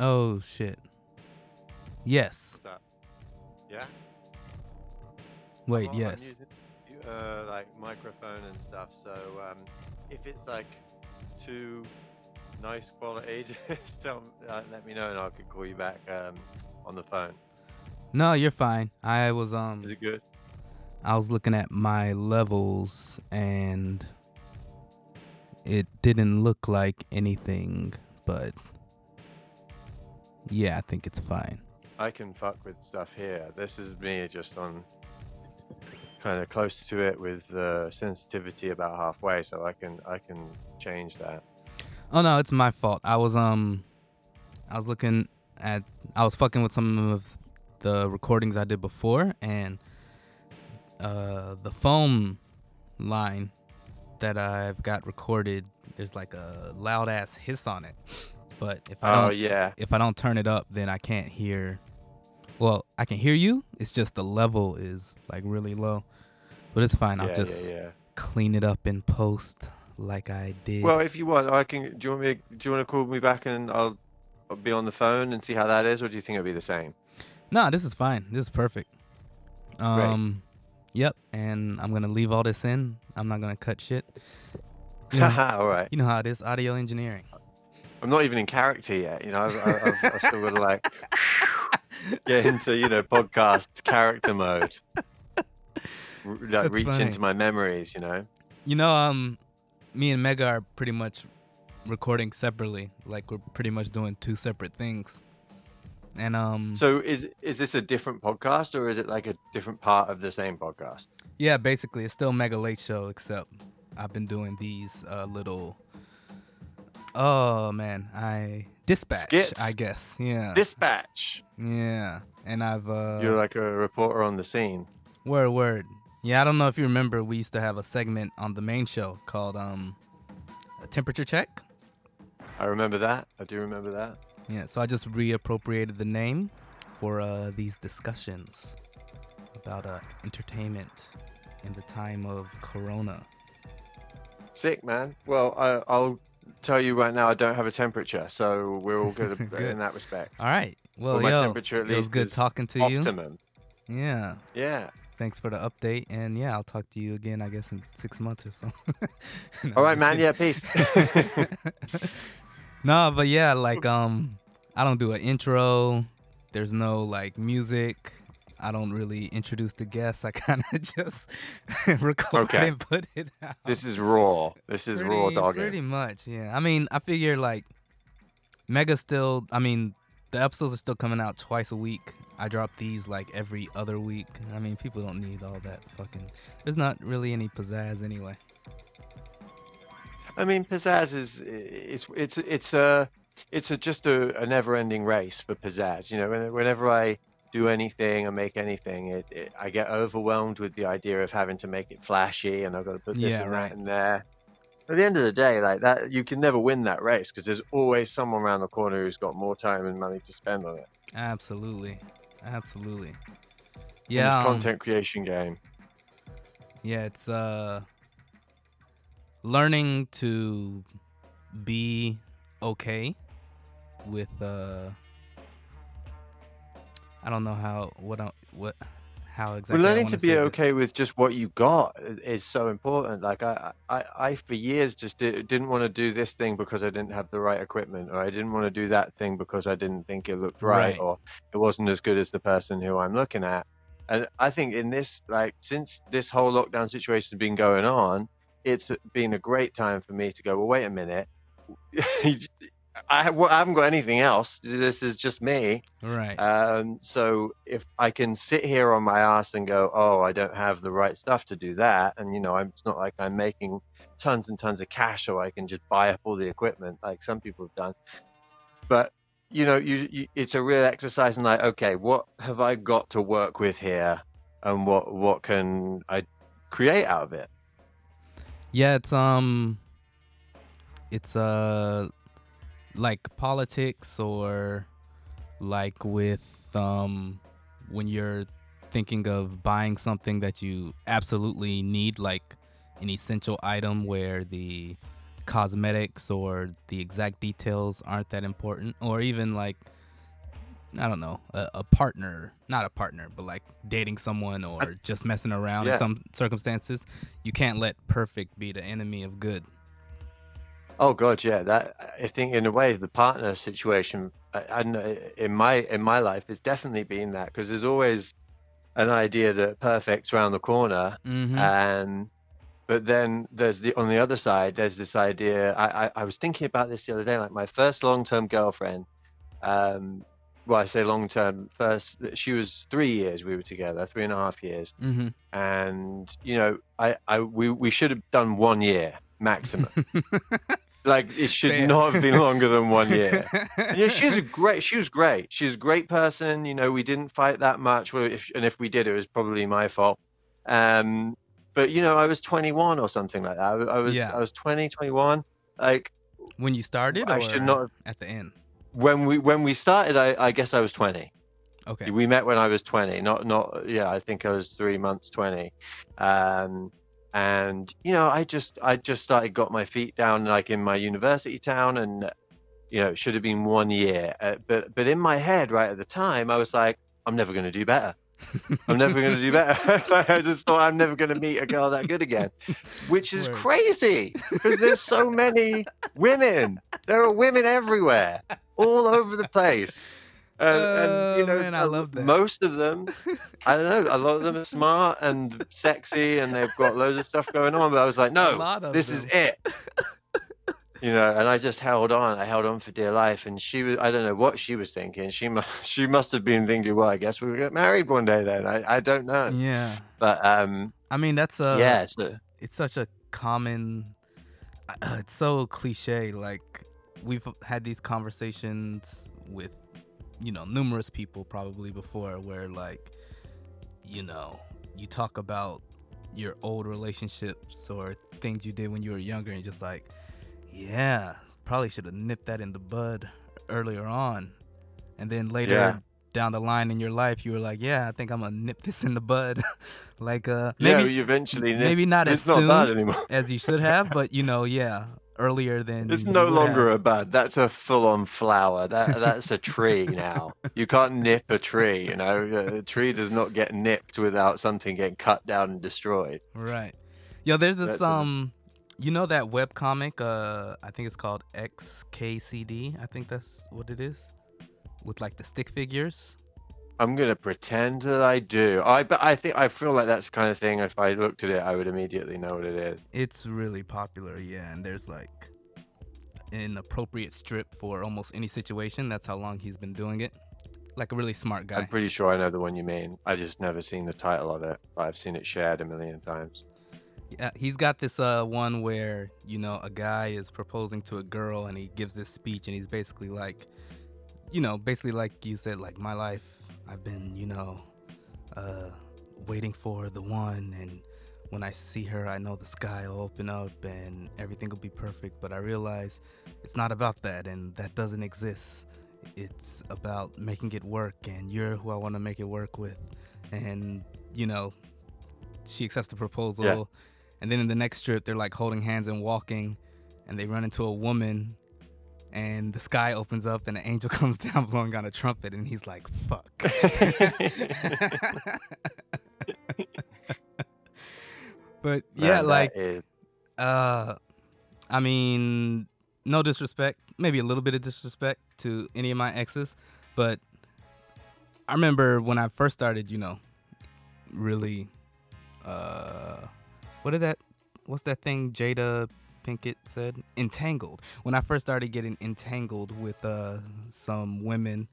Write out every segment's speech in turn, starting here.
you hear me? Oh shit. Yes. Yeah. Wait, I'm, I'm yes. using uh, like microphone and stuff. So um, if it's like too nice quality, just tell, uh, let me know and I could call you back um, on the phone. No, you're fine. I was um Is it good? I was looking at my levels and it didn't look like anything, but yeah, I think it's fine. I can fuck with stuff here. This is me just on kind of close to it with uh, sensitivity about halfway, so I can I can change that. Oh no, it's my fault. I was um I was looking at I was fucking with some of the recordings I did before and uh the phone line that I've got recorded there's like a loud ass hiss on it. But if I Oh don't yeah, if I don't turn it up then I can't hear well, I can hear you. It's just the level is like really low. But it's fine. I'll just yeah, yeah. clean it up in post like I did. Well, if you want, I can. Do you want me? Do you want to call me back and I'll, I'll be on the phone and see how that is, or do you think it'll be the same? No, this is fine. This is perfect. Um, yep. And I'm gonna leave all this in. I'm not gonna cut shit. You know, All right. you know how it is. Audio engineering. I'm not even in character yet. You know, I've, I've, I've still got to like get into you know podcast character mode. R- Like That's reach funny. into my memories. You know. You know, um, me and Mega are pretty much recording separately. Like we're pretty much doing two separate things. And um, So is is this a different podcast or is it like a different part of the same podcast? yeah, basically it's still Mega Late Show, except I've been doing these uh, little. Oh man, I dispatch. Skits? I guess. Yeah. Dispatch. yeah. And I've uh. You're like a reporter on the scene. Word, word. Yeah, I don't know if you remember, we used to have a segment on the main show called um, a temperature check. I remember that. I do remember that. Yeah, so I just reappropriated the name for uh, these discussions about uh, entertainment in the time of Corona. Sick, man. Well, I, I'll tell you right now, I don't have a temperature, so we're all good, in that respect. All right. Well, Well, my yo, temperature at it was good talking to you. Optimum. Yeah. Yeah. Thanks for the update, and yeah, I'll talk to you again, I guess, in six months or so. No, All right, man. kidding. Yeah, peace. no, but yeah, like um, I don't do an intro. There's no like music. I don't really introduce the guests. I kind of just record Okay. and put it out. this is raw. This is raw dog. Pretty much, yeah. I mean, I figure like Mega still. I mean, the episodes are still coming out twice a week. I drop these like every other week. I mean, people don't need all that fucking. There's not really any pizzazz anyway. I mean, pizzazz is it's it's it's a it's a just a, a never-ending race for pizzazz. You know, whenever I do anything or make anything, it, it I get overwhelmed with the idea of having to make it flashy, and I've got to put this Yeah, and right. that in there. At the end of the day, like that, you can never win that race because there's always someone around the corner who's got more time and money to spend on it. Absolutely, absolutely. Yeah, this um, content creation game. yeah. It's uh, learning to be okay with uh. I don't know how what I- what how exactly. Well, learning to be say this. okay with just what you got is so important. Like I, I, I for years just di- didn't want to do this thing because I didn't have the right equipment, or I didn't want to do that thing because I didn't think it looked right, Right. or it wasn't as good as the person who I'm looking at. And I think in this, like, since this whole lockdown situation has been going on, it's been a great time for me to go. Well, wait a minute. I, well, I haven't got anything else. This is just me. Right. Um, so if I can sit here on my ass and go, oh, I don't have the right stuff to do that, and you know, I'm, it's not like I'm making tons and tons of cash, so I can just buy up all the equipment like some people have done. But you know, you, you it's a real exercise in like, okay, what have I got to work with here, and what what can I create out of it? Yeah, it's um it's uh like politics or like with um when you're thinking of buying something that you absolutely need like an essential item where the cosmetics or the exact details aren't that important, or even like I don't know, a, a partner, not a partner, but like dating someone or just messing around Yeah. in some circumstances, you can't let perfect be the enemy of good. Oh God, yeah. That I think in a way the partner situation, I, I in my in my life, it's definitely been that because there's always an idea that perfect's around the corner, Mm-hmm. and but then there's the on the other side, there's this idea. I I, I was thinking about this the other day. Like my first long-term girlfriend, um, well, I say long-term. First, she was three years we were together, three and a half years, mm-hmm. and you know, I I we we should have done one year maximum. like it should not have been longer than one year. Yeah, she's a great. She was great. She's a great person. You know, we didn't fight that much. Well, if and if we did, it was probably my fault. Um, but you know, I was 21 or something like that. I, I was Yeah. I was 20, 21. Like when you started, I or should not have, at the end. when we when we started. I I guess I was 20. Okay. We met when I was 20. Not not yeah. I think I was three months 20. Um, and you know, I just I just started got my feet down like in my university town, and you know, it should have been one year. Uh, but but in my head, right at the time, I was like, I'm never going to do better. I'm never going to do better. I just thought I'm never going to meet a girl that good again, which is Word. crazy because there's so many women. There are women everywhere, all over the place. And, and you Oh, know, man, I uh, love that. most of them, I don't know, a lot of them are smart and sexy and they've got loads of stuff going on. But I was like, A no, this is it. You know, and I just held on. I held on for dear life. And she was, I don't know what she was thinking. She must, she must have been thinking, well, I guess we'll get married one day then. I, I don't know. Yeah. But um, I mean, that's a yeah, so, it's such a common uh, it's so cliche like we've had these conversations with you know numerous people probably before where like you know you talk about your old relationships or things you did when you were younger and just like yeah probably should have nipped that in the bud earlier on. And then later Yeah. down the line in your life you were like yeah i think i'm gonna nip this in the bud. Like uh maybe you eventually, maybe not as not soon as you should have, but you know, yeah, earlier than It's no longer have. a bud. That's a full-on flower. That that's a tree now. You can't nip a tree. You know, a tree does not get nipped without something getting cut down and destroyed. right. Yo, there's this That's a- um, you know that web comic? Uh, I think it's called XKCD. I think that's what it is, with like the stick figures. I'm gonna pretend that I do. I but I think I feel like that's the kind of thing. If I looked at it, I would immediately know what it is. It's really popular, yeah, and there's like an appropriate strip for almost any situation. That's how long he's been doing it. Like a really smart guy. I'm pretty sure I know the one you mean. I just never seen the title of it, but I've seen it shared a million times. Yeah, he's got this uh one where you know a guy is proposing to a girl and he gives this speech and he's basically like, you know, basically like you said, like my life, I've been you know, uh, waiting for the one and when I see her, I know the sky will open up and everything will be perfect. But I realize it's not about that and that doesn't exist. It's about making it work and you're who I want to make it work with, and you know, she accepts the proposal. And then in the next strip, they're like holding hands and walking, and they run into a woman, and the sky opens up, and an angel comes down blowing on a trumpet, and he's like, "Fuck." but yeah, Man, like, is- uh, I mean, no disrespect, maybe a little bit of disrespect to any of my exes, but I remember when I first started, you know, really, uh, what did that, what's that thing Jada Pinkett said? Entangled. When I first started getting entangled with uh, some women,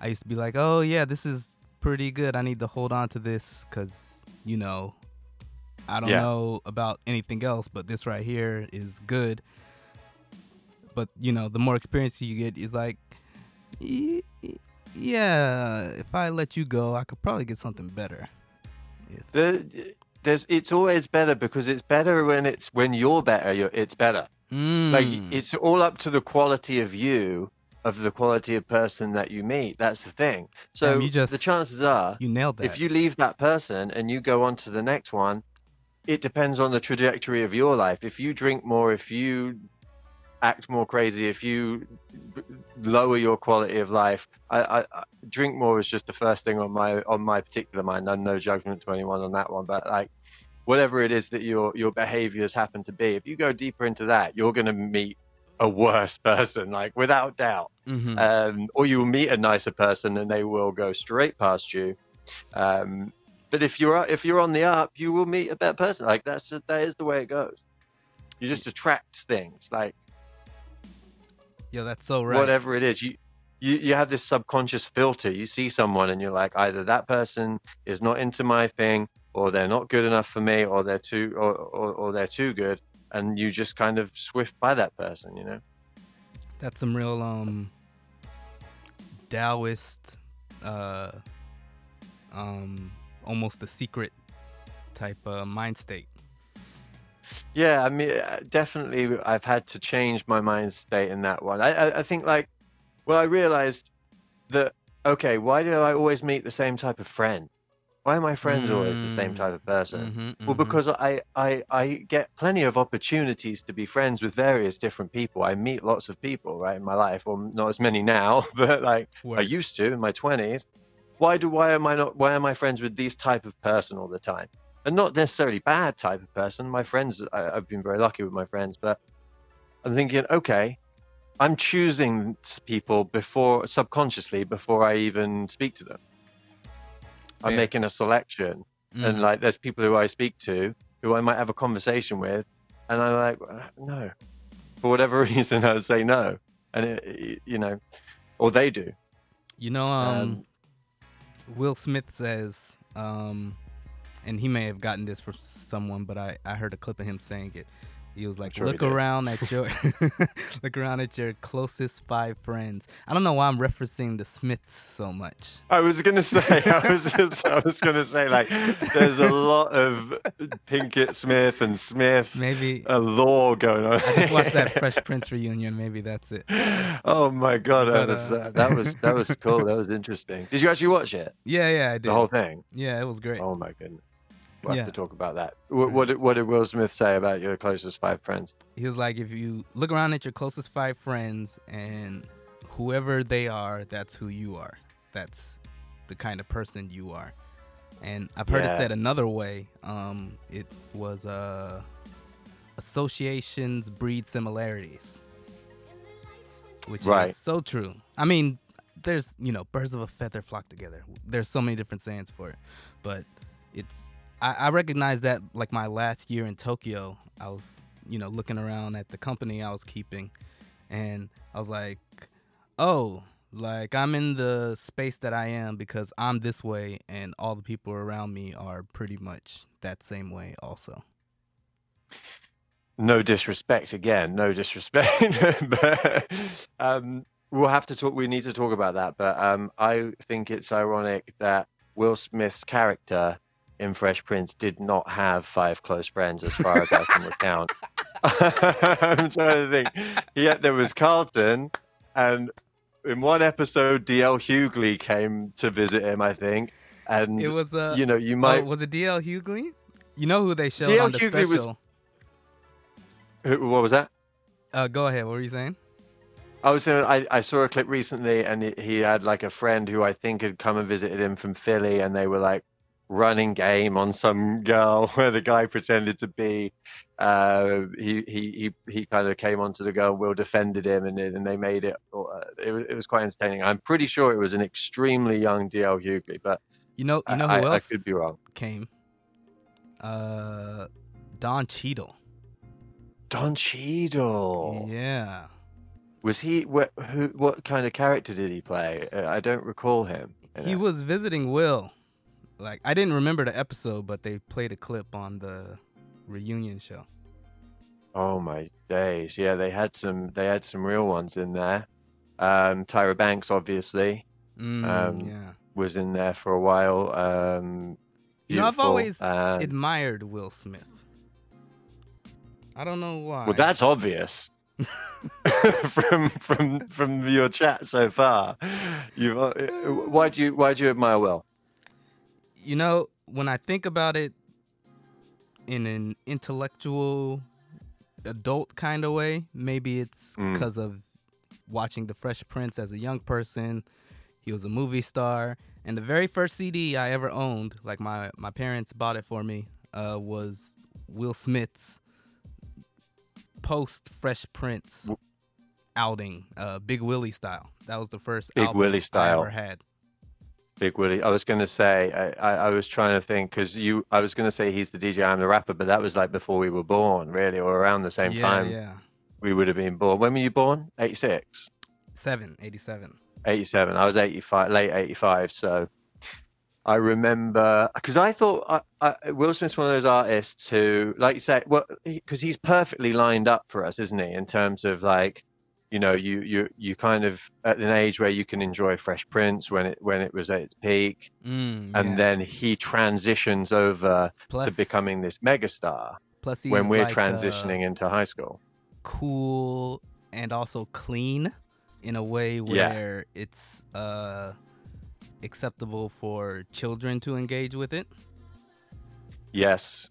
I used to be like, oh yeah, this is pretty good. I need to hold on to this because, you know, I don't Yeah. know about anything else, but this right here is good. But, you know, the more experience you get, is like, "Y- y- yeah, if I let you go, I could probably get something better. The, there's it's always better because it's better when it's when you're better. You're, it's better. Like Mm. it's all up to the quality of you, of the quality of person that you meet. That's the thing. So Damn, you just- the chances are, you nailed that. if you leave that person and you go on to the next one, it depends on the trajectory of your life. If you drink more, if you act more crazy, if you lower your quality of life, I, I, drink more is just the first thing on my on my particular mind. I'm no judgment to anyone on that one, but like whatever it is that your your behaviors happen to be, if you go deeper into that, you're going to meet a worse person, like without doubt. hmm Um, or you will meet a nicer person and they will go straight past you. Um, but if you're if you're on the up, you will meet a better person. Like that's that is the way it goes. You just attract things like Yo, that's so right. whatever it is. You, you you have this subconscious filter. You see someone and you're like, either that person is not into my thing, or they're not good enough for me, or they're too or, or, or they're too good, and you just kind of swift by that person. You know. That's some real um Taoist uh um almost a secret type of mind state. Yeah, I mean, uh, definitely, I've had to change my mind state in that one. I, I, I think like, well, I realized that okay, why do I always meet the same type of friend? Why are my friends always the same Mm. type of person? Mhm, Well, mhm. because I, I I get plenty of opportunities to be friends with various different people. I meet lots of people, right, in my life. Well, not as many now, but like I used to in my twenties. Why do why am I not why am I friends with these type of person all the time? And not necessarily bad type of person. My friends, I, I've been very lucky with my friends, but I'm thinking, okay, I'm choosing people before subconsciously before I even speak to them. I'm making a selection and Mhm. like there's people who I speak to who I might have a conversation with, and I'm like, "Uh, no, for whatever reason, I say no, and it, it- you know, or they do. You know, um, Um, Will Smith says, um, and he may have gotten this from someone, but I, I heard a clip of him saying it. He was like, sure "Look around at your, look around at your closest five friends." I don't know why I'm referencing the Smiths so much. I was gonna say, I was just, I was gonna say, like, there's a lot of Pinkett Smith and Smith, Maybe a law going on. I just watched that Fresh Prince reunion. Maybe that's it. Oh my god, that But, was uh, uh, that was that was cool. That was interesting. Did you actually watch it? Yeah, yeah, I did. The whole thing? yeah, it was great. Oh my goodness. We'll have to talk about that. What, what did what did Will Smith say about your closest five friends? He was like, if you look around at your closest five friends and whoever they are, that's who you are. That's the kind of person you are. And I've heard Yeah. it said another way. Um, it was uh, associations breed similarities, which Right. is so true. I mean, there's you know birds of a feather flock together. There's so many different sayings for it, but it's I, I recognize that like my last year in Tokyo, I was you know looking around at the company I was keeping, and I was like, oh, like I'm in the space that I am because I'm this way, and all the people around me are pretty much that same way also. No disrespect again, no disrespect. but um, we'll have to talk. We need to talk about that. But um, I think it's ironic that Will Smith's character in Fresh Prince did not have five close friends, as far as I can recount. I'm trying to think. Yeah, there was Carlton, and in one episode, D.L. Hughley came to visit him. I think, and It was uh, you know, you oh, might. was it DL Hughley? You know who they showed D.L. on the Hughley was- special? who, what was that? Uh, go ahead. What were you saying? I was saying I, I saw a clip recently and he had like a friend who I think had come and visited him from Philly and they were like running game on some girl where the guy pretended to be uh he he he, he kind of came onto the girl Will defended him and and they made it uh, it was, it was quite entertaining I'm pretty sure it was an extremely young DL Hughley but You know, I, you know who I, I else could be wrong came? Uh, Don Cheadle. Don Cheadle Yeah. was he what who what kind of character did he play Uh, I don't recall him He it. was visiting Will. Like I didn't remember the episode, but they played a clip on the reunion show. Oh my days! Yeah, they had some. They had some real ones in there. Um, Tyra Banks obviously Mm, Um, yeah. was in there for a while. Um, You know, I've always and- Admired Will Smith. I don't know why. well, that's obvious from from from your chat so far. You, uh, why do you why do you admire Will? You know, when I think about it in an intellectual adult kind of way. Maybe it's Mm. because of watching The Fresh Prince as a young person. He was a movie star, and the very first CD I ever owned, like my my parents bought it for me, uh, was Will Smith's post Fresh Prince outing, uh, Big Willie style. That was the first Big album Willie style. I ever had. Big Willie. I was going to say, I, I, I was trying to think because you, I was going to say he's the DJ, I'm the rapper, but that was like before we were born, really, or around the same yeah, time yeah. we would have been born. When were you born? 86, Seven, 87. 87. I was 85, late 85. So I remember because I thought I, I, Will Smith's one of those artists who, like you say, well, because he's perfectly lined up for us, isn't he? In terms of like, you know, you you you kind of at an age where you can enjoy Fresh Prince when it when it was at its peak. Mm, and yeah. then he transitions over plus, to becoming this megastar plus when we're like, uh, transitioning into high school. cool and also clean in a way Yeah. where it's uh acceptable for children to engage with it. Yes,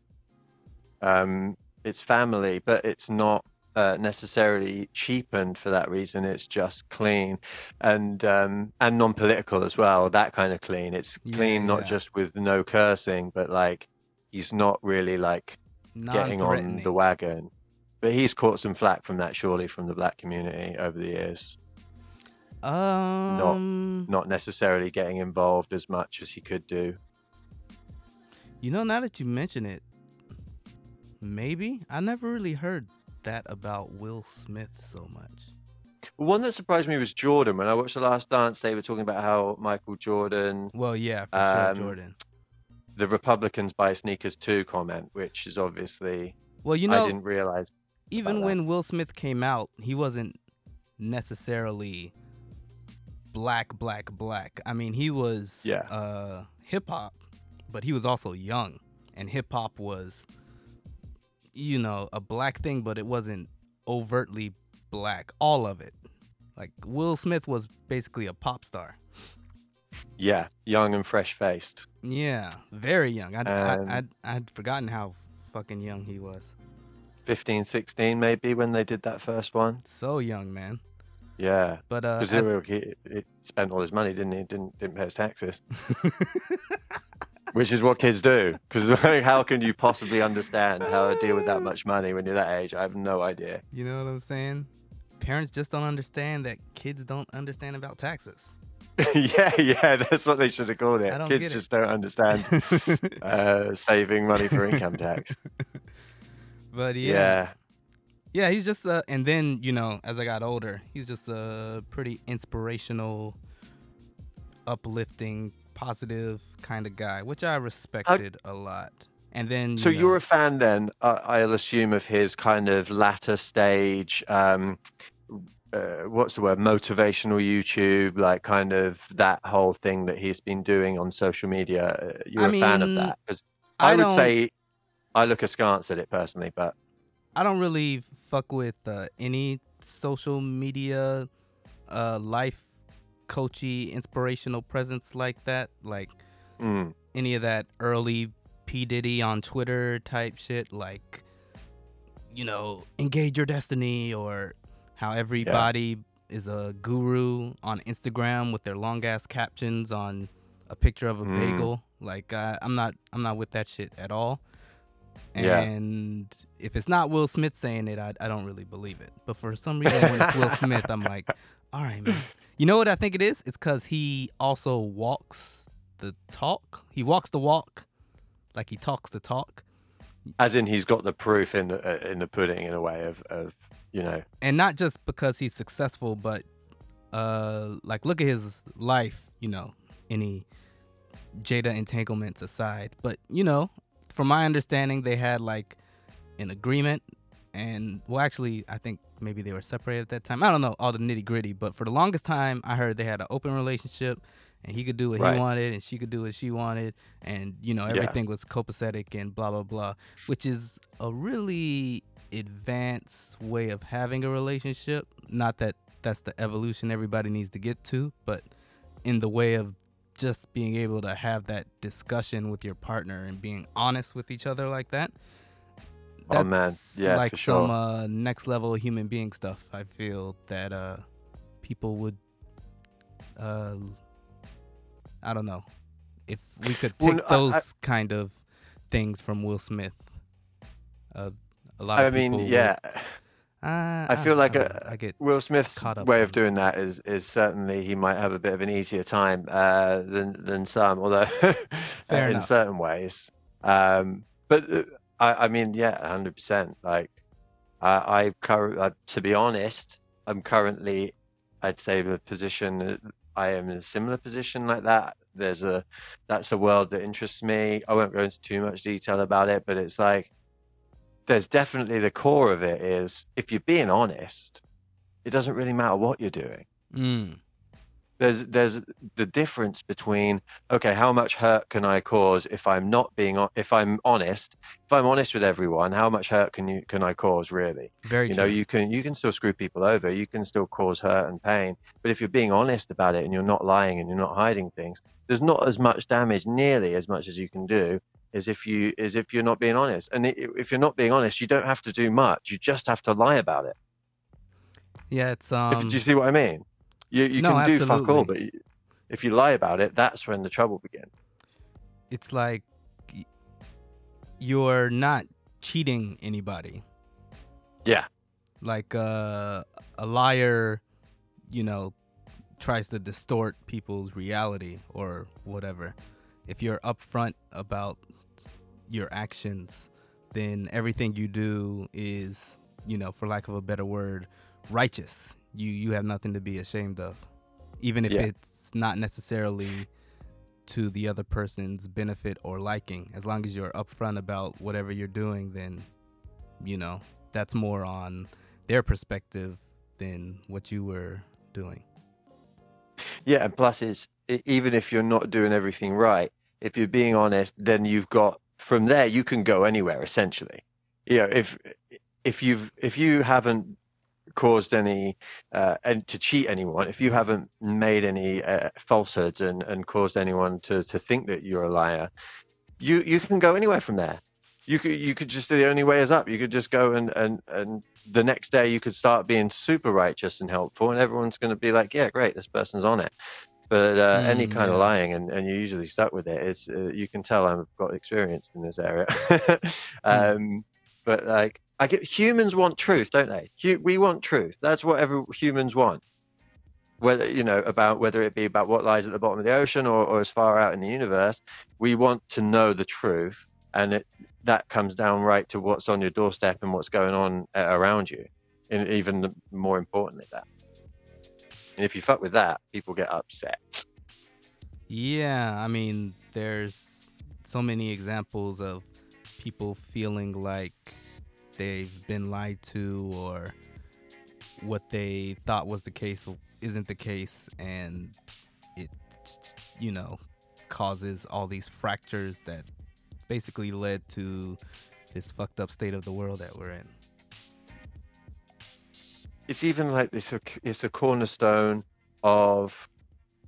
um, it's family, but it's not uh, necessarily cheapened for that reason. It's just clean and um, and non-political as well. That kind of clean. It's Yeah, clean not yeah. just with no cursing, but like he's not really like getting on the wagon. But he's caught some flack from that, surely, from the black community over the years. um not necessarily getting involved as much as he could do. you know now that you mention it maybe I never really heard that about Will Smith so much. One that surprised me was Jordan. When I watched The Last Dance, they were talking about how Michael Jordan, Well, yeah, for Um, sure, Jordan. the Republicans buy sneakers too comment, which is obviously Well, you know, I didn't realize. even about that. when Will Smith came out, he wasn't necessarily black, black, black. I mean, he was Yeah. uh, hip hop, but he was also young, and hip hop was, you know, a black thing, but it wasn't overtly black. All of it. Like Will Smith was basically a pop star. Yeah, young and fresh faced. Yeah, very young. I'd, Um, I, I'd, I'd forgotten how fucking young he was. 15, 16 maybe when they did that first one. So young, man. Yeah, But uh, because as- he, he spent all his money, didn't he? Didn't didn't pay his taxes, which is what kids do. Because how can you possibly understand how to deal with that much money when you're that age? I have no idea. You know what I'm saying? Parents just don't understand that kids don't understand about taxes. yeah, yeah, that's what they should have called it. Kids it. just don't understand uh, saving money for income tax. but Yeah. yeah. yeah, he's just uh, and then you know, as I got older, he's just a pretty inspirational, uplifting, positive kind of guy, which I respected a lot. And then So you you're know, a fan then, uh, I'll assume, of his kind of latter stage, um, uh, what's the word, motivational YouTube, like kind of that whole thing that he's been doing on social media. Uh, You're I a fan of that? Because I I, would say I look askance at it personally, but I don't really fuck with uh, any social media, uh, life coachy, inspirational presence like that. Like mm, any of that early P Diddy on Twitter type shit, like you know, engage your destiny, or how everybody is a guru on Instagram with their long ass captions on a picture of a Mm. bagel. Like uh, I'm not, I'm not with that shit at all. Yeah. And if it's not Will Smith saying it, I, I don't really believe it. But for some reason, when it's Will Smith, I'm like, all right, man. You know what I think it is? It's because he also walks the talk. He walks the walk, like he talks the talk. as in he's got the proof in the uh, in the pudding in a way of, of you know, And not just because he's successful, but uh, like look at his life. You know, any Jada entanglements aside, but you know, from my understanding, they had like an agreement. And well, actually, I think maybe they were separated at that time. I don't know all the nitty gritty, but for the longest time, I heard they had an open relationship, and he could do what Right. he wanted, and she could do what she wanted, and you know Yeah. everything was copacetic and blah blah blah, which is a really advanced way of having a relationship. Not that that's the evolution everybody needs to get to, but in the way of just being able to have that discussion with your partner and being honest with each other like that Oh man, That's yeah, like some sure. uh, next level human being stuff. I feel that uh, people would, uh, I don't know, if we could Well, take I- I- those kind of things from Will Smith. Uh, a lot I of mean, people. would- yeah, Uh, I feel like I, a- I get Will Smith's way of doing that is is certainly he might have a bit of an easier time uh, than than some, although in enough. certain ways. Um, but uh, I, I mean, yeah, hundred percent. Like I, I curr- uh, to be honest, I'm currently, I'd say, the position uh, I am in a similar position like that. There's a that's a world that interests me. I won't go into too much detail about it, but it's like there's definitely the core of it is if you're being honest, it doesn't really matter what you're doing. mm, There's there's the difference between okay, how much hurt can I cause if I'm not being if I'm honest, if I'm honest with everyone, how much hurt can you can I cause really? very You true. know, you can you can still screw people over, you can still cause hurt and pain, but if you're being honest about it and you're not lying and you're not hiding things, there's not as much damage nearly as much as you can do as if you as if you're not being honest. And if you're not being honest, you don't have to do much. You just have to lie about it. yeah, it's If- um. do you see what I mean? You you no, can do fuck all, but if you lie about it, that's when the trouble begins. it's like you're not cheating anybody. Yeah. Like uh, a liar, you know, tries to distort people's reality or whatever. If you're upfront about your actions, then everything you do is, you know, for lack of a better word, righteous. You you have nothing to be ashamed of, even if Yeah. it's not necessarily to the other person's benefit or liking. As long as you're upfront about whatever you're doing, then you know that's more on their perspective than what you were doing. Yeah, and plus is even if you're not doing everything right, if you're being honest, then you've got from there you can go anywhere essentially. You know, if if you've if you haven't caused any uh, and to cheat anyone, if you haven't made any uh, falsehoods and and caused anyone to to think that you're a liar, you you can go anywhere from there. You could you could just the only way is up. You could just go and and and the next day you could start being super righteous and helpful, and everyone's going to be like, yeah, great, this person's on it. But uh, any Mm, kind yeah. of lying, and, and you're usually stuck with it. It's uh, you can tell I've got experience in this area. um, but like, I get humans want truth, don't they? We want truth. That's what every humans want. Whether you know about whether it be about what lies at the bottom of the ocean or, or as far out in the universe, we want to know the truth, and it that comes down right to what's on your doorstep and what's going on uh, around you, and even more importantly that. And if you fuck with that, people get upset. Yeah, I mean, there's so many examples of people feeling like they've been lied to or what they thought was the case isn't the case and it you know causes all these fractures that basically led to this fucked up state of the world that we're in. it's even like this it's a cornerstone of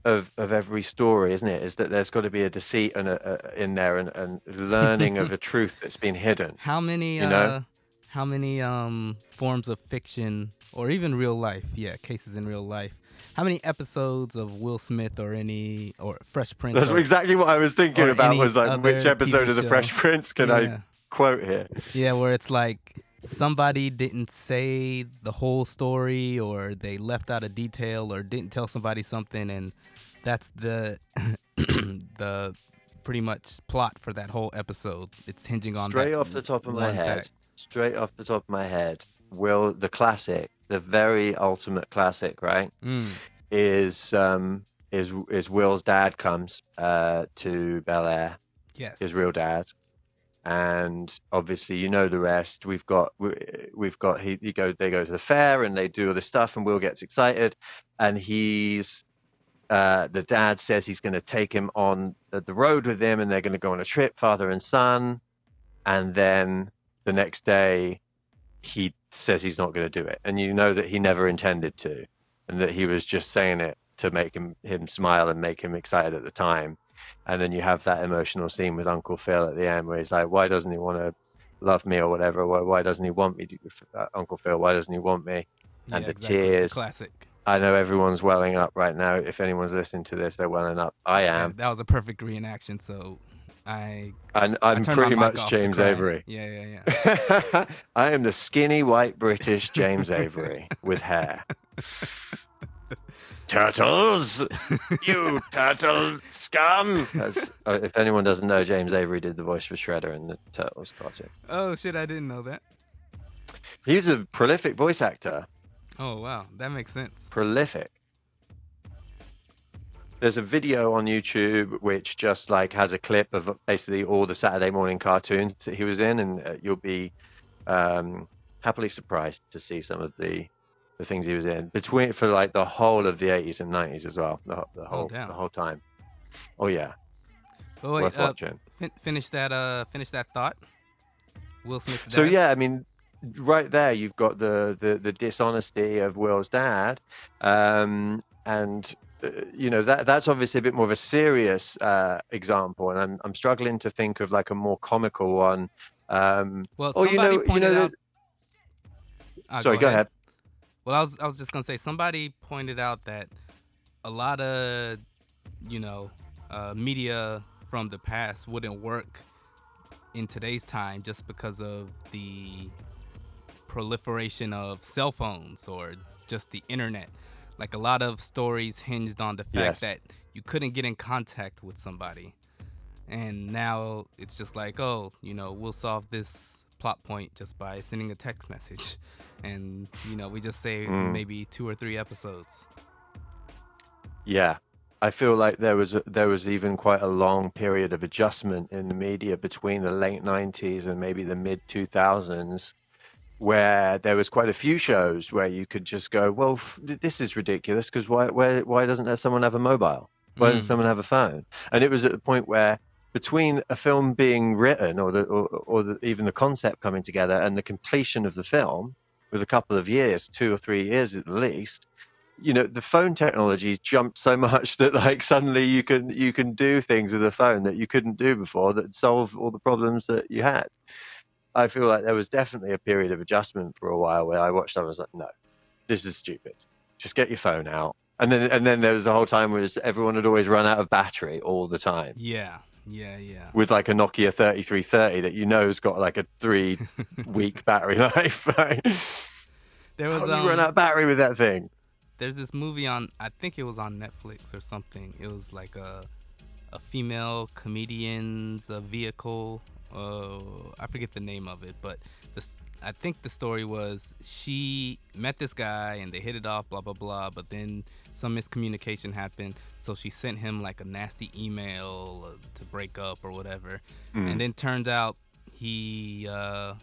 of of every story isn't it is that there's got to be a deceit and a, a, in there and, and learning of a truth that's been hidden How many You know? uh how many um forms of fiction or even real life, yeah, cases in real life. How many episodes of Will Smith or any or Fresh Prince that's or, exactly what i was thinking about was like which episode TV of the show. fresh prince can i quote here Yeah, where it's like somebody didn't say the whole story or they left out a detail or didn't tell somebody something and that's the the pretty much plot for that whole episode. It's hinging on straight that off the top of my head fact. Straight off the top of my head will the classic the very ultimate classic right? Mm, is um is is will's dad comes uh to bel air. Yes. his real dad. And obviously you know the rest. We've got we- we've got he, he go they go to the fair and they do all this stuff and will gets excited. And he's uh, the dad says he's going to take him on the, the road with him and they're going to go on a trip father and son. And then the next day he says he's not going to do it and you know that he never intended to and that he was just saying it to make him him smile and make him excited at the time and then you have that emotional scene with Uncle Phil at the end where he's like, why doesn't he want to love me or whatever. Why, why doesn't he want me? To, uh, Uncle Phil, why doesn't he want me? And yeah, the exactly. tears. classic. I know everyone's welling up right now. If anyone's listening to this, they're welling up. I Yeah, am. that was a perfect reenaction. So I, And I'm pretty much James. Avery. Yeah, yeah, yeah. I am the skinny white British James Avery with hair. Turtles, you turtle scum! As, uh, if anyone doesn't know, James Avery did the voice for Shredder in the Turtles cartoon. oh shit, I didn't know that. He was a prolific voice actor. Oh wow, that makes sense. Prolific. There's a video on YouTube which just like has a clip of basically all the Saturday morning cartoons that he was in, and uh, you'll be um, happily surprised to see some of the the things he was in between for like the whole of the 80s and 90s as well. The, whole- the whole damn. the whole time. Oh yeah, Oh wait, worth uh, watching. fin- finish that. Uh, finish that thought. Will Smith's dad. So yeah, I mean, right there you've got the the, the dishonesty of Will's dad, um, and you know that that's obviously a bit more of a serious uh, example, and I'm I'm struggling to think of like a more comical one. Um, Well, oh, you somebody know, you pointed know, out. Ah, sorry, go ahead. Well, I was I was just gonna say somebody pointed out that a lot of you know uh, media from the past wouldn't work in today's time just because of the proliferation of cell phones or just the internet. Like a lot of stories hinged on the fact Yes. that you couldn't get in contact with somebody. And now it's just like, oh, you know, we'll solve this plot point just by sending a text message. And, you know, we just saved Mm. maybe two or three episodes. Yeah, I feel like there was a, there was even quite a long period of adjustment in the media between the late '90s and maybe the mid 2000s, where there was quite a few shows where you could just go, well, f- this is ridiculous because why why why doesn't there someone have a mobile? Why doesn't Mm. someone have a phone? And it was at the point where between a film being written or the or, or the, even the concept coming together and the completion of the film with a couple of years, two or three years at least, you know the phone technology's jumped so much that like suddenly you can you can do things with a phone that you couldn't do before that solve all the problems that you had i feel like there was definitely a period of adjustment for a while where i watched and was like no this is stupid just get your phone out and then and then there was a whole time where everyone had always run out of battery all the time Yeah, yeah, yeah. with like a nokia 3330 that you know has got like a three week battery life? There How was do you run um, out of battery with that thing there's this movie on I think it was on Netflix or something. It was like a a female comedian's uh, vehicle. Uh, I forget the name of it, but this I think the story was she met this guy and they hit it off, blah blah blah. But then some miscommunication happened, so she sent him like a nasty email uh, to break up or whatever. Mm. And then turns out he uh,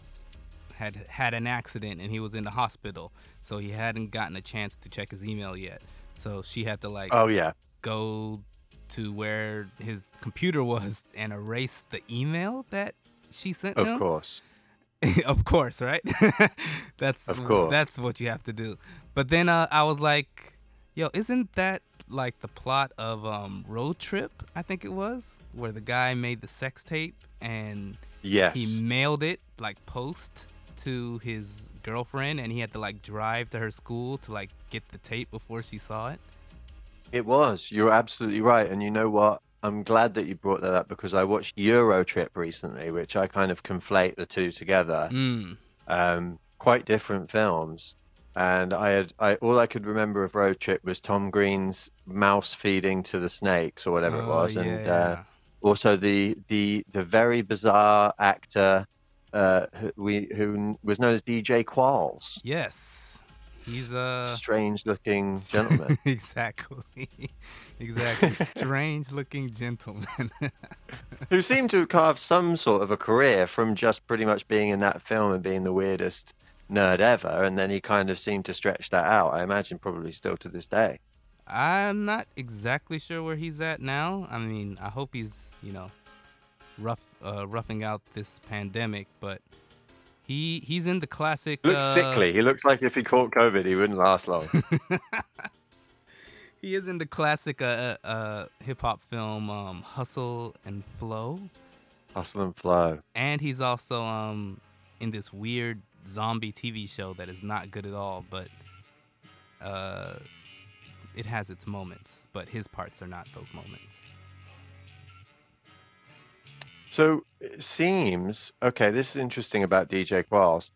had had an accident and he was in the hospital, so he hadn't gotten a chance to check his email yet. So she had to like oh yeah go to where his computer was and erased the email that she sent of him. course of course, right? that's Of course. that's what you have to do. But then uh, I was like, yo, isn't that like the plot of um, Road Trip? I think it was where the guy made the sex tape and yes he mailed it like post to his girlfriend and he had to like drive to her school to like get the tape before she saw it. It was. You're absolutely right. And you know what? I'm glad that you brought that up because I watched Euro Trip recently, which I kind of conflate the two together. Mm. Um, quite different films. And I had, I all I could remember of Road Trip was Tom Green's mouse feeding to the snakes or whatever it Oh, was, and uh, also the the the very bizarre actor uh, who, we who was known as DJ Qualls, yes, he's a strange looking gentleman. exactly. exactly. Strange looking gentleman. who seemed to have carved some sort of a career from just pretty much being in that film and being the weirdest nerd ever, and then he kind of seemed to stretch that out. I imagine probably still to this day. I'm not exactly sure where he's at now. I mean, I hope he's, you know, rough uh, roughing out this pandemic, but he he's in the classic He looks uh, sickly. He looks like if he caught COVID, he wouldn't last long. He is in the classic uh, uh, uh, hip hop film um, Hustle and Flow, Hustle and flow. and he's also um in this weird zombie TV show that is not good at all, but uh, it has its moments. But his parts are not those moments. So it seems okay. This is interesting about DJ Qualls.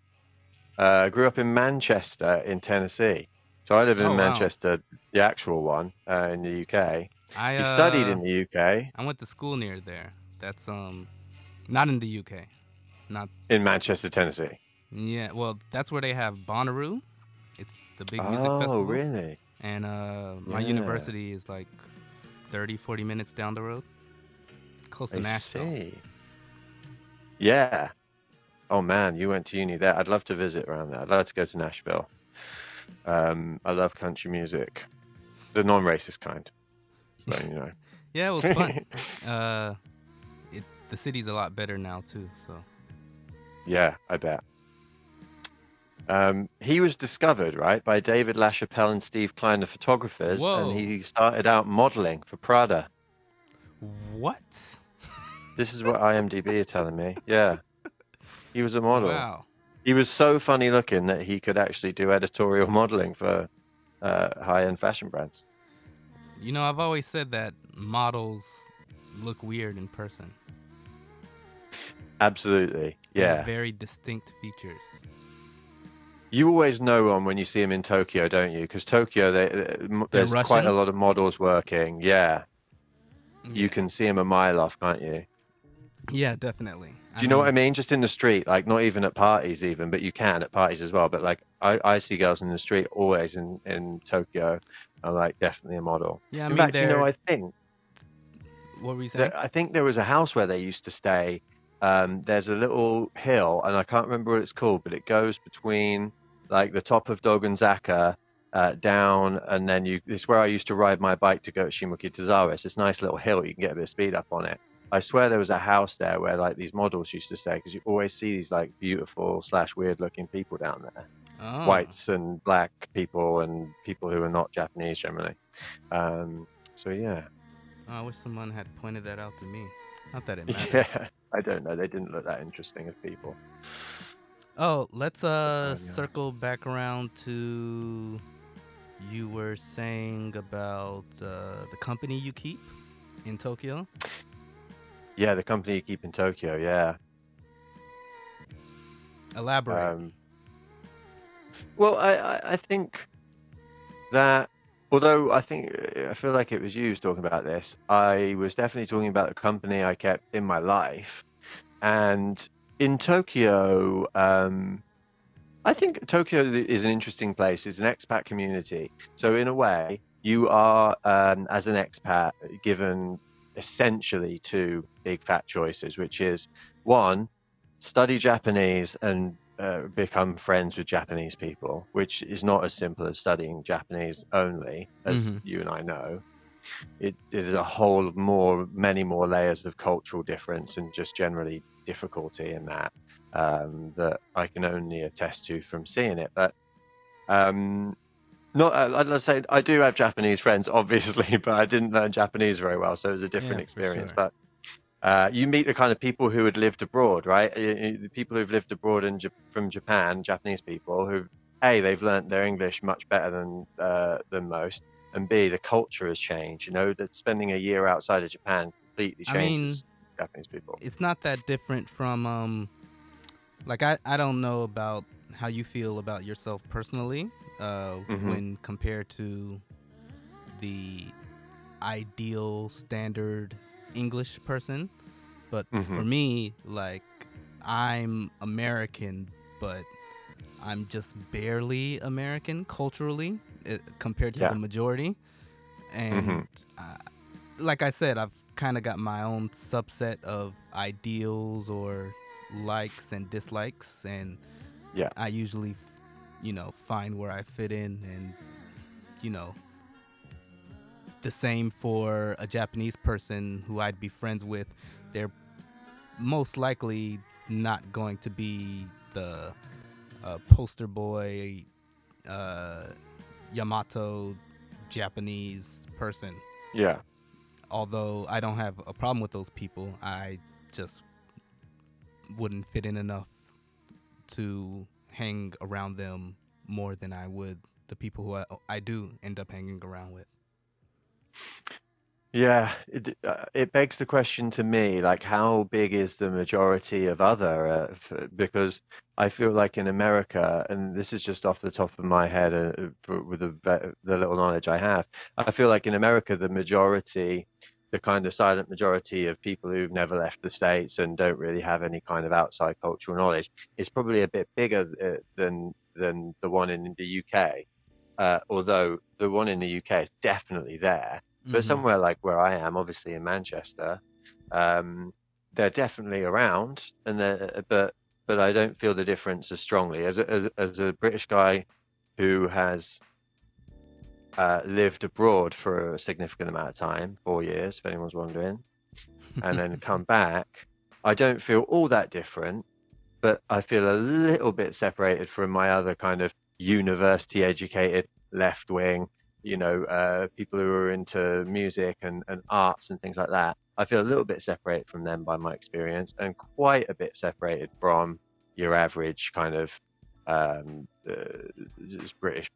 Uh, grew up in Manchester in Tennessee. So I live in Oh, wow. Manchester, the actual one uh, in the UK. I He studied uh, in the UK I went to school near there. That's um, not in the UK. Not in Manchester, Tennessee. yeah. Well, that's where they have Bonnaroo. It's the big music oh, festival. Oh, really? And uh, my Yeah. university is like 30, 40 minutes down the road, close to I Nashville. see. Yeah. Oh man, you went to uni there. I'd love to visit around there. I'd love to go to Nashville. Um, I love country music, the non-racist kind. So you know. Yeah, well, it's fun. uh, it the city's a lot better now too. So Yeah, I bet. Um, he was discovered, right, by David LaChapelle and Steve Klein, the photographers, Whoa. and he started out modeling for Prada. What? This is what IMDb are telling me. Yeah. He was a model. Wow. He was so funny looking that he could actually do editorial modeling for uh, high-end fashion brands. You know, I've always said that models look weird in person. Absolutely. Yeah. very distinct features. You always know one when you see him in Tokyo, don't you? Because Tokyo, they, uh, there's quite a lot of models working. Yeah. Yeah. You can see him a mile off, can't you? Yeah, definitely. Do you know what I mean? Just in the street, like not even at parties, even, but you can at parties as well. But like, I, I see girls in the street always in in Tokyo. I'm like definitely a model. Yeah, I in mean, fact, you know, I think What were you saying? that, I think there was a house where they used to stay. Um, there's a little hill, and I can't remember what it's called, but it goes between like the top of Dogenzaka uh, down, and then you. It's where I used to ride my bike to go to Shimokitazawa. It's this nice little hill. You can get a bit of speed up on it. I swear there was a house there where like these models used to stay because you always see these like beautiful slash weird looking people down there, oh. whites and black people and people who are not Japanese generally. Um, so yeah, Oh, I wish someone had pointed that out to me. Not that it matters. yeah. I don't know. They didn't look that interesting as people. Oh, let's uh yeah. circle back around to you were saying about uh, the company you keep in Tokyo. Yeah, the company you keep in Tokyo. Yeah. Elaborate. Um, well, I, I, I think that although I think I feel like it was you who's talking about this, I was definitely talking about the company I kept in my life, and in Tokyo, um, I think Tokyo is an interesting place. It's an expat community, so in a way, you are um, as an expat given essentially two big fat choices, which is one, study Japanese and uh, become friends with Japanese people, which is not as simple as studying Japanese only, as Mhm. you and I know. It is a whole more, many more layers of cultural difference and just generally difficulty in that um, that I can only attest to from seeing it. But um, not, uh, let's say I do have Japanese friends, obviously, but I didn't learn Japanese very well, so it was a different Yeah, experience. sure. But uh, you meet the kind of people who had lived abroad, right? The people who've lived abroad in, from Japan, Japanese people who, a, they've learnt their English much better than uh, than most, and b, the culture has changed. You know, that spending a year outside of Japan completely I mean, changes Japanese people. it's not that different from um like I, I don't know about how you feel about yourself personally uh Mhm. when compared to the ideal standard English person but for Mhm. me like I'm American but I'm just barely American culturally uh, compared to Yeah. the majority and Mhm. uh, like I said, I've kind of got my own subset of ideals or likes and dislikes, and Yeah. I usually, you know, find where I fit in, and you know, the same for a Japanese person who I'd be friends with. They're most likely not going to be the uh, poster boy, uh, Yamato Japanese person Yeah. although I don't have a problem with those people, I just wouldn't fit in enough to hang around them more than I would the people who I, I do end up hanging around with. Yeah, it uh, it begs the question to me, like how big is the majority of other? Uh, f because I feel like in America, and this is just off the top of my head, uh, for, with the the little knowledge I have, I feel like in America the majority, the kind of silent majority of people who've never left the States and don't really have any kind of outside cultural knowledge is probably a bit bigger uh, than than the one in the UK. Uh, although the one in the UK is definitely there but Mhm. somewhere like where I am, obviously in Manchester, um, they're definitely around, and but but I don't feel the difference as strongly as a, as as a British guy who has uh, lived abroad for a significant amount of time, four years, if anyone's wondering, and then come back. I don't feel all that different, but I feel a little bit separated from my other kind of university educated left wing, you know, uh, people who are into music and, and arts and things like that. I feel a little bit separated from them by my experience and quite a bit separated from your average kind of um, uh, British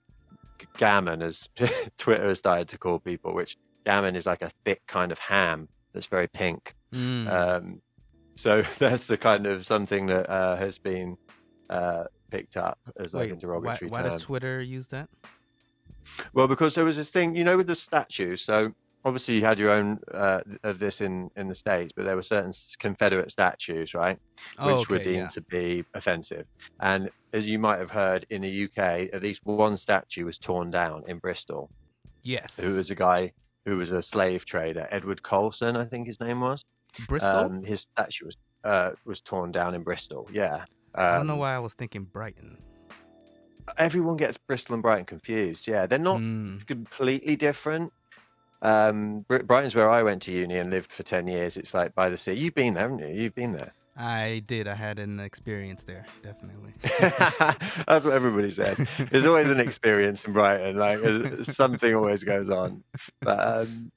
gammon, as Twitter has started to call people, which gammon is like a thick kind of ham that's very pink. Mm. Um, so that's the kind of something that uh, has been uh, picked up as like a Wait, why, derogatory why term. does Twitter use that? Well, because there was this thing, you know, with the statues. So obviously you had your own uh, of this in in the states, but there were certain Confederate statues, right, Oh, which were deemed yeah. to be offensive. And as you might have heard, in the UK, at least one statue was torn down in Bristol. Yes. Who was a guy who was a slave trader, Edward Colston, I think his name was. Bristol? Um, his statue was uh, was torn down in Bristol. Yeah. I don't know Um, why I was thinking Brighton. everyone gets Bristol and Brighton confused. Yeah, they're not Mm. completely different. Um, Brighton's where I went to uni and lived for ten years. It's like by the sea. You've been there, haven't you? You've been there. I did. I had an experience there, definitely. That's what everybody says. There's always an experience in Brighton. Like something always goes on. But um,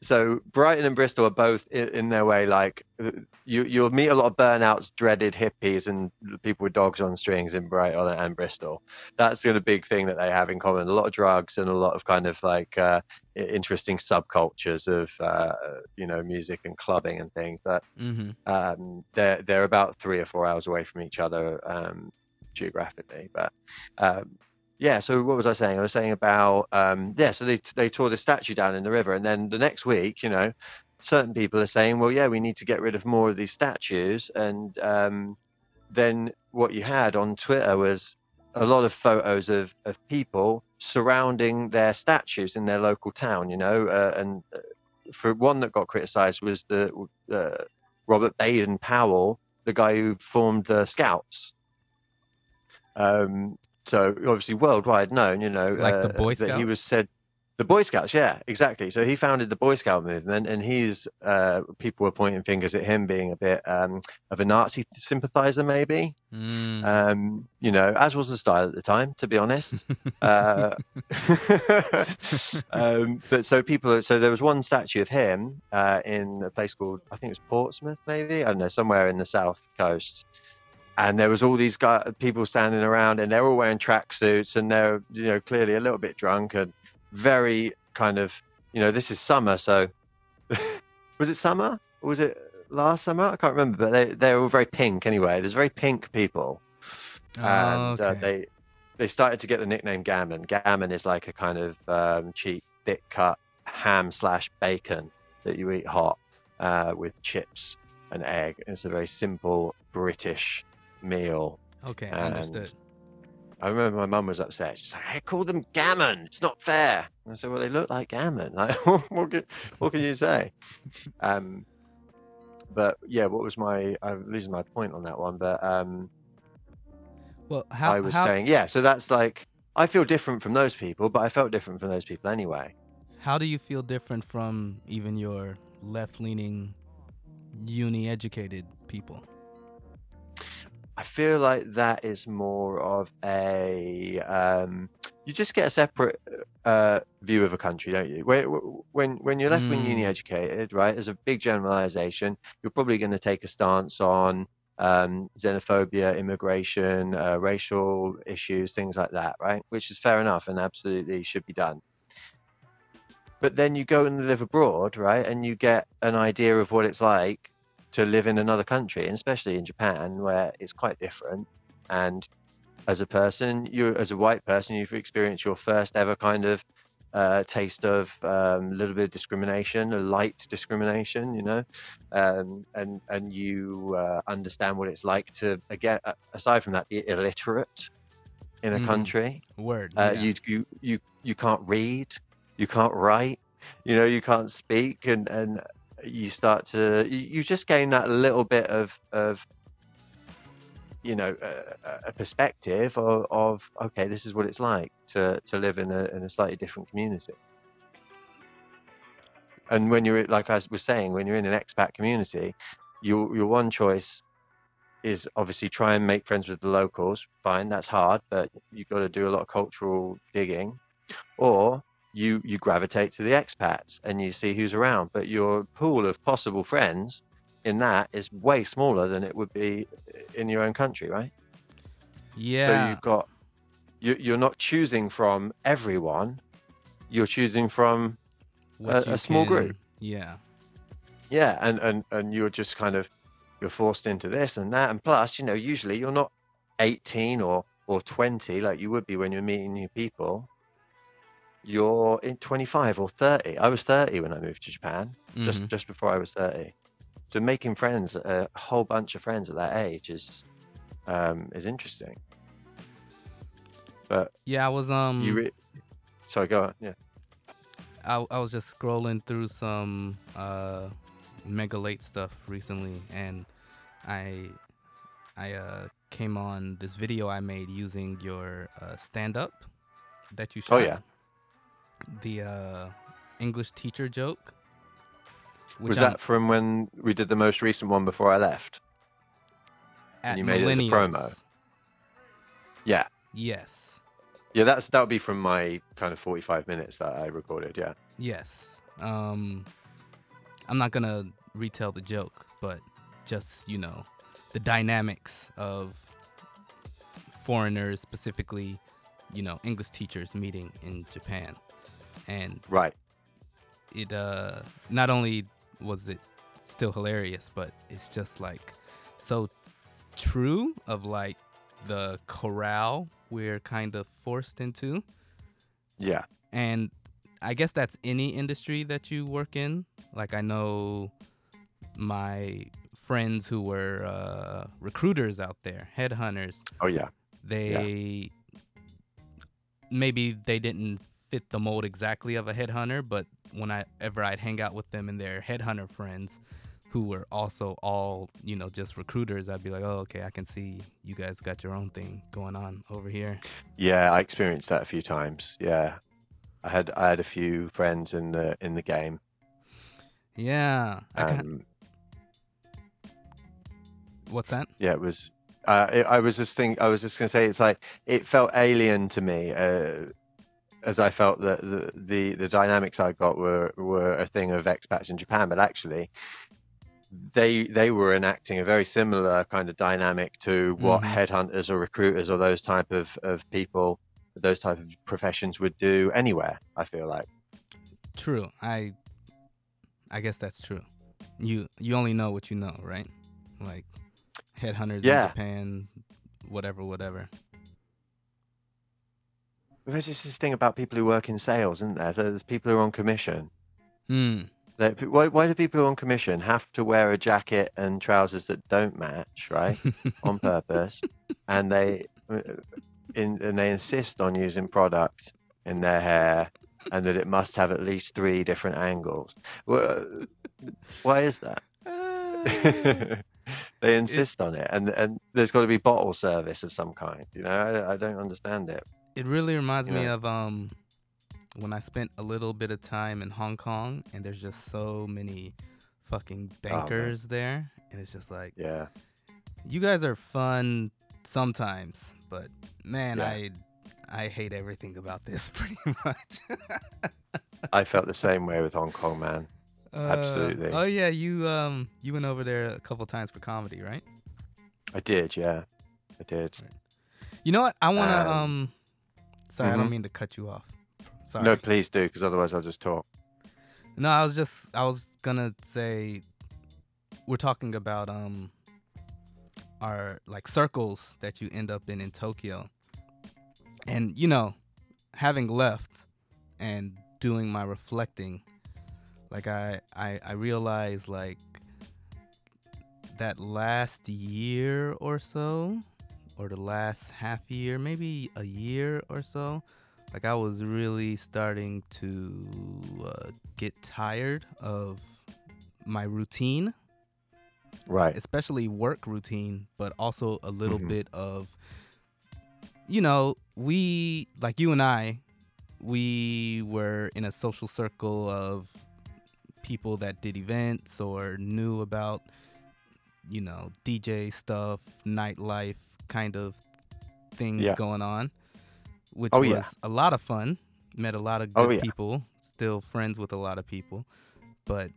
so Brighton and Bristol are both in, in their way like uh, you you'll meet a lot of burnouts, dreaded hippies, and people with dogs on strings in Brighton and Bristol. That's the big thing that they have in common. A lot of drugs and a lot of kind of like uh, interesting subcultures of uh, you know music and clubbing and things. But hmm um, they're they're about three or four hours away from each other um, geographically. But um, yeah, so what was I saying? I was saying about um, yeah. So they they tore the statue down in the river, and then the next week, you know, certain people are saying, well, yeah, we need to get rid of more of these statues, and um, then what you had on Twitter was a lot of photos of, of people surrounding their statues in their local town, you know, uh, and uh, for one that got criticized was the uh, Robert Baden Powell, the guy who formed the Scouts. Um, so obviously worldwide known, you know, Like the uh, Boy that he was Scouts? said the Boy Scouts, yeah, exactly. So he founded the Boy Scout movement, and he's uh, people were pointing fingers at him being a bit um, of a Nazi sympathizer, maybe. Mm. Um, you know, as was the style at the time, to be honest. uh, um, but so people, so there was one statue of him uh, in a place called, I think it was Portsmouth, maybe I don't know, somewhere in the south coast. And there was all these people standing around, and they're all wearing tracksuits, and they're you know clearly a little bit drunk and very kind of you know this is summer, so was it summer? Or was it last summer? I can't remember, but they they're all very pink anyway. There's very pink people and uh, they they started to get the nickname gammon. Gammon is like a kind of um, cheap, thick cut ham slash bacon that you eat hot uh, with chips and egg. It's a very simple British meal. Okay, and- understood. I remember my mum was upset. She's like, "I call them gammon. It's not fair." And I said, "Well, they look like gammon. Like, what can what can you say?" Um, but yeah, what was my? I'm losing my point on that one. But um, Well, how I was how, saying, yeah, so that's like I feel different from those people, but I felt different from those people anyway. how do you feel different from even your left-leaning, uni-educated people? I feel like that is more of a um, you just get a separate uh, view of a country, don't you? When when when you're left wing Mm. uni educated, right? As a big generalization, you're probably going to take a stance on um, xenophobia, immigration, uh, racial issues, things like that, right? Which is fair enough and absolutely should be done. But then you go and live abroad, right? And you get an idea of what it's like to live in another country, and especially in Japan, where it's quite different. And as a person, you as a white person, you've experienced your first ever kind of uh, taste of um, a little bit of discrimination, a light discrimination, you know, um, and and you uh, understand what it's like to again, aside from that, be illiterate in a Mhm. country. Word. Uh, yeah. you you you you can't read, you can't write, you know, you can't speak, and and you start to you, just gain that little bit of of you know a, a perspective of, of okay, this is what it's like to to live in a in a slightly different community. And when you're like I was saying, when you're in an expat community, your your one choice is obviously try and make friends with the locals. Fine, that's hard, but you've got to do a lot of cultural digging. Or you you gravitate to the expats and you see who's around. But your pool of possible friends in that is way smaller than it would be in your own country, right? Yeah. So you've got you you're not choosing from everyone. You're choosing from what a- a small group. Yeah. yeah, and and and you're just kind of you're forced into this and that, and plus, you know, usually you're not 18 or or 20 like you would be when you're meeting new people. You're in 25 or 30. I was 30 when I moved to Japan, just Mhm. just before I was 30. So making friends, a whole bunch of friends at that age is um, is interesting. But Yeah, I was um you, re- sorry, go on. Yeah. I, I was just scrolling through some uh mega late stuff recently and I I uh came on this video I made using your uh, stand up that you shot. Oh, yeah. The uh English teacher joke. which Was I'm that from when we did the most recent one before I left? at you made it as a promo? Yeah. Yes. Yeah, that's that would be from my kind of 45 minutes that I recorded. Yeah. Yes. Um, I'm not gonna retell the joke, but just you know, the dynamics of foreigners, specifically, you know, English teachers meeting in Japan, and Right. it uh, not only was it still hilarious, but it's just like so true of like the corral we're kind of forced into Yeah. and I guess that's any industry that you work in. Like I know my friends who were uh, recruiters out there, headhunters. Oh yeah. They maybe they didn't fit the mold exactly of a headhunter, but whenever I'd hang out with them and their headhunter friends, who were also all you know just recruiters, I'd be like, oh okay, I can see you guys got your own thing going on over here. Yeah, I experienced that a few times. Yeah. I had I had a few friends in the in the game. Yeah, Um, what's that? yeah, it was. Uh, it, I was just think I was just gonna say it's like it felt alien to me, uh, as I felt that the, the the dynamics I got were were a thing of expats in Japan, but actually they they were enacting a very similar kind of dynamic to what Mhm. headhunters or recruiters or those type of, of people those type of professions would do anywhere i feel like True. I I guess that's true. You you only know what you know, right? Like headhunters Yeah. in Japan, whatever, whatever. There's just this thing about people who work in sales isn't there? There's people who are on commission. Hmm. Like, why, why do people on commission have to wear a jacket and trousers that don't match right on purpose and they uh, in, and they insist on using product in their hair and that it must have at least three different angles? Wha- why is that? They insist on it and and there's got to be bottle service of some kind you know? I, I don't understand it It really reminds me of um when I spent a little bit of time in Hong Kong and there's just so many fucking man. bankers there and it's just like yeah you guys are fun sometimes, but man, Yeah. I I hate everything about this pretty much. i felt the same way with hong kong man Uh, Absolutely. oh yeah, you um you went over there a couple times for comedy, right? I did, yeah, I did. You know what? I want to Um, um. Sorry, I don't mhm. mean to cut you off. Sorry. No, please do, because otherwise I'll just talk. No, I was just I was gonna say we're talking about um our like circles that you end up in in Tokyo. And you know, having left and doing my reflecting, like I I, I realized like that last year or so, or the last half year, maybe a year or so, like I was really starting to uh, get tired of my routine, Right. especially work routine, but also a little Mhm. bit of, you know, we like you and I, we were in a social circle of people that did events or knew about, you know, DJ stuff, nightlife kind of things Yeah. going on, which Oh, was yeah. a lot of fun. Met a lot of oh, good Oh, yeah. people, still friends with a lot of people, but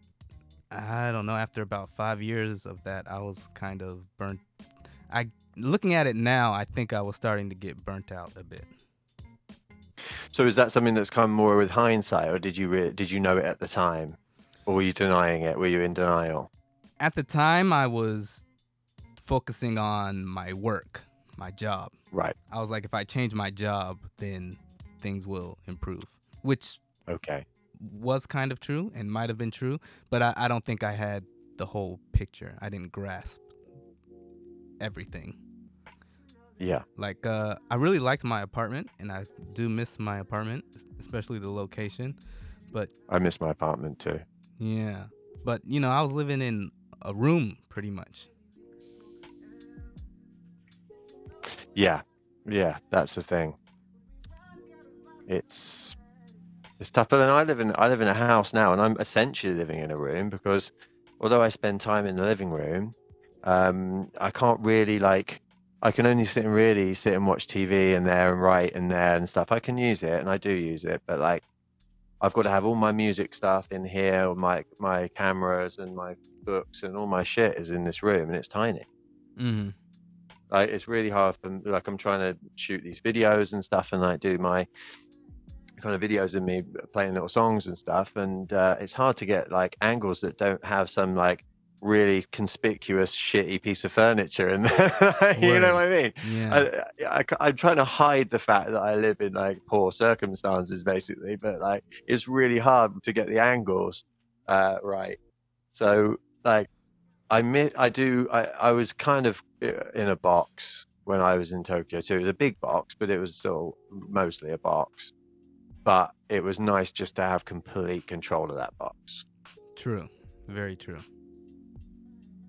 I don't know. After about five years of that, I was kind of burnt. I looking at it now, I think I was starting to get burnt out a bit. So is that something that's come more with hindsight, or did you re- did you know it at the time, or were you denying it? Were you in denial? At the time, I was focusing on my work, my job. Right. I was like, if I change my job, then things will improve, which Okay. was kind of true and might have been true, but I, I don't think I had the whole picture. I didn't grasp everything. Yeah. Like, uh, I really liked my apartment, and I do miss my apartment, especially the location. But I miss my apartment too. yeah, but you know, I was living in a room pretty much. Yeah. Yeah. That's the thing. It's it's tougher than I live in. I live in a house now, and I'm essentially living in a room because although I spend time in the living room, um, I can't really like. I can only sit and really sit and watch TV and there and write and there and stuff. I can use it and I do use it, but like I've got to have all my music stuff in here, my my cameras and my books and all my shit is in this room and it's tiny. hmm Like it's really hard for like I'm trying to shoot these videos and stuff and like do my kind of videos of me playing little songs and stuff and uh, it's hard to get like angles that don't have some like really conspicuous shitty piece of furniture in there you know what I mean Yeah. I, I, am trying to hide the fact that I live in like poor circumstances, basically, but like it's really hard to get the angles uh, right. So like I mi- I do I, I was kind of in a box when I was in Tokyo too. It was a big box, but it was still mostly a box. But it was nice just to have complete control of that box. True. Very true.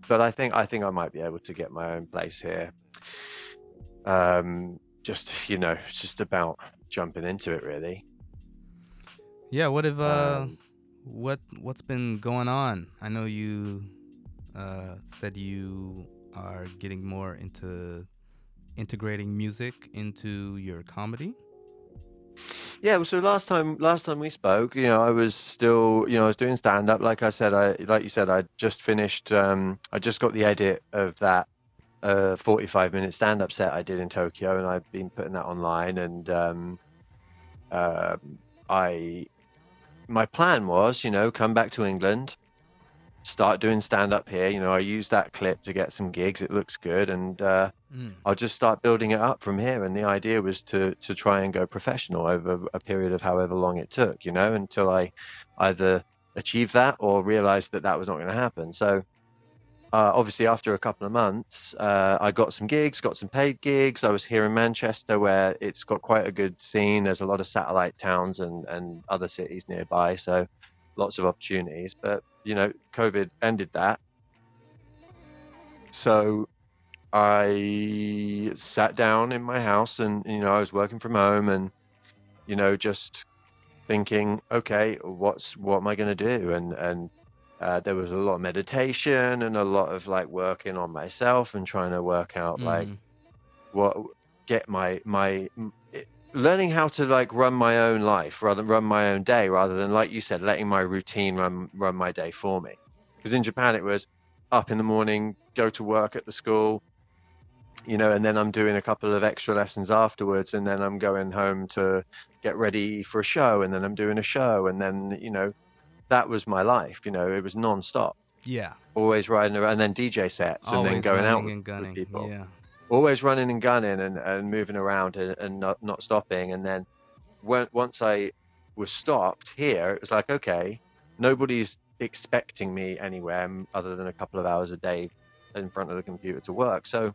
But I think I think I might be able to get my own place here. Um, just you know, it's just about jumping into it, really. Yeah. What if uh, Um, what what's been going on? I know you uh said you are getting more into integrating music into your comedy. Yeah, so last time last time we spoke, you know, I was still, you know, I was doing stand up. Like I said, I like you said, I just finished. Um, I just got the edit of that uh, 45 minute stand up set I did in Tokyo, and I've been putting that online. And um, um I, my plan was, you know, come back to England, start doing stand up here. You know, I used that clip to get some gigs. It looks good, and uh, Mm. I'll just start building it up from here. And the idea was to to try and go professional over a period of however long it took, you know, until I either achieved that or realized that that was not going to happen. So uh, obviously, after a couple of months, uh, I got some gigs, got some paid gigs. I was here in Manchester, where it's got quite a good scene. There's a lot of satellite towns and and other cities nearby, so lots of opportunities. But you know, COVID ended that. So I sat down in my house and you know I was working from home and you know just thinking okay what's what am I going to do and and uh, there was a lot of meditation and a lot of like working on myself and trying to work out like Mhm. what get my my learning how to like run my own life rather than run my own day rather than like you said letting my routine run run my day for me because in Japan it was up in the morning go to work at the school you know, and then I'm doing a couple of extra lessons afterwards, and then I'm going home to get ready for a show, and then I'm doing a show, and then you know, that was my life. You know, it was non-stop. Yeah. Always riding around, and then DJ sets, and then going out and gunning. with people. Yeah. Always running and gunning, and, and moving around, and, and not not stopping. And then when, once I was stopped here, it was like, okay, nobody's expecting me anywhere other than a couple of hours a day in front of the computer to work. So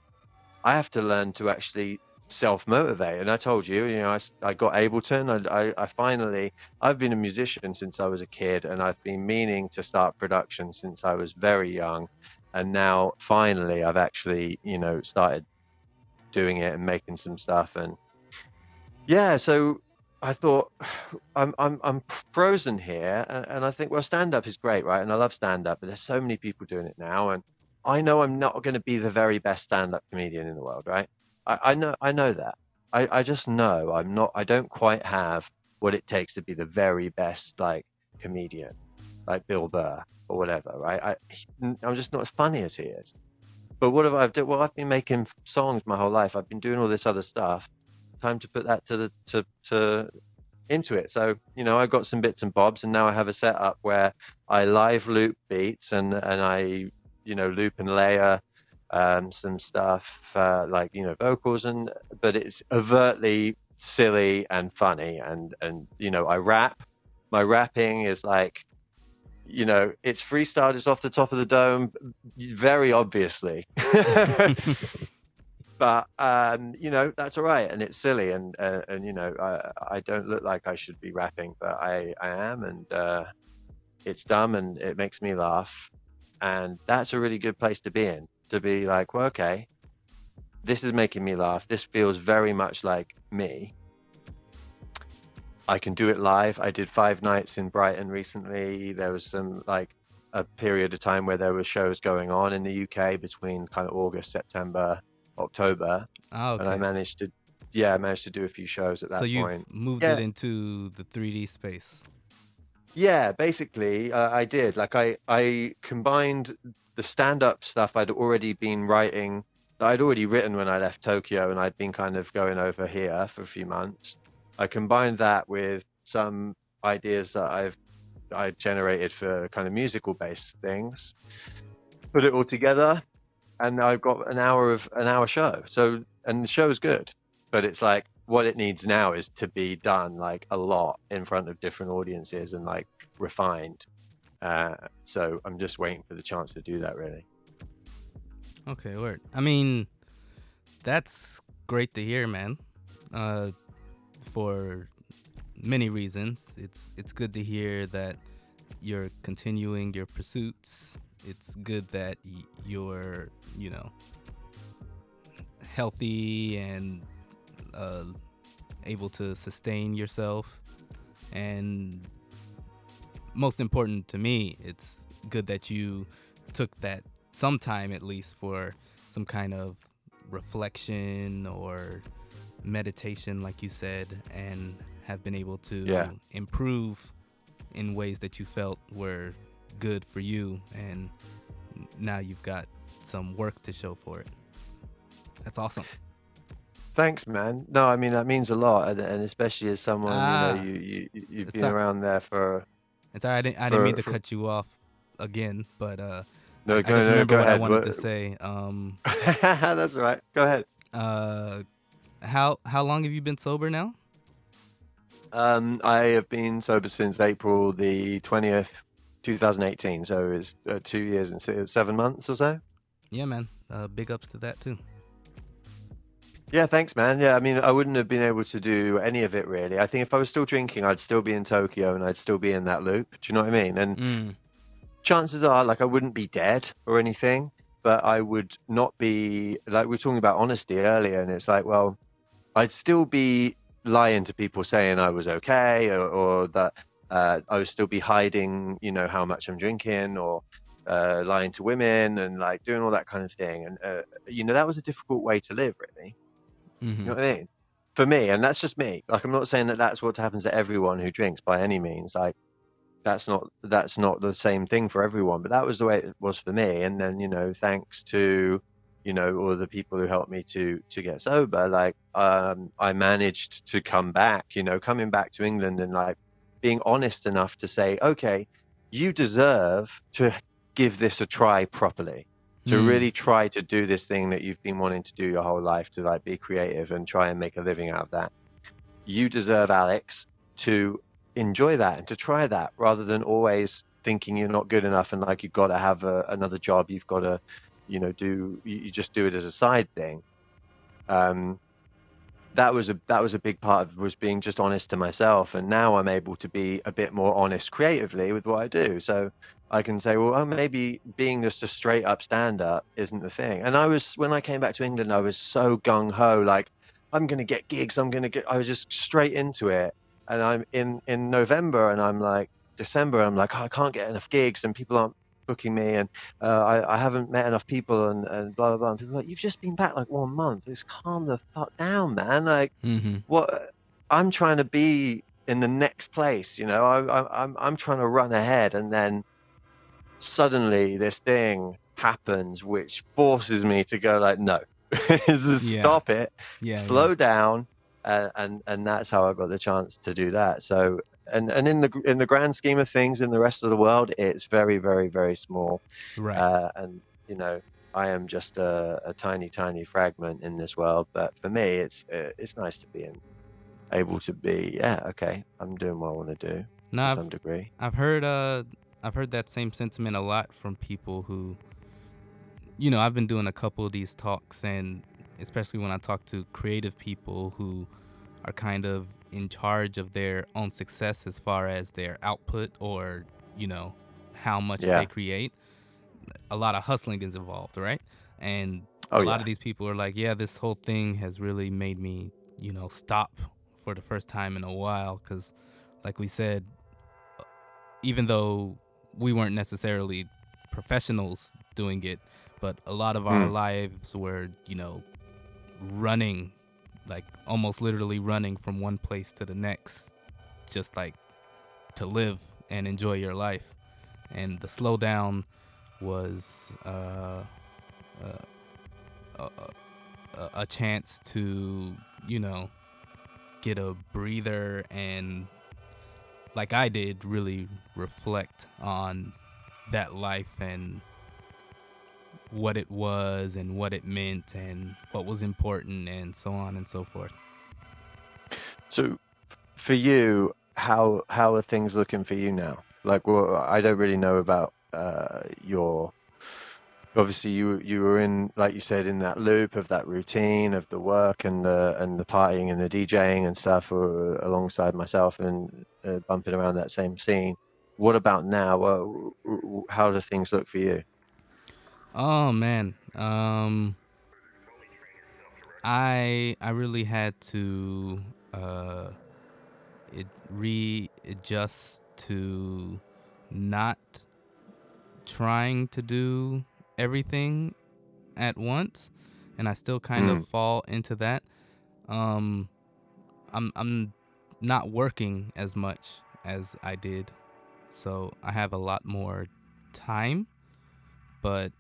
I have to learn to actually self motivate. And I told you, you know, I, I got Ableton. I, I, I finally, I've been a musician since I was a kid, and I've been meaning to start production since I was very young. And now finally, I've actually, you know, started doing it and making some stuff. And yeah, so I thought I'm I'm I'm frozen here, and, and I think well, stand up is great, right? And I love stand up, but there's so many people doing it now, and I know I'm not going to be the very best stand up comedian in the world, right? I, I know I know that. I, I just know I'm not. I don't quite have what it takes to be the very best like comedian, like Bill Burr or whatever, right? I I'm just not as funny as he is. But what have I done? Well, I've been making songs my whole life. I've been doing all this other stuff. Time to put that to the to to into it. So you know, I got some bits and bobs, and now I have a setup where I live loop beats and and I you know loop and layer um, some stuff uh, like you know vocals and but it's overtly silly and funny and and you know I rap. My rapping is like you know it's freestyle off the top of the dome very obviously but um, you know that's all right, and it's silly, and uh, and you know I I don't look like I should be rapping, but I I am, and uh, it's dumb, and it makes me laugh, and that's a really good place to be in. To be like, well, okay, this is making me laugh. This feels very much like me. I can do it live. I did five nights in Brighton recently. There was some like a period of time where there were shows going on in the UK between kind of August, September, October, Oh, and I managed to, yeah, I managed to do a few shows at that So you've point. moved Yeah. it into the 3D space. Yeah, basically, uh, I did. Like I, I combined the stand-up stuff I'd already been writing, that I'd already written when I left Tokyo, and I'd been kind of going over here for a few months. I combined that with some ideas that I've I generated for kind of musical-based things, put it all together, and I've got an hour of an hour show. So, and the show's good, but it's like what it needs now is to be done like a lot in front of different audiences and like refined. Uh, so I'm just waiting for the chance to do that really. Okay, word. I mean, that's great to hear, man. Uh, for many reasons, it's it's good to hear that you're continuing your pursuits. It's good that y- you're, you know, healthy and uh, able to sustain yourself. And most important to me, it's good that you took that some time at least for some kind of reflection or meditation, like you said, and have been able to Yeah. improve in ways that you felt were good for you. And now you've got some work to show for it. That's awesome. Thanks, man. No, I mean that means a lot, and, and especially as someone Ah. you know you, you you- you've been not- around there for. It's all right. I didn't, I didn't mean to for- cut you off again, but uh, No, I go, just no, remember go what I wanted What- to say. Um, That's right. Go ahead. uh, how how long have you been sober now? Um, I have been sober since April the twentieth, two thousand eighteen. So it's uh, two years and seven months or so. Yeah, man. Uh, big ups to that too. Yeah, thanks, man. Yeah, I mean, I wouldn't have been able to do any of it really. I think if I was still drinking, I'd still be in Tokyo and I'd still be in that loop. Do you know what I mean? And Mm, chances are, like, I wouldn't be dead or anything, but I would not be like we were talking about honesty earlier, and it's like, well, I'd still be lying to people saying I was okay or, or that uh, I would still be hiding, you know, how much I'm drinking or uh, lying to women and like doing all that kind of thing. And, uh, you know, that was a difficult way to live, really. mhm. You know what I mean? For me, and that's just me. Like, I'm not saying that that's what happens to everyone who drinks by any means. Like, that's not that's not the same thing for everyone. But that was the way it was for me. And then, you know, thanks to you know, or the people who helped me to to get sober, like um, I managed to come back, you know, coming back to England and like being honest enough to say, okay, you deserve to give this a try properly, to Mm. really try to do this thing that you've been wanting to do your whole life, to like be creative and try and make a living out of that. You deserve, Alex, to enjoy that and to try that rather than always thinking you're not good enough and like you've got to have a, another job, you've got to you know do you, just do it as a side thing. Um that was a that was a big part of was being just honest to myself and now i'm able to be a bit more honest creatively with what i do. So i can say well oh, maybe being just a straight up stand up isn't the thing. And i was when i came back to england i was so gung-ho like i'm to get gigs i'm to get i was just straight into it. And i'm in in november and i'm like december i'm like oh, i can't get enough gigs and people aren't booking me and uh, I, I haven't met enough people and, and blah blah blah. And people are like, you've just been back like one month. It's calm the fuck down, man. Like, Mm-hmm. what? I'm trying to be in the next place. You know, I, I, I'm I'm trying to run ahead, and then suddenly this thing happens, which forces me to go like, no, Just Yeah. stop it, Yeah. slow down, uh, and and that's how I got the chance to do that. So. And, and in the in the grand scheme of things in the rest of the world, it's very very very small. Right. Uh, and you know, I am just a, a tiny, tiny fragment in this world. But for me, it's uh, it's nice to be in, able to be. Yeah, okay, I'm doing what I want to do no, to I've, some degree. I've heard uh I've heard that same sentiment a lot from people who you know, I've been doing a couple of these talks and especially when I talk to creative people who are kind of in charge of their own success as far as their output or, you know, how much Yeah. they create. A lot of hustling is involved, right? And Oh a lot yeah, of these people are like, yeah, this whole thing has really made me, you know, stop for the first time in a while. Because, like we said, even though we weren't necessarily professionals doing it, but a lot of our Mm. lives were, you know, running, like almost literally running from one place to the next, just like to live and enjoy your life. And the slowdown was uh, uh, a, a chance to, you know, get a breather and, like I did, really reflect on that life and what it was and what it meant and what was important and so on and so forth. So, for you, how how are things looking for you now? Like, well, I don't really know about uh, your. Obviously, you you were in, like you said, in that loop of that routine of the work and the and the partying and the DJing and stuff, uh, alongside myself and uh, bumping around that same scene. What about now? Uh, how do things look for you? Oh man, um, I I really had to uh, it readjust to not trying to do everything at once, and I still kind Mm. of fall into that. Um, I'm I'm not working as much as I did, so I have a lot more time, but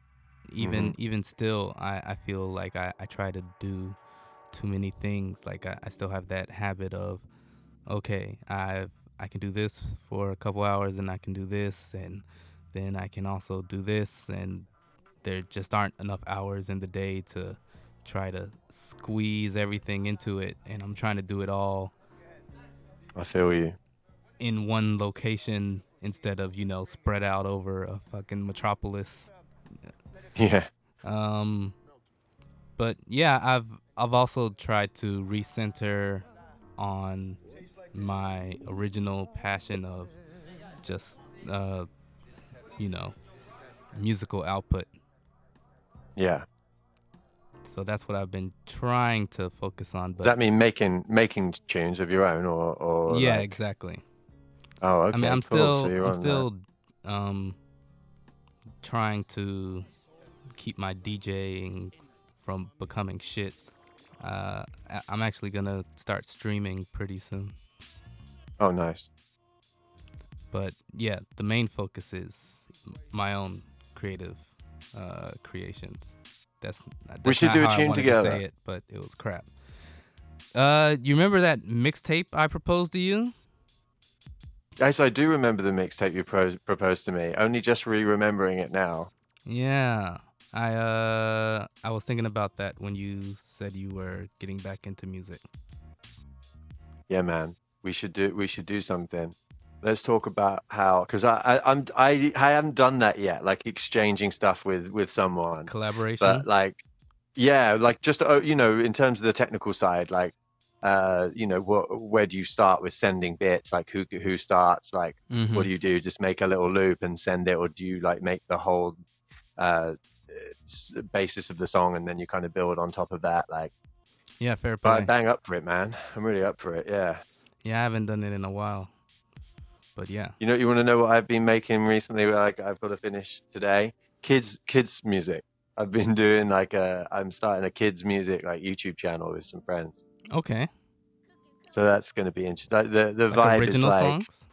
Mm-hmm. even even still I, I feel like I, I try to do too many things like I, I still have that habit of okay i've i can do this for a couple hours and i can do this and then i can also do this and there just aren't enough hours in the day to try to squeeze everything into it and i'm trying to do it all I feel you. in one location instead of you know spread out over a fucking metropolis Yeah. Um, but yeah, I've I've also tried to recenter on my original passion of just uh, you know, musical output. Yeah. So that's what I've been trying to focus on. Does that mean making making tunes of your own, or or yeah, like- exactly. oh, okay. I mean, I'm cool. still So I'm on that. still um trying to keep my DJing from becoming shit. Uh, I'm actually gonna start streaming pretty soon. Oh, nice. But yeah, the main focus is my own creative uh, creations. That's, that's should not do a tune together. To say it, but it was crap. Uh, you remember that mixtape I proposed to you? Yes, I do remember the mixtape you pro- proposed to me. Only just re-remembering it now. Yeah. I uh I was thinking about that when you said you were getting back into music. Yeah, man. We should do. We should do something. Let's talk about how, because I, I, I'm, I, I haven't done that yet. Like exchanging stuff with with someone. Collaboration. but like yeah like just uh, you know in terms of the technical side like uh you know what where do you start with sending bits like who who starts like Mhm. what do you do just make a little loop and send it or do you like make the whole uh basis of the song and then you kind of build on top of that like yeah, fair but play. I'm bang up for it man i'm really up for it yeah Yeah, I haven't done it in a while. But yeah. you know you want to know what i've been making recently like i've got to finish today kids kids music i've been doing like a i'm starting a kids music like youtube channel with some friends Okay. So that's going to be interesting. Like, the the Like vibe original is like songs?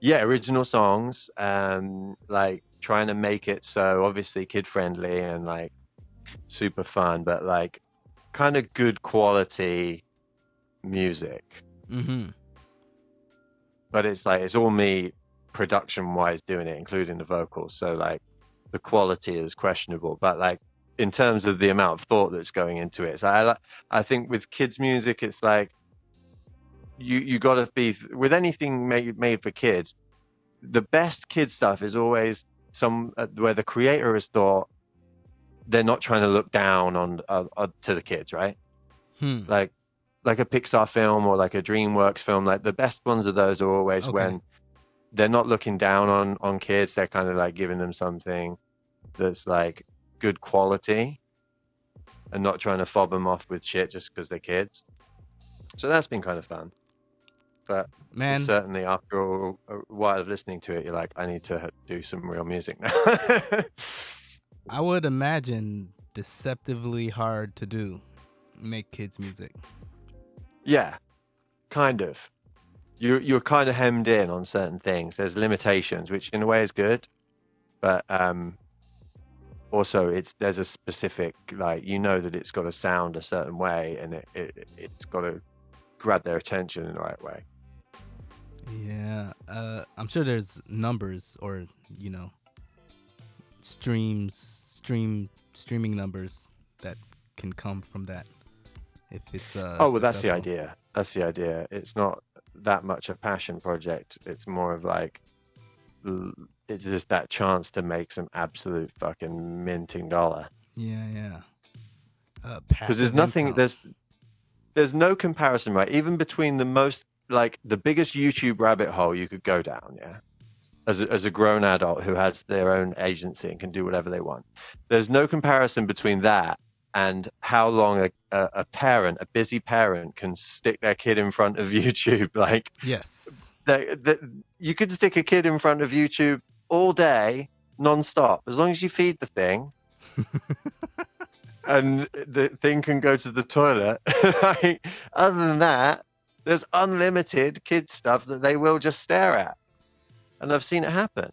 yeah, original songs. Um, like trying to make it so obviously kid friendly and like super fun, but like kind of good quality music. Mm-hmm. But it's like it's all me production wise doing it, including the vocals. So like the quality is questionable, but like in terms of the amount of thought that's going into it, so I I think with kids music, it's like you you got to be with anything made made for kids. The best kid stuff is always some uh, where the creator has thought they're not trying to look down on uh, uh, to the kids, right? Hmm. like like a Pixar film or like a DreamWorks film. Like the best ones of those are always Okay. when they're not looking down on on kids. They're kind of like giving them something that's like good quality and not trying to fob them off with shit just because they're kids. So that's been kind of fun. But Man, certainly after a, a while of listening to it, you're like, I need to do some real music now. I would imagine deceptively hard to do. Make kids music. Yeah, kind of. You're you're kind of hemmed in on certain things. There's limitations, which in a way is good, but um, also it's there's a specific like you know that it's got to sound a certain way, and it, it it's got to grab their attention in the right way. Yeah, uh, I'm sure there's numbers or you know streams, stream streaming numbers that can come from that. If it's uh, oh well, that's the idea. That's the idea. It's not that much a passion project. It's more of like it's just that chance to make some absolute fucking minting dollar. Yeah, yeah. Uh, because there's nothing income. there's there's no comparison right even between the most like the biggest youtube rabbit hole you could go down yeah as a, as a grown adult who has their own agency and can do whatever they want there's no comparison between that and how long a, a, a parent a busy parent can stick their kid in front of youtube like Yes. they, they, you could stick a kid in front of youtube all day non-stop as long as you feed the thing and the thing can go to the toilet. like, other than that, there's unlimited kid stuff that they will just stare at. And I've seen it happen.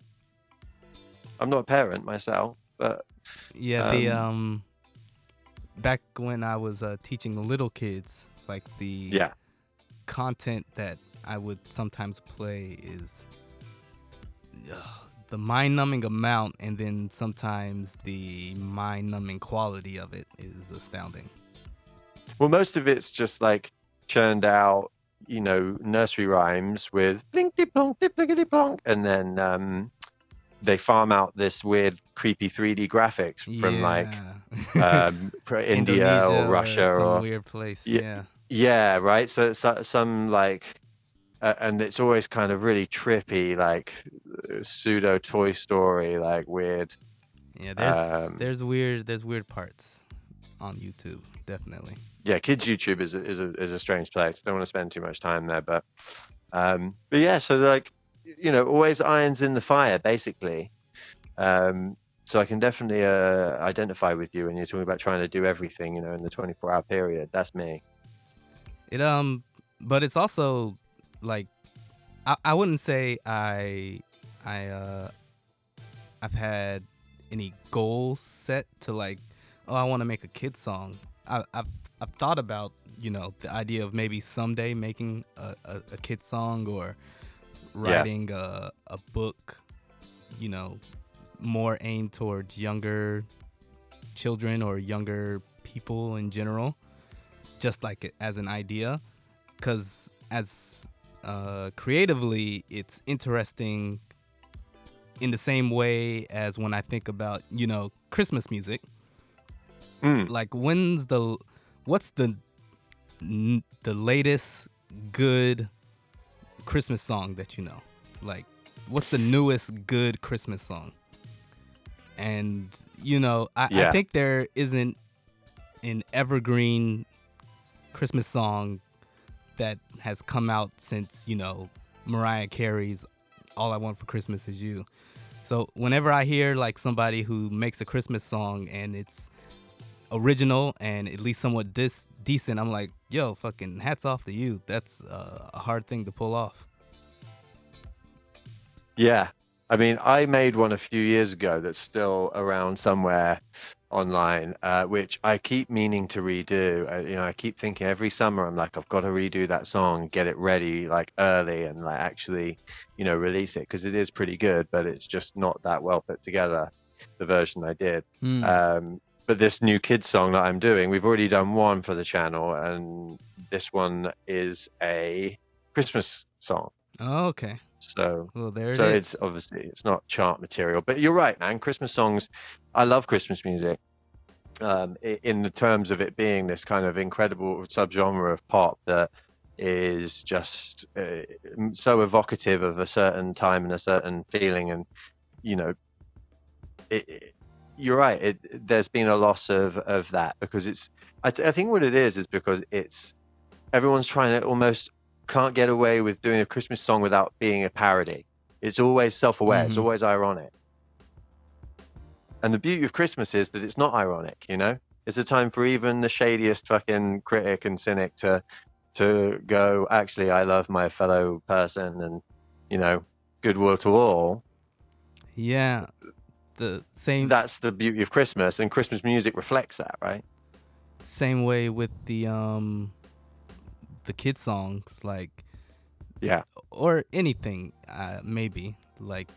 I'm not a parent myself, but Yeah, the Um, um back when I was uh, teaching little kids, like the yeah. content that I would sometimes play is uh, the mind-numbing amount, and then sometimes the mind-numbing quality of it is astounding. Well, most of it's just like churned out, you know, nursery rhymes with blinky plonk, blinkety plonk, and then um, they farm out this weird, creepy 3D graphics from like um, India or Russia some or weird place. Yeah. Yeah. Yeah, right. So, so some like, uh, and it's always kind of really trippy, like pseudo Toy Story, like weird. Yeah, there's Um, there's weird there's weird parts on YouTube, definitely. Yeah, kids YouTube is a, is a is a strange place. Don't want to spend too much time there, but um, but yeah. So like, you know, always irons in the fire, basically. Um, so I can definitely uh, identify with you when you're talking about trying to do everything, you know, in the 24 hour period. That's me. It um, but it's also like I, I wouldn't say I I uh I've had any goals set to like oh, I want to make a kid song. I, I've I've thought about you know the idea of maybe someday making a, a, a kid song or writing a a book, you know, more aimed towards younger children or younger people in general, just like it as an idea, because as uh, creatively, it's interesting in the same way as when I think about you know Christmas music. Mm. Like when's the what's the n- the latest good Christmas song that you know? Like what's the newest good Christmas song? And you know, I, I think there isn't an evergreen Christmas song that has come out since, you know, Mariah Carey's All I Want for Christmas Is You. So whenever I hear like somebody who makes a Christmas song and it's original and at least somewhat dis- decent, I'm like, yo, fucking hats off to you. That's uh, a hard thing to pull off. Yeah. I mean, I made one a few years ago that's still around somewhere online, uh, which I keep meaning to redo. Uh, you know, I keep thinking every summer I'm like, I've got to redo that song, get it ready like early and like actually, you know, release it because it is pretty good, but it's just not that well put together, the version I did. Hmm. Um, but this new kids song that I'm doing, we've already done one for the channel, and this one is a Christmas song. Oh, okay. So Well, there it is. so it's obviously it's not chart material, but you're right, man. Christmas songs, I love Christmas music. Um, in the terms of it being this kind of incredible subgenre of pop that is just uh, so evocative of a certain time and a certain feeling, and you know, it- you're right. It, there's been a loss of of that because it's. I, I think what it is is because it's everyone's trying to almost can't get away with doing a Christmas song without being a parody. It's always self-aware. It's Mhm. always ironic. And the beauty of Christmas is that it's not ironic. You know, it's a time for even the shadiest fucking critic and cynic to to go. Actually, I love my fellow person, and you know, goodwill to all. yeah. The same That's the beauty of Christmas, and Christmas music reflects that, right? same way with the um the kid songs like Yeah. or anything uh, maybe like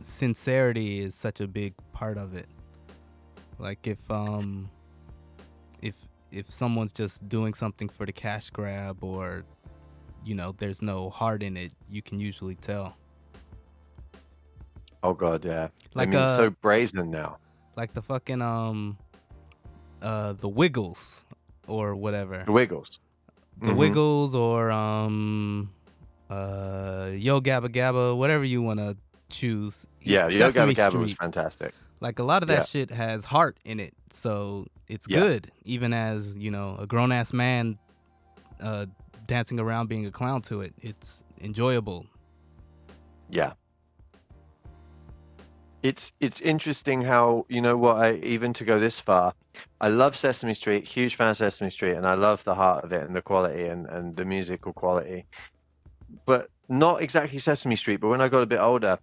sincerity is such a big part of it like if um if if someone's just doing something for the cash grab or you know there's no heart in it you can usually tell Oh God, yeah. Like, I mean, it's so uh, brazen now. like the fucking um uh the wiggles or whatever The Wiggles. the Mhm. Wiggles or um uh Yo Gabba Gabba, whatever you want to choose. Yeah, Yo Gabba Gabba was fantastic. Like a lot of that Yeah. shit has heart in it, so it's Yeah. good. Even as you know, a grown ass man uh dancing around being a clown to it, it's enjoyable. Yeah. It's it's interesting how you know what I even to go this far. I love Sesame Street, huge fan of Sesame Street, and I love the heart of it and the quality and, and the musical quality. But not exactly Sesame Street. But when I got a bit older,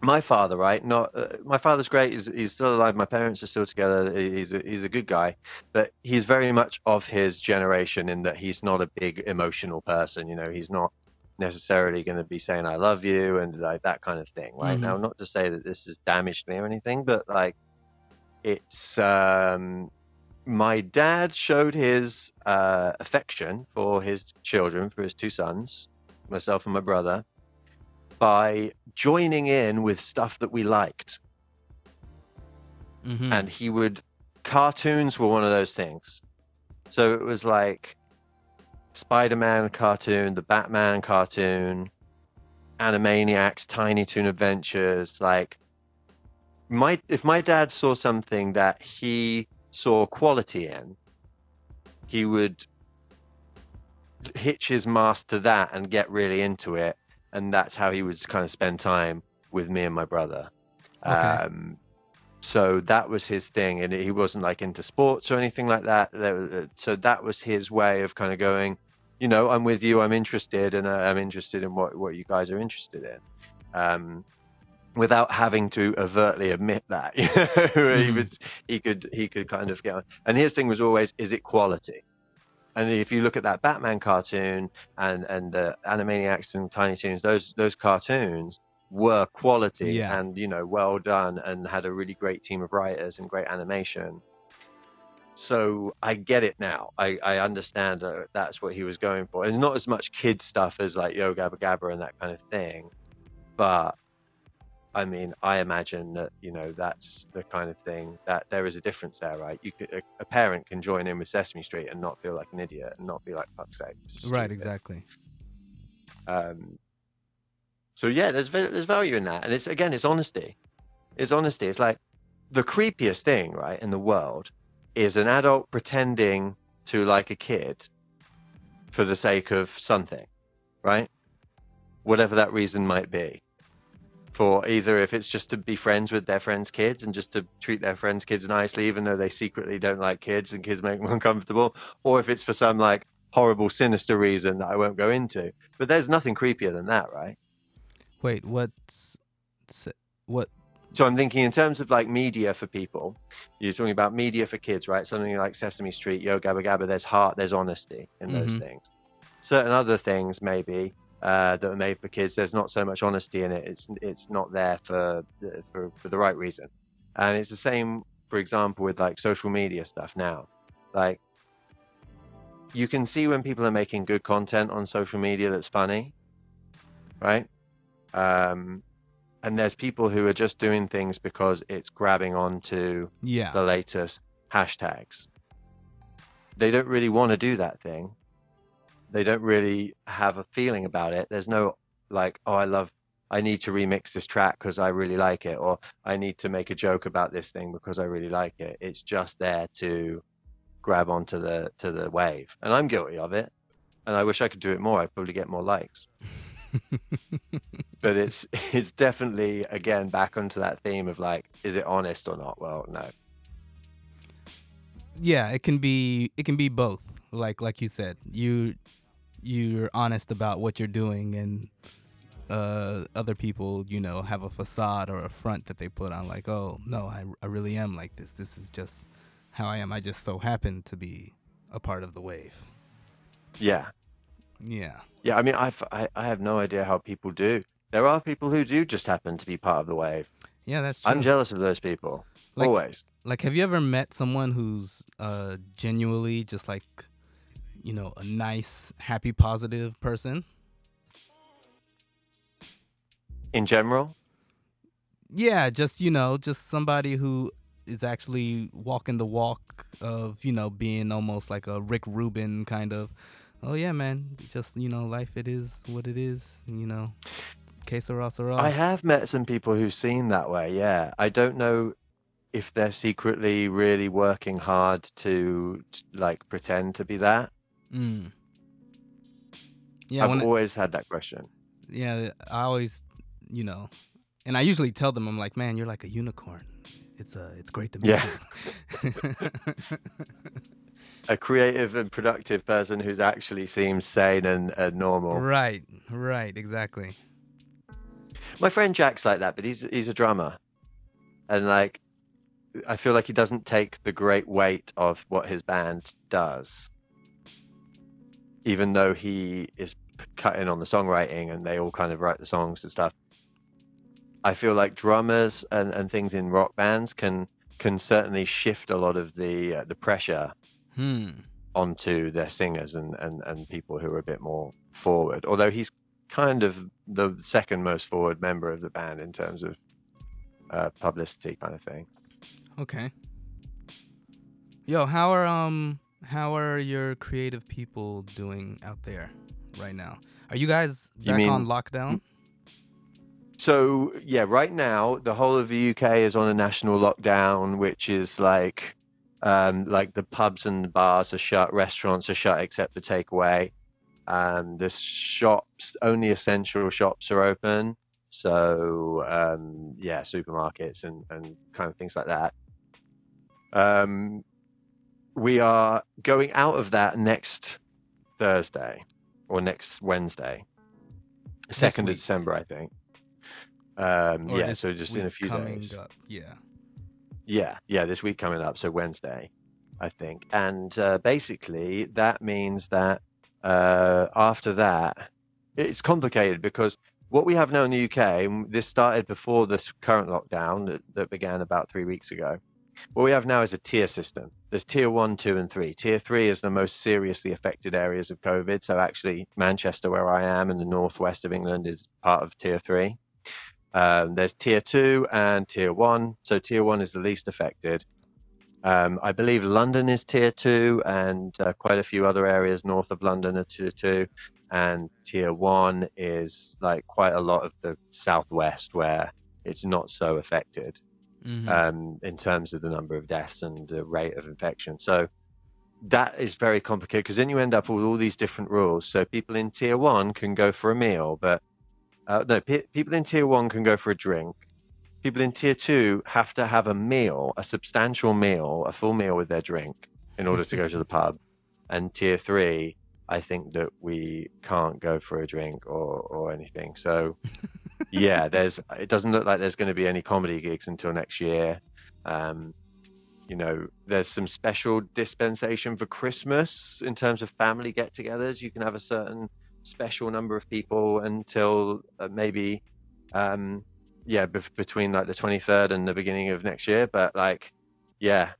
my father, right? Not uh, my father's great. He's he's still alive. My parents are still together. He's a, he's a good guy, but he's very much of his generation in that he's not a big emotional person. You know, he's not necessarily going to be saying I love you and like that kind of thing. Right Mhm. now, not to say that this has damaged me or anything, but like it's um my dad showed his uh, affection for his children, for his two sons, myself and my brother, by joining in with stuff that we liked. Mm-hmm. And he would, cartoons were one of those things. So it was like Spider Man cartoon, the Batman cartoon, Animaniacs, Tiny Toon Adventures. Like, my if my dad saw something that he saw quality in, he would hitch his mask to that and get really into it, and that's how he would kind of spend time with me and my brother. Okay. Um, so that was his thing, and he wasn't like into sports or anything like that. Uh, So that was his way of kind of going, you know, I'm with you, I'm interested, and uh, I'm interested in what what you guys are interested in. Um, without having to overtly admit that. You know, he Mm. was he could he could kind of get on. And his thing was always, is it quality? And if you look at that Batman cartoon and and the Animaniacs and Tiny Toons, those those cartoons were quality Yeah. and you know well done and had a really great team of writers and great animation. So I get it now. I, I understand that that's what he was going for. It's not as much kid stuff as like Yo Gabba Gabba and that kind of thing, but I mean, I imagine that you know that's the kind of thing that there is a difference there, right? You could, a, a parent can join in with Sesame Street and not feel like an idiot and not be like fuck's sake. Right, exactly. Um, so yeah, there's there's value in that, and it's again, it's honesty. It's honesty. It's like the creepiest thing, right, in the world is an adult pretending to like a kid for the sake of something, right? Whatever that reason might be. For either if it's just to be friends with their friends' kids and just to treat their friends' kids nicely, even though they secretly don't like kids and kids make them uncomfortable, or if it's for some like horrible, sinister reason that I won't go into. But there's nothing creepier than that, right? Wait, what's what? So I'm thinking in terms of like media for people, you're talking about media for kids, right? Something like Sesame Street, Yo Gabba Gabba, there's heart, there's honesty in those Mhm. things. Certain other things maybe uh, that are made for kids, there's not so much honesty in it. It's it's not there for the, for for the right reason. And it's the same, for example, with like social media stuff now. Like you can see when people are making good content on social media that's funny, right? Um, and there's people who are just doing things because it's grabbing onto Yeah, the latest hashtags. They don't really want to do that thing. They don't really have a feeling about it. There's no like, oh, I love, I need to remix this track because I really like it, or I need to make a joke about this thing because I really like it. It's just there to grab onto the to the wave, and I'm guilty of it. And I wish I could do it more. I'd probably get more likes. but it's it's definitely again back onto that theme of like, is it honest or not? Well, no. yeah. It can be it can be both. Like like you said, you you're honest about what you're doing, and uh, other people, you know, have a facade or a front that they put on. Like, oh no, I I really am like this. This is just how I am. I just so happen to be a part of the wave. Yeah, Yeah. yeah. I mean, I've, I I have no idea how people do. There are people who do just happen to be part of the wave. Yeah, that's true. I'm jealous of those people. Like- Always. Like, have you ever met someone who's uh, genuinely just like, you know, a nice, happy, positive person? In general, Yeah, just you know, just somebody who is actually walking the walk of you know being almost like a Rick Rubin kind of. Oh yeah, man. Just you know, life it is what it is. You know, que sera sera. I have met some people who seem that way. Yeah, I don't know if they're secretly really working hard to, like pretend to be that. Mm. Yeah, I've always had that question. yeah, I always, you know, and I usually tell them, I'm like, man, you're like a unicorn. It's uh, it's great to meet Yeah. you. A creative and productive person who's actually seems sane and, and normal. right, right, exactly. My friend Jack's like that, but he's he's a drummer, and like I feel like he doesn't take the great weight of what his band does, even though he is cutting on the songwriting and they all kind of write the songs and stuff. I feel like drummers and, and things in rock bands can can certainly shift a lot of the uh, the pressure Hmm. onto their singers and, and, and people who are a bit more forward. Although he's kind of the second most forward member of the band in terms of uh, publicity kind of thing. Okay. Yo, how are um how are your creative people doing out there right now? Are you guys You back mean- on lockdown? So yeah, right now the whole of the UK is on a national lockdown, which is like um, like the pubs and the bars are shut, restaurants are shut except for takeaway. Um, the shops, only essential shops are open. So um, yeah, supermarkets and, and kind of things like that. Um, we are going out of that next Thursday or next Wednesday, second of. December, I think. Um, Or yeah, so just in a few days. Up. Yeah. Yeah, yeah, this week coming up, so Wednesday, I think. And uh, basically, that means that uh, after that, it's complicated because what we have now in the UK, and this started before this current lockdown that, that began about three weeks ago. What we have now is a tier system. There's tier one, two, and three. Tier three is the most seriously affected areas of COVID. So actually, Manchester, where I am, in the northwest of England, is part of tier three. Um, there's tier two and tier one. So tier one is the least affected. Um, I believe London is tier two, and uh, quite a few other areas north of London are tier two. And tier one is like quite a lot of the southwest where it's not so affected Mhm. um, in terms of the number of deaths and the rate of infection. So that is very complicated because then you end up with all these different rules. So people in tier one can go for a meal, but uh, no, pe- people in tier one can go for a drink. People in tier two have to have a meal, a substantial meal, a full meal with their drink in order to go to the pub. And tier three, I think that we can't go for a drink or, or anything. So yeah, there's it doesn't look like there's going to be any comedy gigs until next year. Um, you know, there's some special dispensation for Christmas in terms of family get-togethers. You can have a certain special number of people until uh, maybe, um, yeah, bef- between like the 23rd and the beginning of next year. But like, yeah,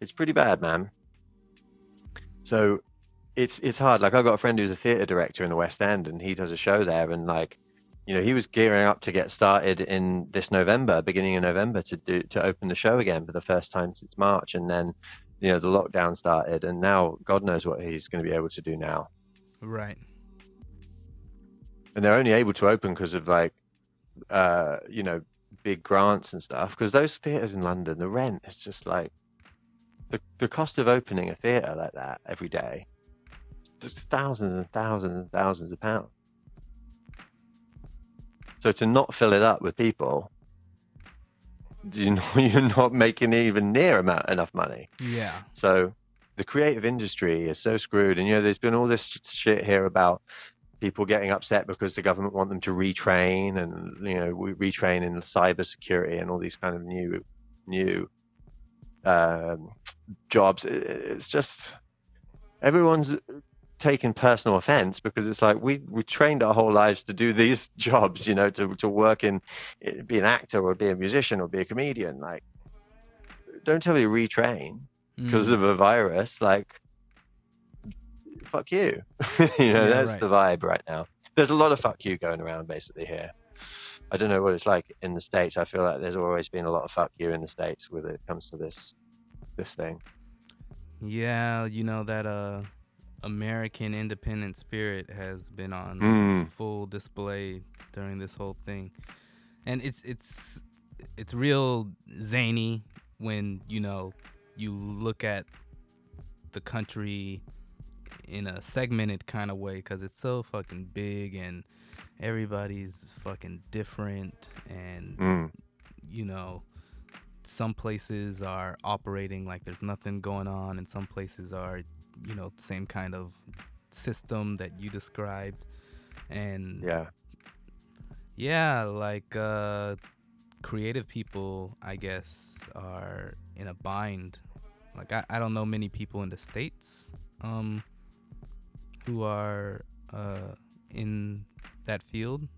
it's pretty bad, man. So it's it's hard. Like I've got a friend who's a theatre director in the West End, and he does a show there, and like, you know, he was gearing up to get started in this November, beginning of November, to do to open the show again for the first time since March, and then, you know, the lockdown started, and now God knows what he's going to be able to do now. Right. And they're only able to open because of like, uh, you know, big grants and stuff. Because those theatres in London, the rent is just like, the the cost of opening a theatre like that every day, it's thousands and thousands and thousands of pounds. So to not fill it up with people, you know, you're not making even near amount enough money. Yeah. So the creative industry is so screwed. And, you know, there's been all this shit here about people getting upset because the government want them to retrain and, you know, we retrain in cyber security and all these kind of new, new um, jobs. It's just everyone's taken personal offense because it's like we we trained our whole lives to do these jobs, you know, to to work in be an actor or be a musician or be a comedian. Like, don't tell me retrain because Mm. of a virus. Like, fuck you. you know, Yeah, that's right. the vibe right now. There's a lot of fuck you going around basically here. I don't know what it's like in the states. I feel like there's always been a lot of fuck you in the states when it comes to this this thing. Yeah, you know that uh American independent spirit has been on Mm. full display during this whole thing. And it's it's it's real zany when, you know, you look at the country in a segmented kind of way cuz it's so fucking big and everybody's fucking different and Mm. you know, some places are operating like there's nothing going on, and some places are, you know, same kind of system that you described. And Yeah. yeah, like uh, creative people, I guess, are in a bind. Like I, I don't know many people in the states um, who are uh, in that field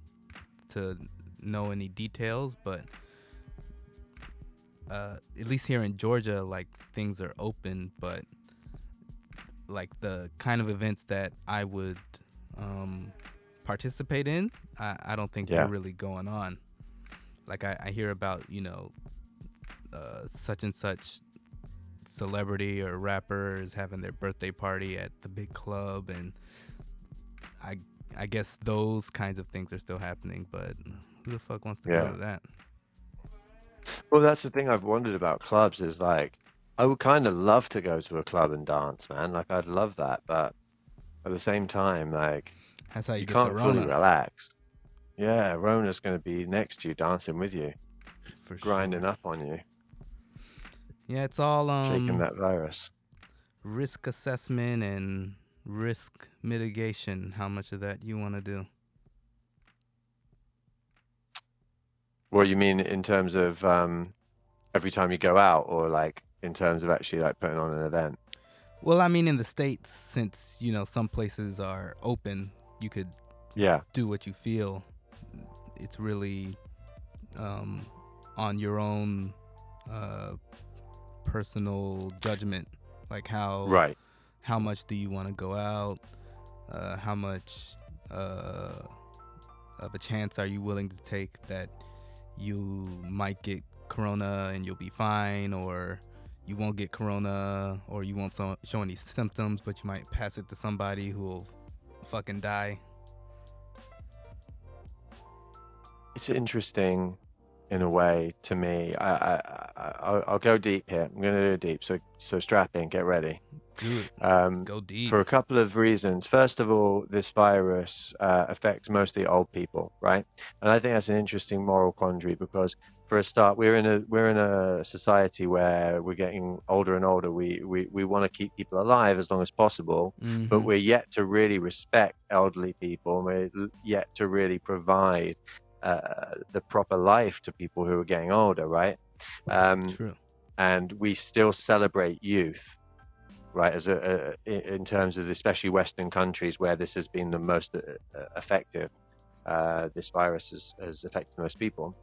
to know any details, but uh, at least here in Georgia, like things are open, but like the kind of events that I would um, participate in, I, I don't think Yeah. they're really going on. Like I, I hear about, you know, uh, such and such celebrity or rapper is having their birthday party at the big club, and I I guess those kinds of things are still happening, but who the fuck wants to Yeah. go to that? Well, that's the thing I've wondered about clubs is like, I would kind of love to go to a club and dance, man. Like, I'd love that, but at the same time, like, That's how you, you can't fully relax. Yeah, Rona's going to be next to you, dancing with you, for grinding sure. up on you, Yeah, it's all shaking um that virus. risk assessment and risk mitigation. How much of that you want to do? Well, you mean in terms of um, every time you go out, or like in terms of actually like putting on an event? Well, I mean, in the states, since you know some places are open, you could Yeah. do what you feel. It's really um, on your own uh, personal judgment, like how Right. how much do you want to go out? Uh, how much uh, of a chance are you willing to take that you might get corona and you'll be fine, or you won't get corona, or you won't so- show any symptoms, but you might pass it to somebody who will fucking die? It's interesting in a way to me. I, I, I I'll, I'll go deep here. I'm going to go deep. So so strap in, get ready. Do it. Um, Go deep. for a couple of reasons. First of all, this virus uh, affects mostly old people, right? And I think that's an interesting moral quandary because, for a start, we're in a we're in a society where we're getting older and older. We we, we want to keep people alive as long as possible, but Mhm. we're yet to really respect elderly people. and We're yet to really provide uh, the proper life to people who are getting older, right? Um, True. and we still celebrate youth right as a, a in terms of especially western countries where this has been the most uh, uh, effective uh, this virus has, has affected most people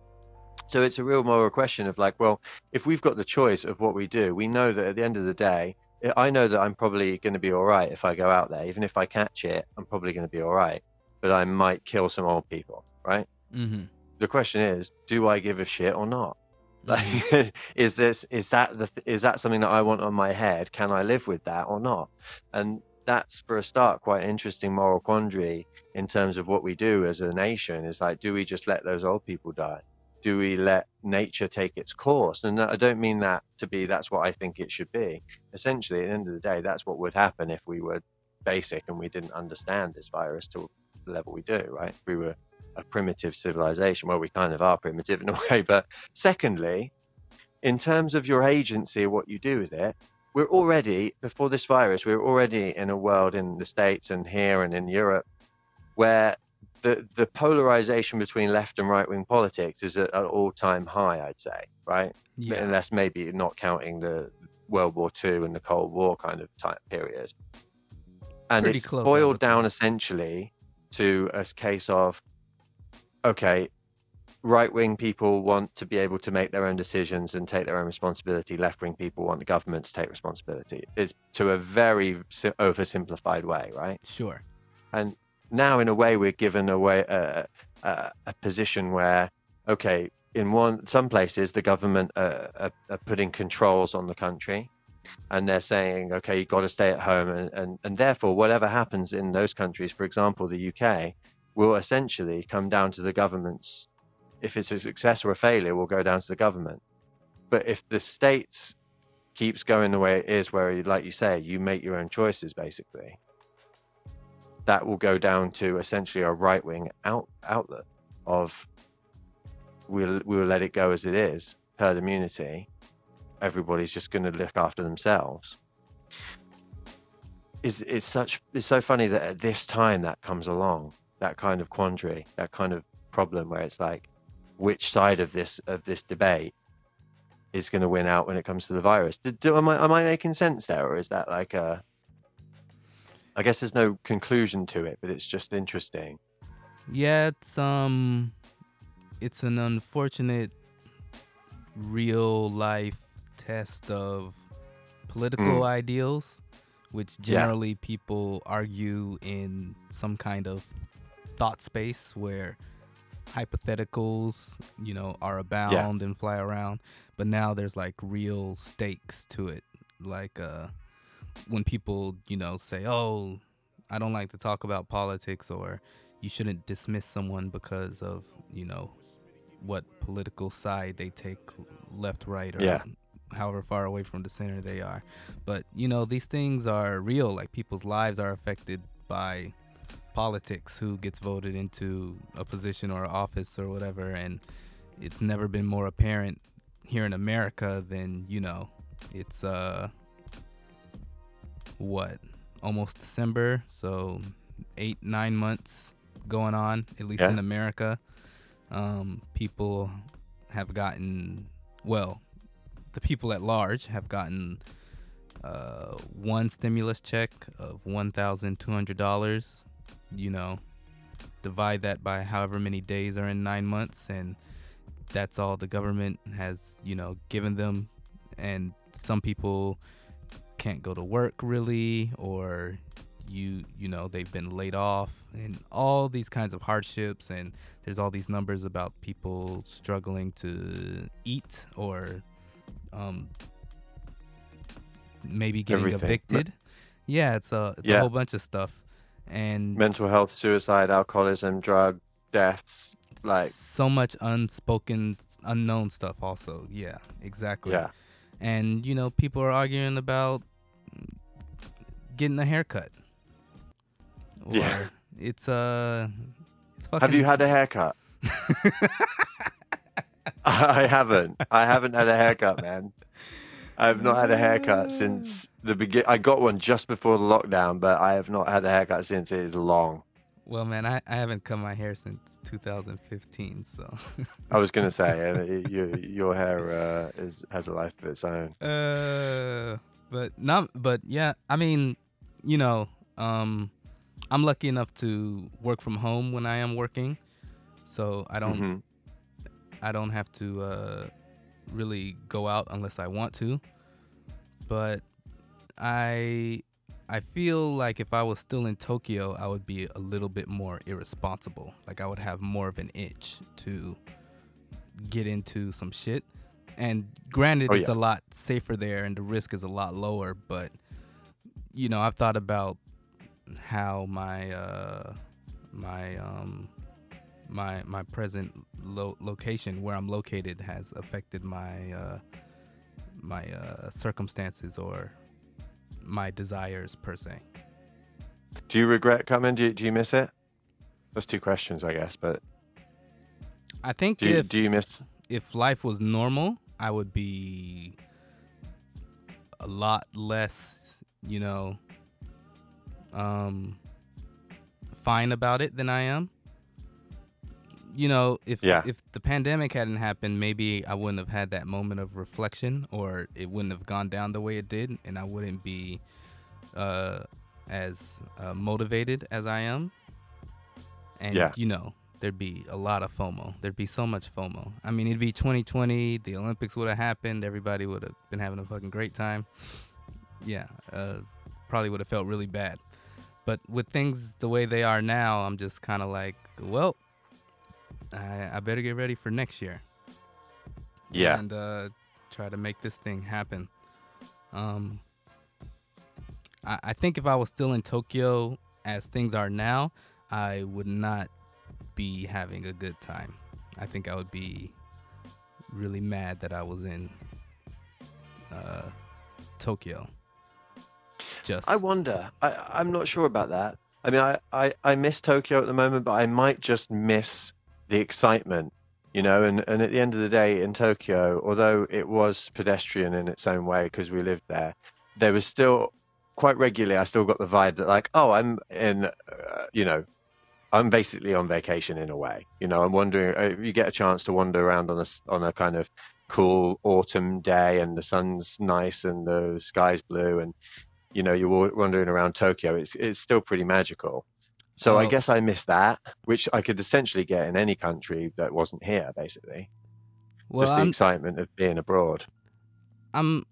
so it's a real moral question of like well if we've got the choice of what we do we know that at the end of the day I know that i'm probably going to be all right if i go out there even if i catch it i'm probably going to be all right but i might kill some old people right Mm-hmm. the question is do i give a shit or not? Like is this is that the is that something that i want on my head? Can i live with that or not? And that's for a start quite an interesting moral quandary in terms of what we do as a nation is like do we just let those old people die? Do we let nature take its course? And i don't mean that to be that's what i think it should be. Essentially at the end of the day that's what would happen if we were basic and we didn't understand this virus to the level we do right? If we were a primitive civilization well we kind of are primitive in a way but secondly in terms of your agency what you do with it we're already before this virus we're already in a world in the states and here and in europe where the the polarization between left and right wing politics is at an all time high i'd say right Yeah. unless maybe not counting the World War II and the Cold War kind of time period. And Pretty it's close, boiled down essentially to a case of okay, right wing people want to be able to make their own decisions and take their own responsibility. Left wing people want the government to take responsibility. It's to a very oversimplified way, right? Sure. and now in a way we're given away a, a, a position where okay in one some places the government uh, are, are putting controls on the country and they're saying okay you've got to stay at home and, and, and therefore whatever happens in those countries for example the uk will essentially come down to the government's if it's a success or a failure will go down to the government. But if the states keeps going the way it is where like you say you make your own choices basically that will go down to essentially a right wing out, outlet of we'll we'll let it go as it is herd immunity. Everybody's just going to look after themselves. Is it's such it's so funny that at this time that comes along that kind of quandary that kind of problem where it's like which side of this of this debate is going to win out when it comes to the virus do, do, am, I, am I making sense there or is that like a I guess there's no conclusion to it, but it's just interesting. Yeah, it's um it's an unfortunate real life test of political ideals which Yeah. generally people argue in some kind of thought space where hypotheticals, you know, are abound and fly around, but now there's like real stakes to it. Like uh when people, you know, say, "Oh, I don't like to talk about politics," or "You shouldn't dismiss someone because of, you know, what political side they take, left, right, or Yeah. however far away from the center they are." But you know, these things are real. Like people's lives are affected by politics who gets voted into a position or office or whatever and it's never been more apparent here in America than you know it's uh what almost December so 8 9 months going on at least yeah. in America um people have gotten well the people at large have gotten uh, one stimulus check of $1,200 you know, divide that by however many days are in nine months, and that's all the government has, you know, given them. And some people can't go to work really, or you, you know, they've been laid off, and all these kinds of hardships. And there's all these numbers about people struggling to eat or um, maybe getting Everything. evicted. Yeah, it's a it's a whole bunch of stuff. And Mental health, suicide, alcoholism, drug deaths. Like, so much unspoken unknown stuff also yeah exactly yeah. and you know people are arguing about getting a haircut or Yeah. it's uh it's fucking Have you had a haircut? I haven't. I haven't had a haircut, man. I've not had a haircut since the begin. I got one just before the lockdown, but I have not had a haircut since. It is long. well man I, I haven't cut my hair since 2015 so I was gonna say, uh, y- your your hair uh, is has a life of its own. Uh, but not, but yeah, I mean, you know, um, I'm lucky enough to work from home when I am working, so I don't, Mhm. I don't have to uh, really go out unless I want to. But I, I feel like if I was still in Tokyo, I would be a little bit more irresponsible. Like I would have more of an itch to get into some shit. And granted, Oh, it's a lot safer there and the risk is a lot lower. But you know, I've thought about how my uh, my um, my my present lo- location where I'm located has affected my uh, my uh, circumstances or my desires per se. Do you regret coming? Do you, do you miss it? That's two questions, I guess. But I think do you, if do you miss? if life was normal, I would be a lot less, you know, um, fine about it than I am. You know, if Yeah. if the pandemic hadn't happened, maybe I wouldn't have had that moment of reflection, or it wouldn't have gone down the way it did, and I wouldn't be uh, as uh, motivated as I am. And Yeah. you know, there'd be a lot of FOMO. There'd be so much FOMO. I mean, it'd be 2020. The Olympics would have happened. Everybody would have been having a fucking great time. Yeah, uh, probably would have felt really bad. But with things the way they are now, I'm just kind of like, well, I, I better get ready for next year. Yeah. And uh, try to make this thing happen. Um, I, I think if I was still in Tokyo as things are now, I would not be having a good time. I think I would be really mad that I was in uh, Tokyo. Just I wonder. I, I'm not sure about that. I mean, I, I, I miss Tokyo at the moment, but I might just miss the excitement, you know. And, and at the end of the day, in Tokyo, although it was pedestrian in its own way because we lived there, there was still quite regularly. I still got the vibe that like, oh, I'm in, uh, you know, I'm basically on vacation in a way. You know, I'm wondering uh, if you get a chance to wander around on a on a kind of cool autumn day and the sun's nice and the sky's blue and you know you're wandering around Tokyo. It's it's still pretty magical. So I Oh. guess I missed that, which I could essentially get in any country that wasn't here, basically. well, Just the I'm, excitement of being abroad. I'm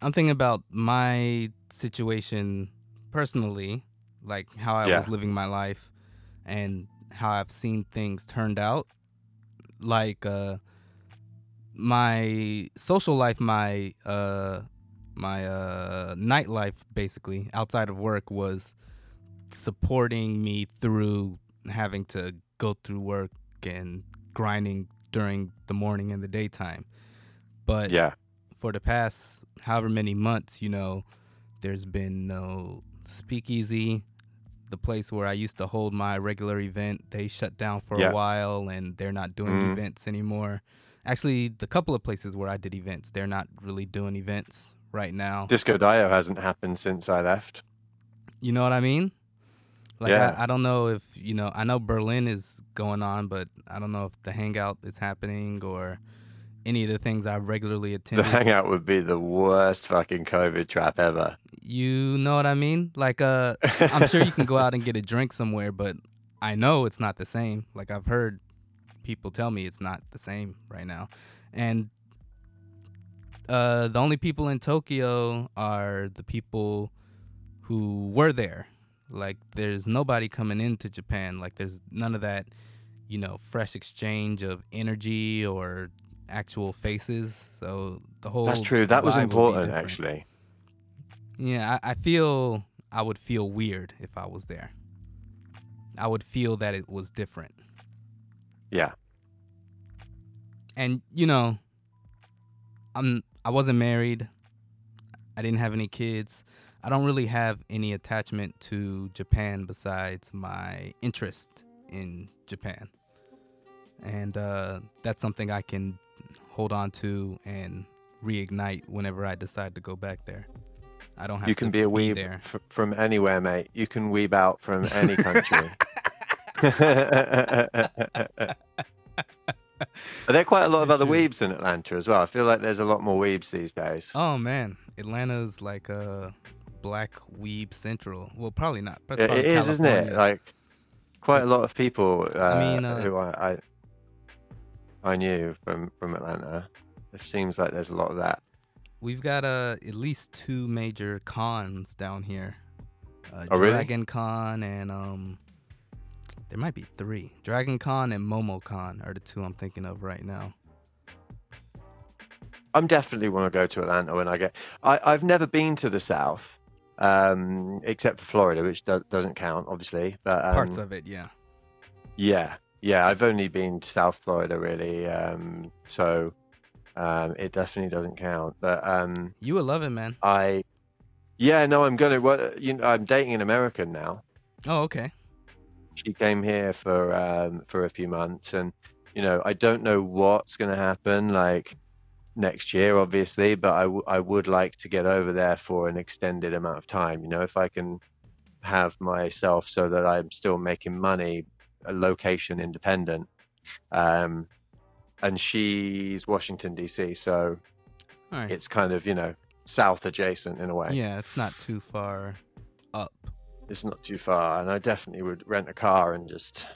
I'm thinking about my situation personally, like how I Yeah. was living my life and how I've seen things turned out. Like uh my social life, my uh my uh nightlife basically outside of work was supporting me through having to go through work and grinding during the morning and the daytime. But Yeah, for the past however many months, you know, there's been no speakeasy. The place where I used to hold my regular event, they shut down for Yeah. a while and they're not doing Mhm. events anymore. Actually, the couple of places where I did events, they're not really doing events right now. Disco Dio hasn't happened since I left. You know what I mean? Like Yeah. I, I don't know if you know I know Berlin is going on, but I don't know if the hangout is happening or any of the things I regularly attend. The hangout would be the worst fucking COVID trap ever. You know what I mean? Like, uh, I'm sure you can go out and get a drink somewhere, but I know it's not the same. Like, I've heard people tell me it's not the same right now. And uh, the only people in Tokyo are the people who were there. Like, there's nobody coming into Japan. Like, there's none of that, you know, fresh exchange of energy or actual faces. So the whole That's true. That was vibe will be important, actually. Yeah, I, I feel I would feel weird if I was there. I would feel that it was different. Yeah. And you know, I'm I wasn't married. I didn't have any kids. I don't really have any attachment to Japan besides my interest in Japan. And uh, that's something I can hold on to and reignite whenever I decide to go back there. I don't have You to can be a weeb there. f- from anywhere, mate. You can weeb out from any country. Are there quite a lot of other weebs in Atlanta as well? I feel like there's a lot more weebs these days. Oh man, Atlanta's like a black weeb central. Well, probably not. That's It- is, isn't it? Like quite a lot of people uh, mean, uh, who I, I I knew from from Atlanta. It seems like there's a lot of that. We've got uh, at least two major cons down here. Uh, Oh, really? Dragon Con and um, there might be three. Dragon Con and Momo Con are the two I'm thinking of right now. I'm definitely want to go to Atlanta when I get. I, I've never been to the South, um, except for Florida, which do, doesn't count, obviously. But um, Parts of it, yeah. yeah, yeah, I've only been to South Florida really, um, so um, it definitely doesn't count. But um, You will love it, man. I, yeah, no, I'm gonna. What you know, I'm dating an American now. Oh, okay. She came here for um, for a few months, and you know, I don't know what's gonna happen like next year, obviously, but I, w- I would like to get over there for an extended amount of time. You know, if I can have myself so that I'm still making money, location independent. Um, and she's Washington D.C., so right. it's kind of you know south adjacent in a way. yeah, it's not too far up. It's not too far, and I definitely would rent a car and just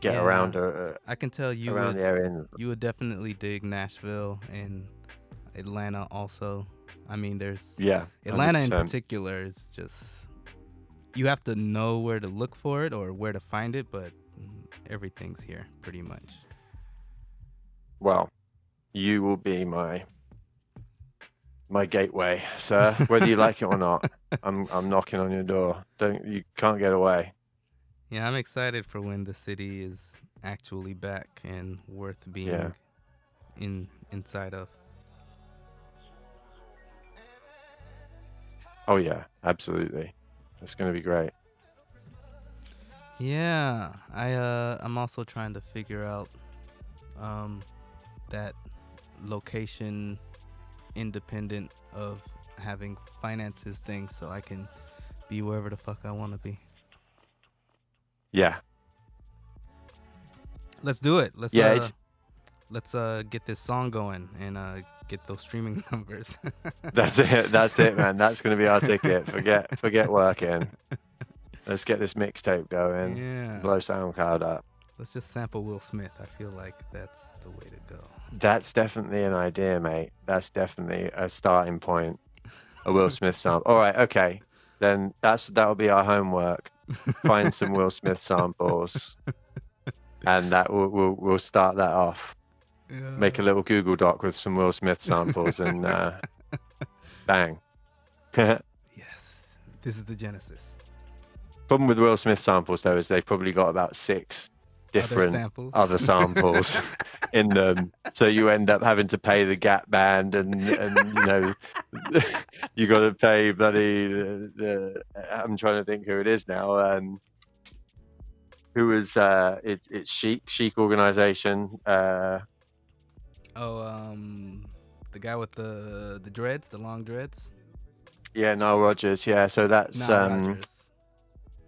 get Yeah. around uh, I can tell you around would, the area. You would definitely dig Nashville and Atlanta also. I mean, there's yeah, Atlanta in 100%. particular is just you have to know where to look for it or where to find it, but everything's here pretty much. Well, you will be my my gateway, sir. Whether you like it or not, I'm I'm knocking on your door. Don't you can't get away. Yeah, I'm excited for when the city is actually back and worth being Yeah. in inside of. Oh yeah, absolutely. It's gonna be great. Yeah, I uh I'm also trying to figure out um that location independent of having finances thing so I can be wherever the fuck I want to be. Yeah, Let's do it. Let's Yeah, uh, let's uh get this song going and uh get those streaming numbers. that's it. That's it, man. That's gonna be our ticket. Forget forget working. Let's get this mixtape going. yeah. Blow SoundCloud up. Let's just sample Will Smith. I feel like that's the way to go. That's definitely an idea, mate. That's definitely a starting point. A Will Smith sample. All right, okay. Then that's that'll be our homework. Find some Will Smith samples, and that will we'll, we'll start that off. Make a little Google Doc with some Will Smith samples, and uh, bang. Yes. This is the genesis. Problem with Will Smith samples though is they've probably got about six Other different samples. other samples in them. So you end up having to pay the Gap band, and and you know, you got to pay bloody. The, the, I'm trying to think who it is now. Um, who was uh, it, it's Chic Chic organization. Uh, Oh, um, the guy with the the dreads, the long dreads. yeah, Nile Rodgers. Yeah, so that's Nile um, Rodgers.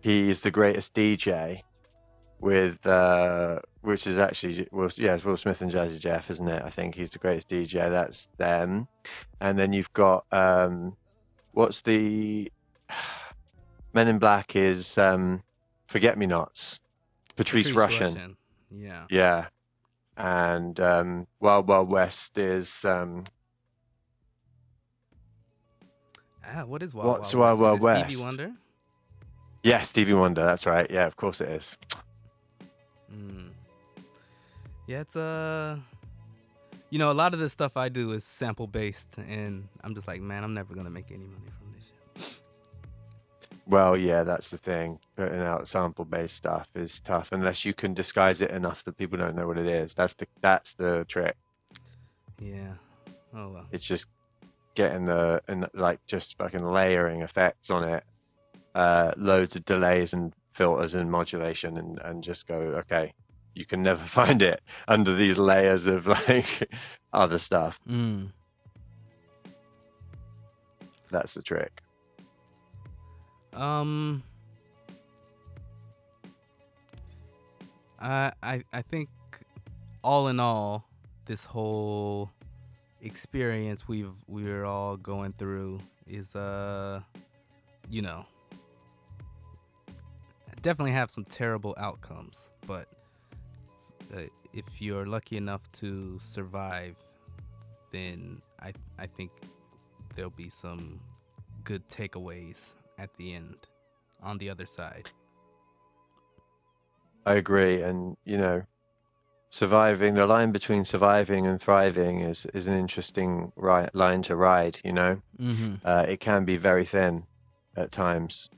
he's the greatest DJ with uh, which is actually Will, yeah, it's Will Smith and Jazzy Jeff, isn't it? I think he's the greatest DJ. That's them, and then you've got um, what's the Men in Black is um, Forget Me Nots, Patrice, Patrice Rushen. Yeah. Yeah, and um, Wild Wild West is um, Ah, what is Wild What's Wild, Wild West? Wild it Stevie West? Wonder? yeah Stevie Wonder. That's right. Yeah, of course it is. Mm. Yeah, it's uh you know, a lot of the stuff I do is sample based and I'm just like, man, I'm never gonna make any money from this shit. Well, yeah, that's the thing. Putting out sample-based stuff is tough unless you can disguise it enough that people don't know what it is. That's the that's the trick. Yeah. Oh well. It's just getting the and like just fucking layering effects on it, uh, loads of delays and filters and modulation, and and just go okay. You can never find it under these layers of like other stuff. Mm. That's the trick. Um I I I think all in all this whole experience we've we're all going through is uh you know definitely have some terrible outcomes but uh, if you're lucky enough to survive then I I think there'll be some good takeaways at the end on the other side. I agree, and you know, surviving the line between surviving and thriving is is an interesting ri line to ride. You know, Mm-hmm. uh, it can be very thin at times.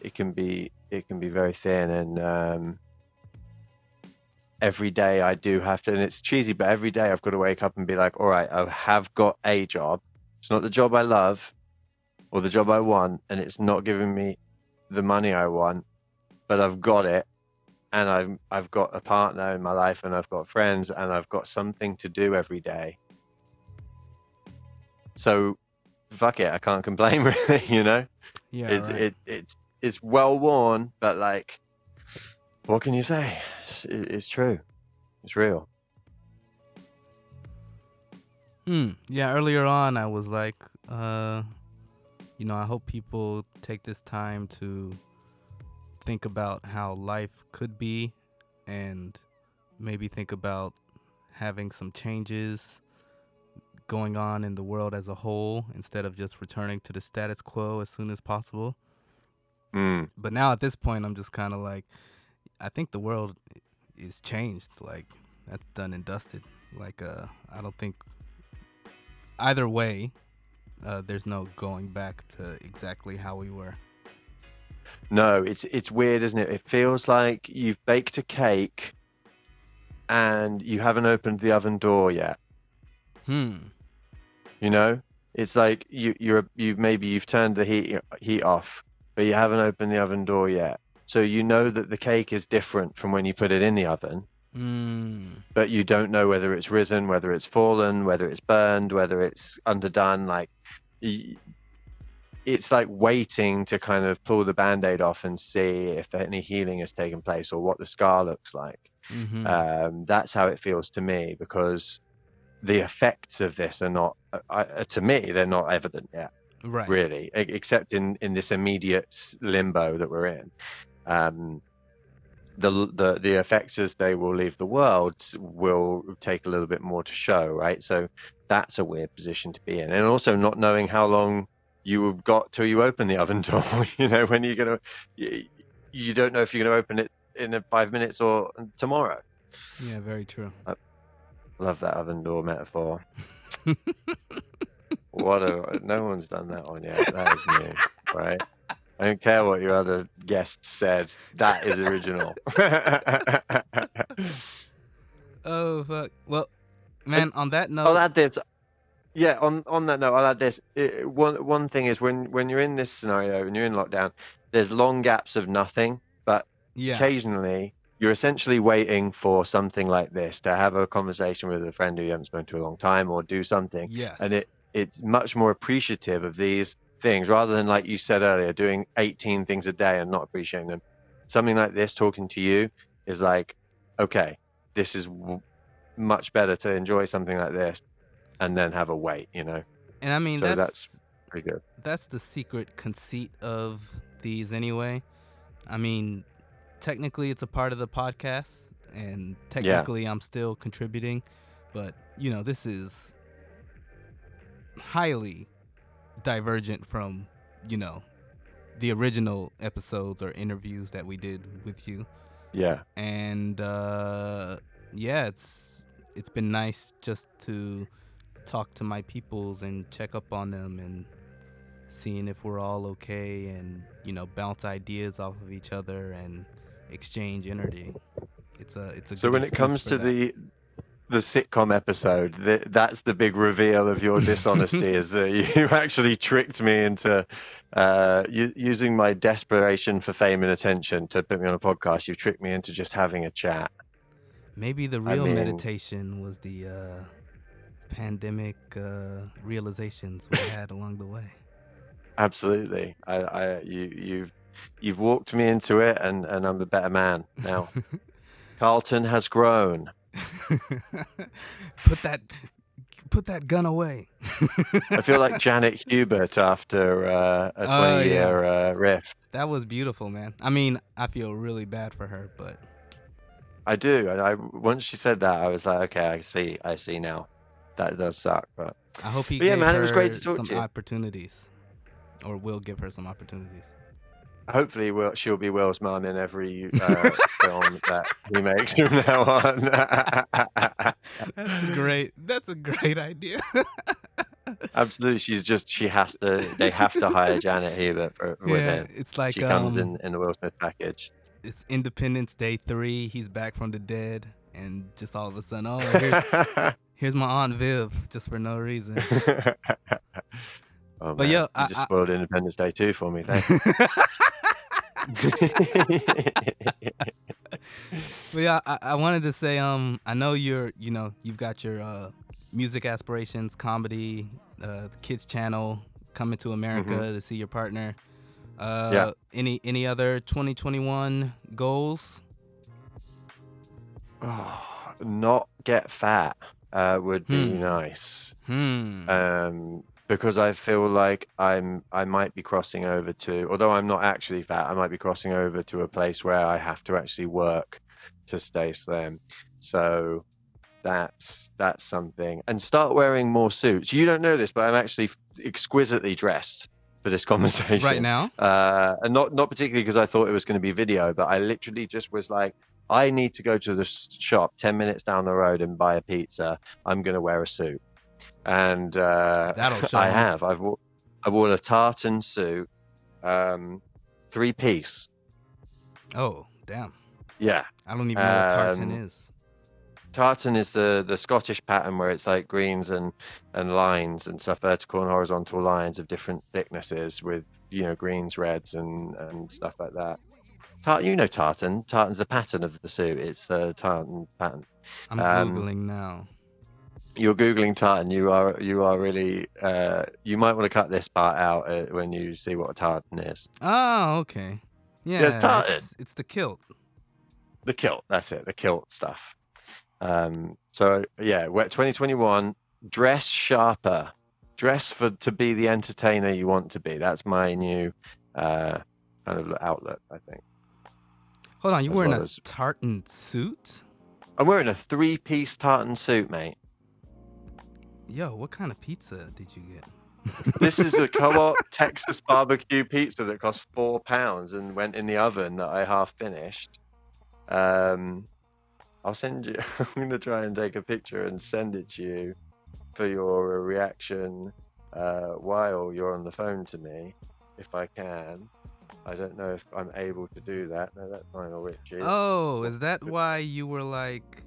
It can be it can be very thin, and um, every day I do have to, and it's cheesy, but every day I've got to wake up and be like, all right, I have got a job. It's not the job I love or the job I want, and it's not giving me the money I want, but I've got it, and I've I've got a partner in my life, and I've got friends, and I've got something to do every day. So, fuck it, I can't complain really, you know. Yeah, it's right. it it's it's well worn, but like, what can you say? It's, it- it's true. It's real. Hmm. Yeah, earlier on I was like, uh, you know, I hope people take this time to think about how life could be and maybe think about having some changes going on in the world as a whole instead of just returning to the status quo as soon as possible. Mm. But now at this point I'm just kind of like I think the world is changed like that's done and dusted. Like uh I don't think either way uh there's no going back to exactly how we were. No, it's it's weird, isn't it? It feels like you've baked a cake and you haven't opened the oven door yet. Hmm. You know, it's like you you're you maybe you've turned the heat heat off, but you haven't opened the oven door yet. So you know that the cake is different from when you put it in the oven, Hmm. but you don't know whether it's risen, whether it's fallen, whether it's burned, whether it's underdone. Like it's like waiting to kind of pull the band-aid off and see if any healing has taken place or what the scar looks like. Mm-hmm. Um, that's how it feels to me because the effects of this are not, uh, uh, to me, they're not evident yet, right. really, except in in this immediate limbo that we're in. Um, the the the effects as they will leave the world will take a little bit more to show, right? So that's a weird position to be in, and also not knowing how long you have got till you open the oven door. you know, when you're gonna, you, you don't know if you're gonna open it in five minutes or tomorrow. Yeah, very true. Love that oven door metaphor. what a no one's done that one yet. That is new, right? I don't care what your other guests said. That is original. Oh fuck. Well, man, on that note, I'll add this. Yeah, on on that note, I'll add this. It, one one thing is when when you're in this scenario and you're in lockdown, there's long gaps of nothing, but yeah. occasionally you're essentially waiting for something like this to have a conversation with a friend who you haven't spoken to a long time or do something Yes. and it it's much more appreciative of these things rather than like you said earlier doing 18 things a day and not appreciating them something like this talking to you is like okay, this is w- much better to enjoy something like this and then have a wait, you know. And I mean So that's, that's Pretty good. that's the secret conceit of these anyway. I mean, technically it's a part of the podcast and technically I'm still contributing, but you know, this is highly divergent from, you know, the original episodes or interviews that we did with you. Yeah. and uh, yeah, it's it's been nice just to talk to my peoples and check up on them and seeing if we're all okay and you know bounce ideas off of each other and exchange energy. It's a it's a So when it comes to that. the the sitcom episode, th- that's the big reveal of your dishonesty is that you actually tricked me into uh, using my desperation for fame and attention to put me on a podcast. You tricked me into just having a chat. maybe the I real mean- meditation was the uh, pandemic uh, realizations we had along the way. Absolutely, I, I you you've you've walked me into it, and and I'm a better man now. Carlton has grown. put that put that gun away. I feel like Janet Hubert after uh, a 20 Oh, year uh, rift. That was beautiful, man. I mean, I feel really bad for her, but I do, and I once she said that, I was like, okay, I see, I see now. That does suck, but I hope he But yeah, man, her it was great to talk some to you. opportunities, or will give her some opportunities. Hopefully, will she'll be Will's mum in every uh, film that he makes from now on. That's great. That's a great idea. Absolutely, she's just she has to. They have to hire Janet Hubert for, with yeah, him. it's like she comes um, in in the Will Smith package. it's Independence Day three. He's back from the dead, and just all of a sudden, oh, here's, here's my aunt Viv, just for no reason. Oh, But man, yo, you I- just I- spoiled Independence Day too for me. Thanks. But yeah, I, I wanted to say, um, I know you're, you know, you've got your uh, music aspirations, comedy, uh, the kids channel, coming to America Mhm. to see your partner. Uh, Yeah. Any any other 2021 goals? Oh, not get fat uh, would be Hmm. nice. Hmm. um, because I feel like I'm I might be crossing over to, although I'm not actually fat, I might be crossing over to a place where I have to actually work to stay slim. So that's that's something, and start wearing more suits. You don't know this, but I'm actually exquisitely dressed for this conversation right now. uh, and not not particularly because I thought it was going to be video, but I literally just was like, I need to go to the shop ten minutes down the road and buy a pizza. I'm going to wear a suit, and uh, That'll show I have. I've I wore a tartan suit, um, three piece. Oh, damn. Yeah, I don't even know what tartan Um, is. tartan is the the Scottish pattern where it's like greens and and lines and stuff, vertical and horizontal lines of different thicknesses with you know greens, reds, and and stuff like that. Tart, you know tartan. Tartan's the pattern of the suit. It's the tartan pattern. I'm um, googling now. You're googling tartan. You are you are really. Uh, you might want to cut this part out uh, when you see what a tartan is. Oh, okay. Yeah, it's tartan. It's, it's the kilt. The kilt. That's it. The kilt stuff. Um, so yeah, we're 2021. Dress sharper. Dress for to be the entertainer you want to be. That's my new uh, kind of outlook. I think. Hold on, you As wearing well a as- tartan suit? I'm wearing a three-piece tartan suit, mate. Yo, what kind of pizza did you get? This is a co-op Texas barbecue pizza that cost four pounds and went in the oven that I half finished. Um, I'll send you. I'm gonna try and take a picture and send it to you for your reaction uh, while you're on the phone to me, if I can. I don't know if I'm able to do that. No, that's Lionel Richie. Oh, is that why you were like,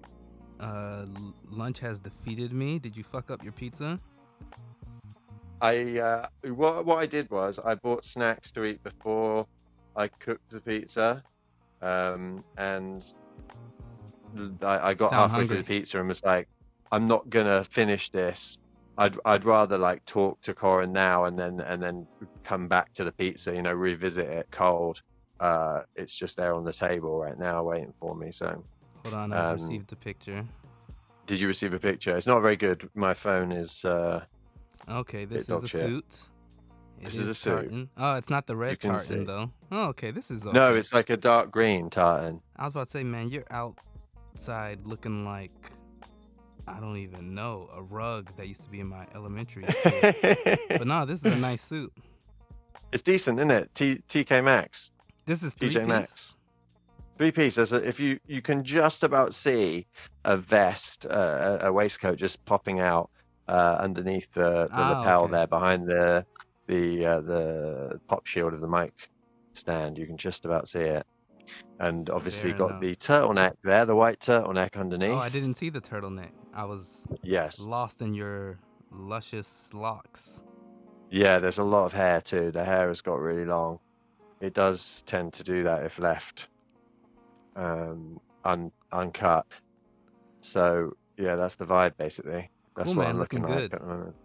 uh, lunch has defeated me? Did you fuck up your pizza? I uh, what what I did was I bought snacks to eat before I cooked the pizza, um, and I, I got Sound halfway through the pizza and was like, I'm not gonna finish this. I'd I'd rather like talk to Corin now and then and then come back to the pizza, you know, revisit it cold. Uh, it's just there on the table right now, waiting for me. So Hold on, I Um, received the picture. Did you receive a picture? It's not very good. My phone is. Uh, Okay, this is a shit. suit. It This is a suit. tartan. Oh, it's not the red tartan see. though. Oh, okay, this is okay. No, it's like a dark green tartan. I was about to say, man, you're outside looking like I don't even know a rug that used to be in my elementary school. but no, this is a nice suit. it's decent, isn't it? T- TK Maxx. This is TJ. Maxx. Piece. There's a, if you you can just about see a vest, uh, a, a waistcoat just popping out uh, underneath the, the Ah, lapel okay. there behind the the uh, the pop shield of the mic stand. You can just about see it. And obviously Fair got enough. the turtleneck there, the white turtleneck underneath. Oh, I didn't see the turtleneck. I was Yes. lost in your luscious locks. Yeah, there's a lot of hair too. The hair has got really long. It does tend to do that if left um, un- uncut. So yeah, that's the vibe basically. That's Cool, what man, I'm looking, looking like good. at the moment.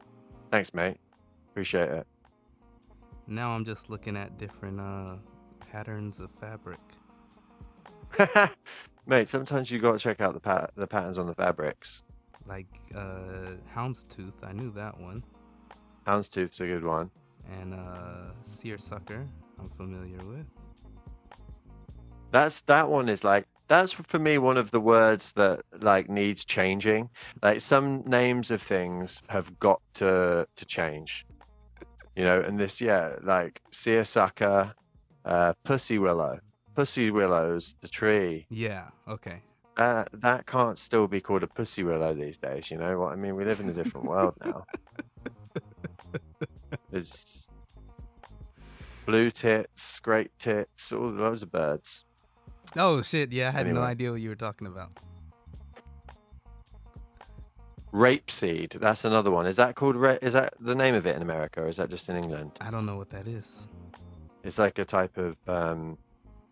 Thanks, mate. Appreciate it. Now I'm just looking at different uh patterns of fabric. mate, sometimes you got to check out the pat- the patterns on the fabrics. Like uh houndstooth, I knew that one. Houndstooth's a good one. And uh seersucker, I'm familiar with. That's that one is like that's for me one of the words that like needs changing. Like some names of things have got to to change. You know, and this yeah, like seersucker, uh, pussy willow. Pussy willow's the tree. Yeah, okay. Uh, that can't still be called a pussy willow these days. You know what I mean? We live in a different world now. There's blue tits, great tits, all loads of birds. Oh shit, yeah, I had no idea what you were talking about. Rapeseed. That's another one. Is that called? Ra- is that the name of it in America, or is that just in England? I don't know what that is. It's like a type of um,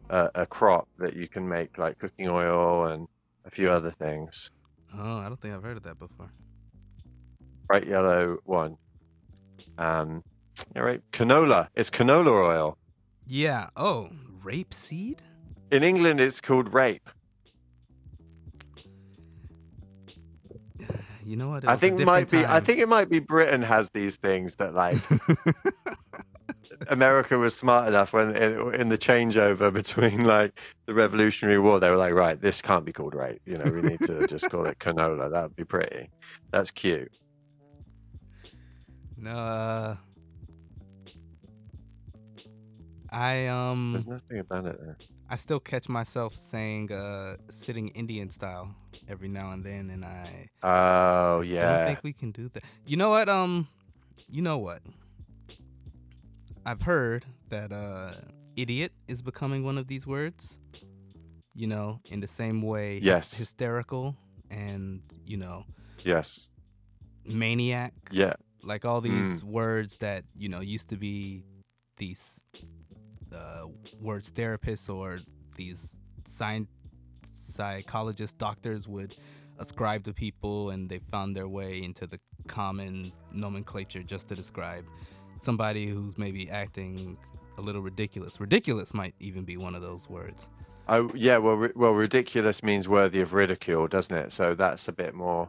a, a crop that you can make like cooking oil and a few other things. Oh, I don't think I've heard of that before. Bright yellow one. Um, yeah, right. Canola. It's canola oil. Yeah. Oh, rapeseed? In England, it's called rape. You know what? I think it might be. I think it might be Britain has these things that like America was smart enough when in, in the changeover between like the Revolutionary War, they were like, right, this can't be called rape. You know, we need to just call it canola. That would be pretty. That's cute. no. Uh, I um There's nothing about it there. I still catch myself saying uh sitting Indian style every now and then and I Oh yeah. I don't think we can do that. You know what? Um you know what? I've heard that uh idiot is becoming one of these words. You know, in the same way Yes. hysterical and, you know, Yes. maniac Yeah. like all Mm. these words that you know used to be these uh, words therapists or these science psychologists doctors would ascribe to people and they found their way into the common nomenclature just to describe somebody who's maybe acting a little ridiculous ridiculous might even be one of those words Oh yeah. Well, ri- well, ridiculous means worthy of ridicule, doesn't it? So that's a bit more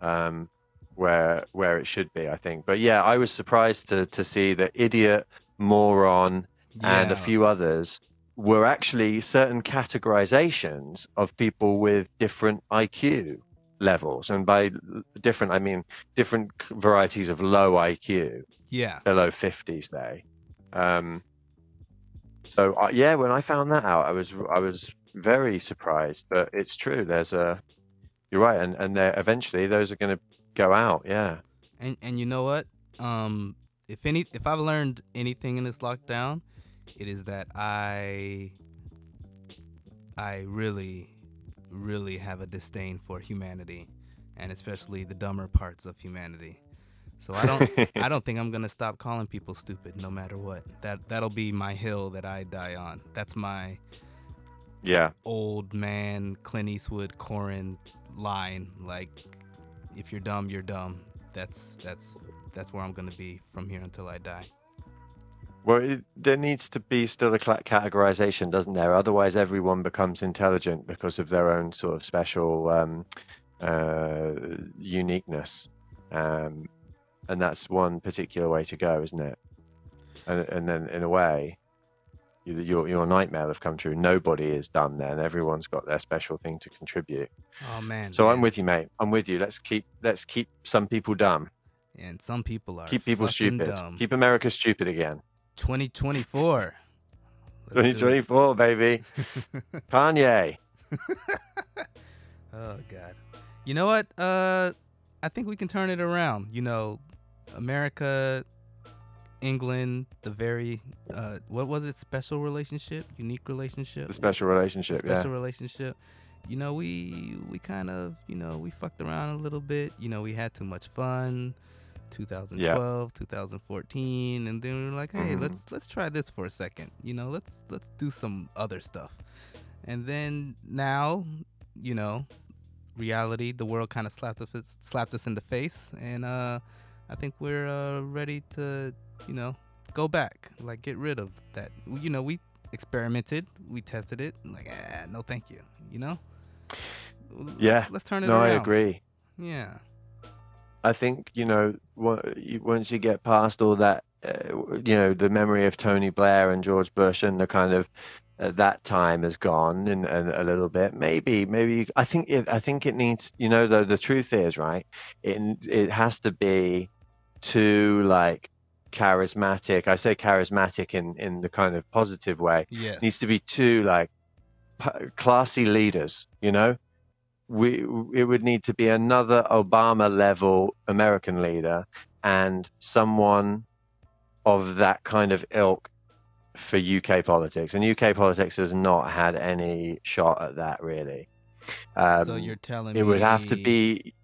um, where where it should be, I think. But yeah, I was surprised to to see that idiot, moron, and a few others were actually certain categorizations of people with different IQ levels. And by different, I mean different varieties of low IQ, yeah below 50s, say. Um, so uh, yeah, when I found that out, I was I was very surprised. But it's true. There's a, you're right, and and there eventually those are going to go out. Yeah. And and you know what? Um, if any, if I've learned anything in this lockdown, it is that I, I really, really have a disdain for humanity, and especially the dumber parts of humanity. So I don't, I don't think I'm gonna stop calling people stupid, no matter what. That that'll be my hill that I die on. That's my yeah. old man Clint Eastwood Corin line. Like, if you're dumb, you're dumb. That's that's that's where I'm gonna be from here until I die. Well, it, there needs to be still a categorization, doesn't there? Otherwise, everyone becomes intelligent because of their own sort of special um, uh, uniqueness, um, and that's one particular way to go, isn't it? And, and then, in a way, you- your your nightmare have come true. Nobody is done then. Everyone's got their special thing to contribute. Oh man. So I'm with you, mate. I'm with you. Let's keep let's keep some people dumb. And some people are Keep people stupid. Dumb. Keep America stupid again. 2024. Let's 2024, baby. Kanye. Oh god. You know what? Uh I think we can turn it around. You know, America, England, the very uh what was it? Special relationship, unique relationship, The special relationship, special yeah. relationship. You know, we we kind of, you know, we fucked around a little bit. You know, we had too much fun. 2012, 2014, and then we were like, "Hey, Mhm. let's let's try this for a second. You know, let's let's do some other stuff." And then now, you know, reality, the world kind of slapped us slapped us in the face, and uh, I think we're uh, ready to, you know, go back, like get rid of that. You know, we experimented, we tested it, like, ah, no, thank you. You know. Yeah. Let's, let's turn it No, around. I agree. Yeah. I think you know once you get past all that, uh, you know, the memory of Tony Blair and George Bush and the kind of uh, that time has gone in a little bit. Maybe, maybe you- I think it. I think it needs. You know, the the truth is right. It it has to be too like charismatic. I say charismatic in in the kind of positive way. Yes. needs to be too like p- classy leaders you know we it would need to be another obama level american leader and someone of that kind of ilk for uk politics and uk politics has not had any shot at that really um, so you're telling it would have to be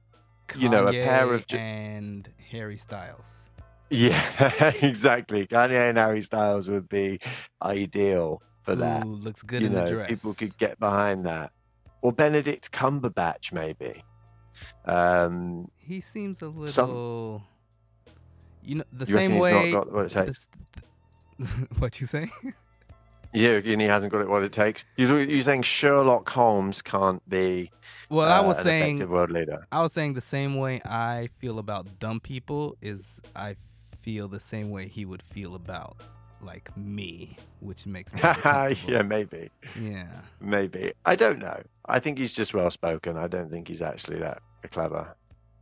you know, a pair of and Harry Styles. yeah exactly kanye and harry styles would be ideal for that Ooh, looks good you in know, the dress. people could get behind that. Or Benedict Cumberbatch, maybe. Um, He seems a little. Some- You know, the you same he's way. not got what it takes? this- what you say? Yeah, and he hasn't got it what it takes. You're, you're saying Sherlock Holmes can't be Well, I uh, was an saying, world leader. I was saying the same way I feel about dumb people is I feel the same way he would feel about like me, which makes me. yeah, maybe, Yeah. maybe. I don't know. I think he's just well spoken. I don't think he's actually that clever.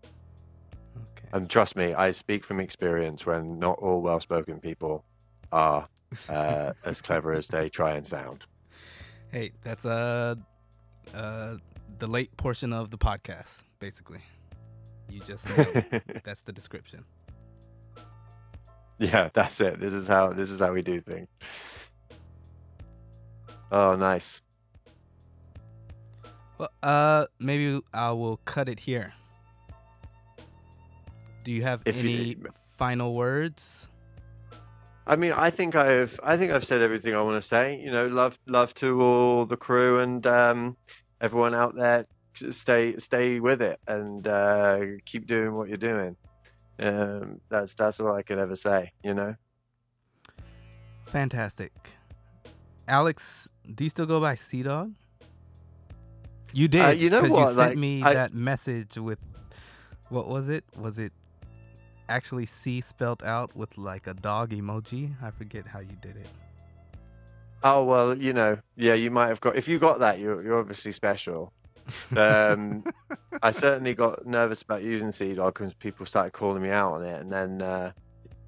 Okay. And trust me, I speak from experience when not all well spoken people are uh, as clever as they try and sound. Hey, that's uh, uh, the late portion of the podcast, basically. You just it. that's the description. Yeah, that's it. This is how this is how we do things. Oh, nice. Well, uh, maybe I will cut it here. Do you have If you- any final words? I mean, I think I've I think I've said everything I want to say. You know, love love to all the crew and um, everyone out there. Stay stay with it and uh, keep doing what you're doing. Um, that's that's all I could ever say. You know. Fantastic. Alex, do you still go by Sea Dog? You did. Uh, you know what, You sent like, me I- that message with what was it? Was it actually C spelt out with like a dog emoji? I forget how you did it. Oh well, you know, yeah, you might have got. If you got that, you're you're obviously special. Um, I certainly got nervous about using Sea Dog because people started calling me out on it, and then uh,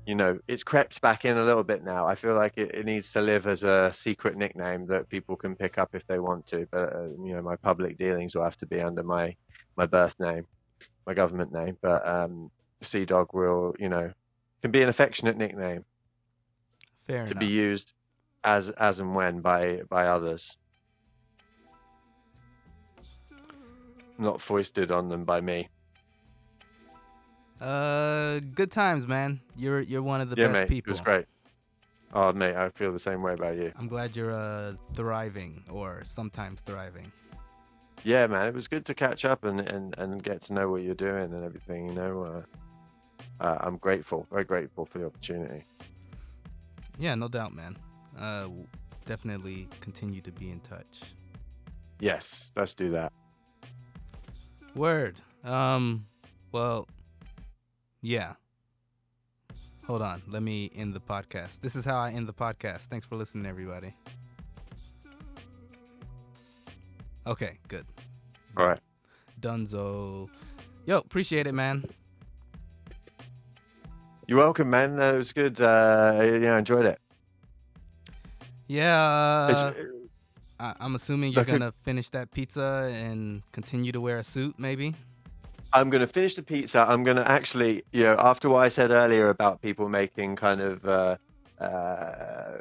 you know it's crept back in a little bit now. I feel like it, it needs to live as a secret nickname that people can pick up if they want to. But uh, you know, my public dealings will have to be under my my birth name, my government name. But um, Sea Dog will, you know, can be an affectionate nickname Fair to enough. be used as as and when by by others. Not foisted on them by me. Uh, good times, man. You're you're one of the yeah, best mate, people. it was great. Oh, mate, I feel the same way about you. I'm glad you're uh thriving or sometimes thriving. Yeah, man, it was good to catch up and and and get to know what you're doing and everything. You know, uh, uh, I'm grateful, very grateful for the opportunity. Yeah, no doubt, man. Uh, definitely continue to be in touch. Yes, let's do that. Word. Um, well, yeah. Hold on. Let me end the podcast. This is how I end the podcast. Thanks for listening, everybody. Okay, good. All right. Dunzo. Yo, appreciate it, man. You're welcome, man. That was good. Uh, yeah, I enjoyed it. Yeah. Uh, I- I'm assuming you're gonna finish that pizza and continue to wear a suit, maybe. I'm going to finish the pizza. I'm going to actually, you know, after what I said earlier about people making kind of, uh, uh,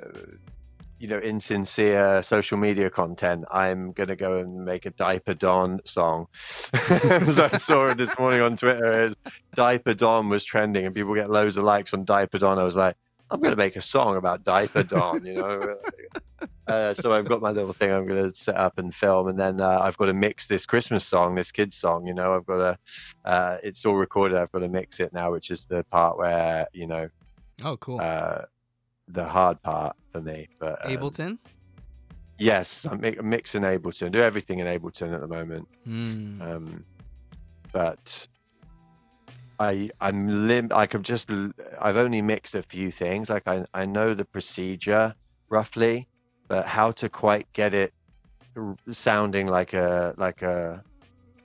you know, insincere social media content, I'm going to go and make a Diaper Don song. As I saw it this morning on Twitter, Diaper Don was trending and people get loads of likes on Diaper Don. I was like, I'm going to make a song about Diaper Don, you know. Uh, so I've got my little thing I'm going to set up and film, and then uh, I've got to mix this Christmas song, this kids song. You know, I've got to. Uh, it's all recorded. I've got to mix it now, which is the part where you know Oh, cool. uh, the hard part for me. But um, Ableton. yes, I'm mi- mixing Ableton. Do everything in Ableton at the moment. Hmm. Um, but I I'm lim I could just I've only mixed a few things. Like I I know the procedure roughly, but how to quite get it sounding like a like a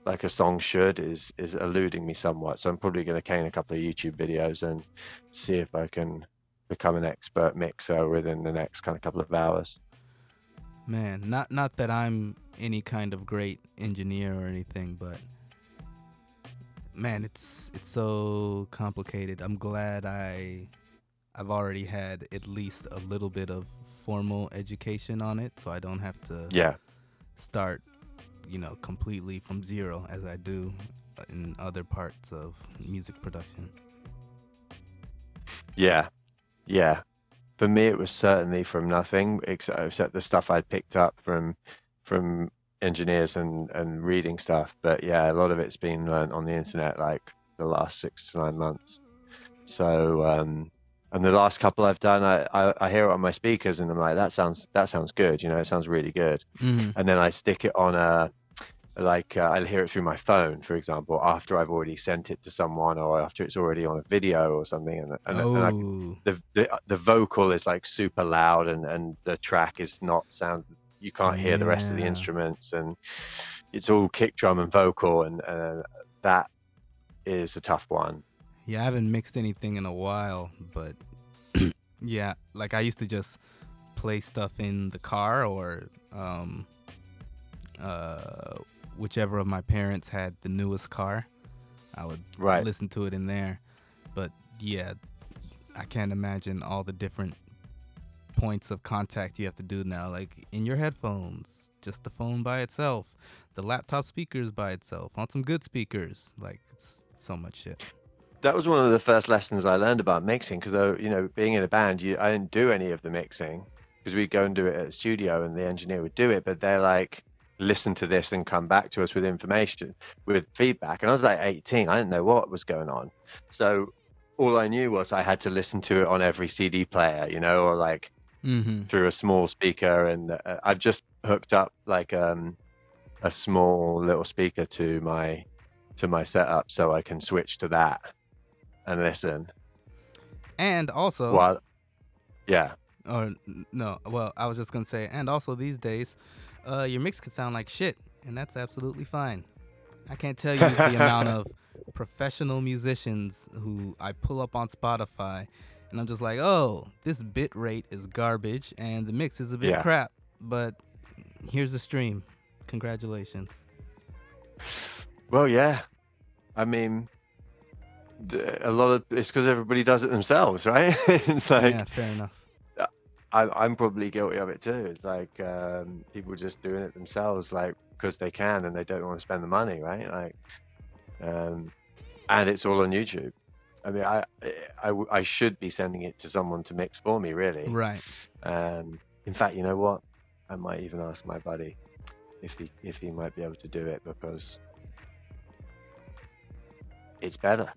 like a song should is is eluding me somewhat. So I'm probably going to cane a couple of YouTube videos and see if I can become an expert mixer within the next kind of couple of hours. Man, not not that I'm any kind of great engineer or anything, but man, it's it's so complicated. I'm glad I I've already had at least a little bit of formal education on it, so I don't have to Yeah. start, you know, completely from zero as I do in other parts of music production. Yeah, yeah. For me, it was certainly from nothing, except, except the stuff I picked up from from engineers and and reading stuff. But yeah, a lot of it's been learned on the internet, like the last six to nine months. So, um, and the last couple I've done, I, I I hear it on my speakers, and I'm like, that sounds that sounds good. You know, it sounds really good. Mm-hmm. And then I stick it on a like uh, I'll hear it through my phone, for example, after I've already sent it to someone, or after it's already on a video or something, and and, and I Oh, the, the the vocal is like super loud and and the track is not sound you can't hear the rest of the instruments and it's all kick drum and vocal and uh, that is a tough one Yeah, I haven't mixed anything in a while, but yeah, like I used to just play stuff in the car or um uh whichever of my parents had the newest car. I would right listen to it in there. But yeah, I can't imagine all the different points of contact you have to do now like in your headphones, just the phone by itself, the laptop speakers by itself, on some good speakers. Like it's so much shit. That was one of the first lessons I learned about mixing because you know being in a band you I didn't do any of the mixing because we'd go and do it at the studio and the engineer would do it but they're like listen to this and come back to us with information with feedback. And I was like 18 I didn't know what was going on. So all I knew was I had to listen to it on every CD player you know or like Mm-hmm. through a small speaker and uh, I've just hooked up like um a small little speaker to my to my setup so I can switch to that and listen And also, while yeah or no, well, I was just gonna say, and also these days, uh, your mix could sound like shit, and that's absolutely fine. I can't tell you the amount of professional musicians who I pull up on Spotify, and I'm just like, oh, this bit rate is garbage, and the mix is a bit Yeah. crap, but here's the stream. Congratulations. well yeah I mean a lot of it's because everybody does it themselves right it's like yeah, fair enough. I, I'm probably guilty of it too it's like um people just doing it themselves like because they can and they don't want to spend the money right like um and it's all on YouTube I mean I I should be sending it to someone to mix for me really Right. Um, in fact, you know what? I might even ask my buddy if he if he might be able to do it because it's better.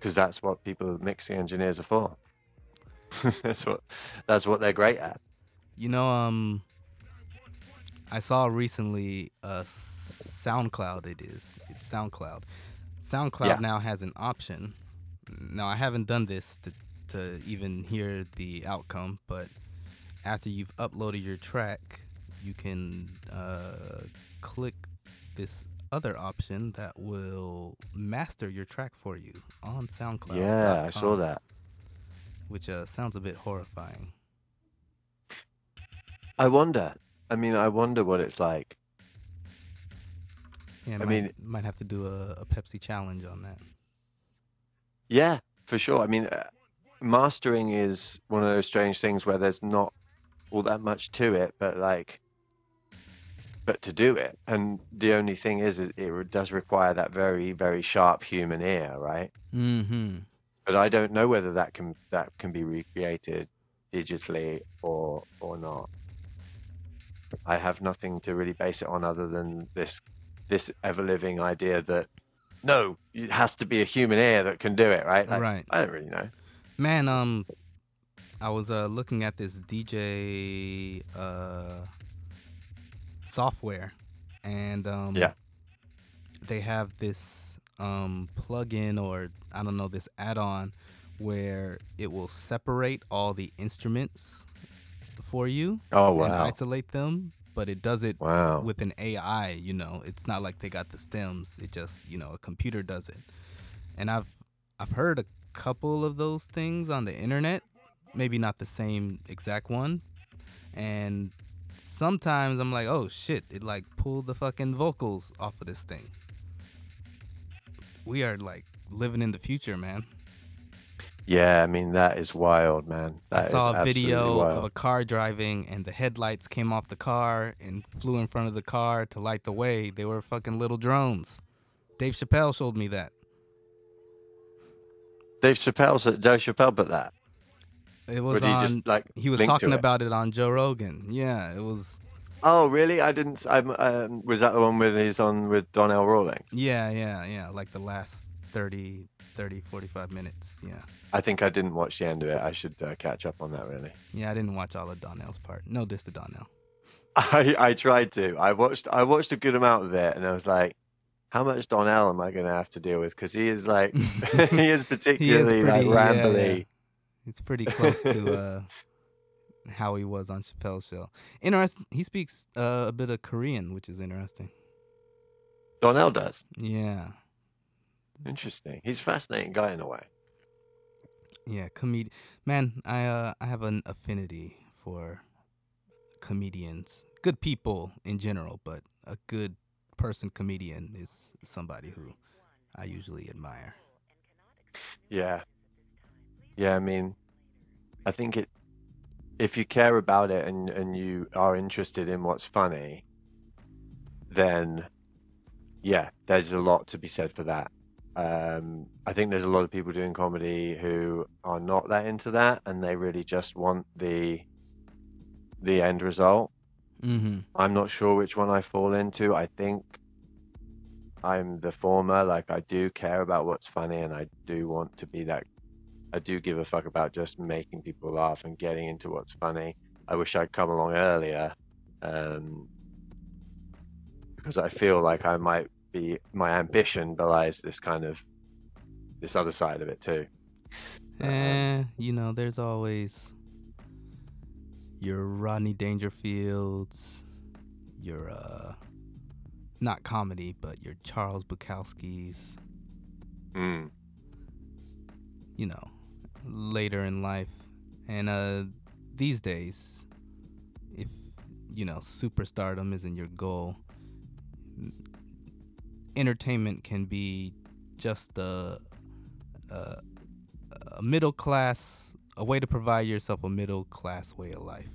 Because that's what people mixing engineers are for. that's what that's what they're great at. You know, um, I saw recently uh, SoundCloud. It is. It's SoundCloud. SoundCloud Yeah. now has an option. Now I haven't done this to to even hear the outcome, but after you've uploaded your track, you can uh, click this other option that will master your track for you on SoundCloud. Yeah, I saw that. Which uh, sounds a bit horrifying. I wonder. I mean, I wonder what it's like. Yeah, I might, mean- might have to do a, a Pepsi challenge on that. Yeah, for sure. I mean, uh, mastering is one of those strange things where there's not all that much to it, but like, but to do it, and the only thing is, it, it does require that very, very sharp human ear, right? Mm-hmm. But I don't know whether that can that can be recreated digitally or or not. I have nothing to really base it on other than this this ever living idea that no, it has to be a human ear that can do it, right? Like, Right. I don't really know. Man, um, I was uh looking at this DJ uh software, and um, Yeah. they have this um plug-in or I don't know this add-on where it will separate all the instruments for you Oh and isolate them, but it does it wow. with an AI, you know. It's not like they got the stems. It just, you know, a computer does it. And I've I've heard a couple of those things on the internet, maybe not the same exact one. And sometimes I'm like, "Oh shit, it like pulled the fucking vocals off of this thing." We are like living in the future, man. Yeah, I mean that is wild, man. That I is saw a video wild. of a car driving and the headlights came off the car and flew in front of the car to light the way. They were fucking little drones. Dave Chappelle showed me that. Dave Chappelle said Dave Chappelle put that. It was he on just like he was talking about it on Joe Rogan. Yeah, it was Oh, really? I didn't. I'm. Um, was that the one where he's on with Donnell Rawlings? yeah, yeah, yeah, like the last 30 30 45 minutes. Yeah. I think I didn't watch the end of it. I should uh, catch up on that. Really. Yeah, I didn't watch all of Donnell's part. No diss to Donnell. I I tried to. I watched. I watched a good amount of it, and I was like, how much Donnell am I going to have to deal with? Because he is like, he is particularly like pretty- yeah, rambly. yeah. It's pretty close to uh, how he was on Chappelle's show. Interesting. He speaks uh, a bit of Korean, which is interesting. Donnell does. Yeah, Interesting. He's a fascinating guy in a way. yeah. comedian. Man, I uh, I have an affinity for comedians, good people in general, but a good person comedian is somebody who I usually admire. Yeah. Yeah, I mean, I think it if you care about it and and you are interested in what's funny, then yeah, there's a lot to be said for that. Um, I think there's a lot of people doing comedy who are not that into that and they really just want the the end result. Mm-hmm. I'm not sure which one I fall into. I think I'm the former. Like I do care about what's funny and I do want to be that I do give a fuck about just making people laugh and getting into what's funny. I wish I'd come along earlier. Um because I feel like I might be my ambition belies this kind of this other side of it too. Eh, you know, there's always your Rodney Dangerfields, your uh not comedy, but your Charles Bukowski's, Mm. you know, later in life. And uh these days, if you know, superstardom isn't your goal, entertainment can be just a, a, a middle class, a way to provide yourself a middle class way of life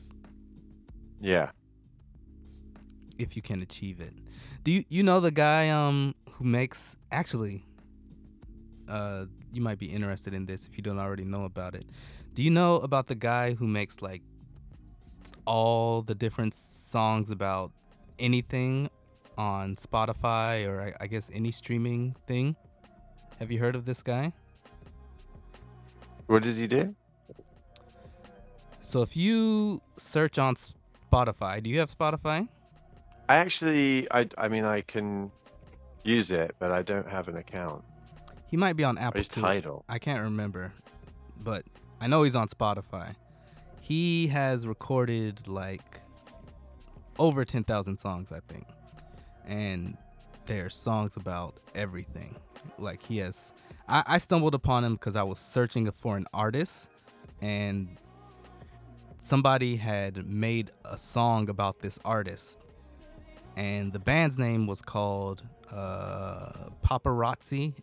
Yeah. if you can achieve it. Do you you know the guy um who makes actually uh you might be interested in this if you don't already know about it. Do you know about the guy who makes like all the different songs about anything on Spotify or I, I guess any streaming thing? Have you heard of this guy? What does he do? So if you search on Spotify, do you have Spotify? I actually, I, I mean, I can use it, but I don't have an account. He might be on Apple his too. title. I can't remember, but I know he's on Spotify. He has recorded like over 10,000 songs, I think. And they're songs about everything. Like he has I, I stumbled upon him because I was searching for an artist and somebody had made a song about this artist. And the band's name was called uh, Papa Razzi,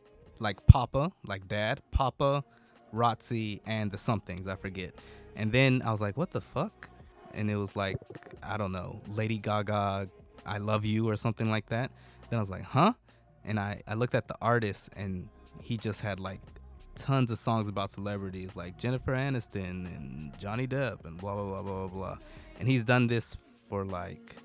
like Papa, like Dad, Papa, Razzi, and the somethings I forget. And then I was like, what the fuck? And it was like, I don't know, Lady Gaga, I love you or something like that. Then I was like, huh? And I, I looked at the artist and he just had like tons of songs about celebrities like Jennifer Aniston and Johnny Depp and blah blah blah blah blah. And he's done this for like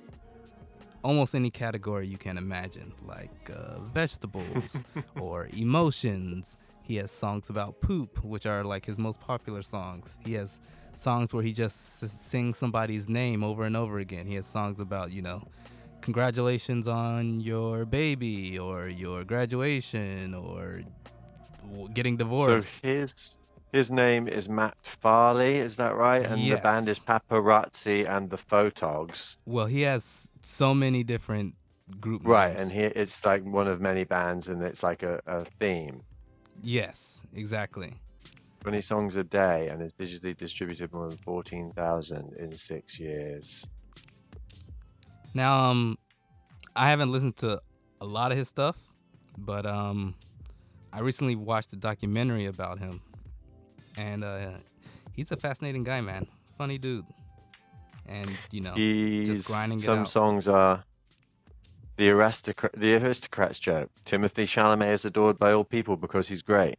almost any category you can imagine, like uh, vegetables or emotions. He has songs about poop, which are like his most popular songs. He has songs where he just s- sings somebody's name over and over again. He has songs about, you know, congratulations on your baby or your graduation or w- getting So divorced. his his name is Matt Farley, is that right? And the band is Papa Razzi and the Photogs. well, he has so many different group Right, names. and he it's like one of many bands and it's like a, a theme. yes, exactly. 20 songs a day and it's digitally distributed more than 14,000 in six years. Now, um, I haven't listened to a lot of his stuff, but um, I recently watched a documentary about him, and uh, he's a fascinating guy, man. Funny dude, and you know, He's grinding it some out. songs are the aristocrat the aristocrats joke. Timothy Chalamet is adored by all people because he's great.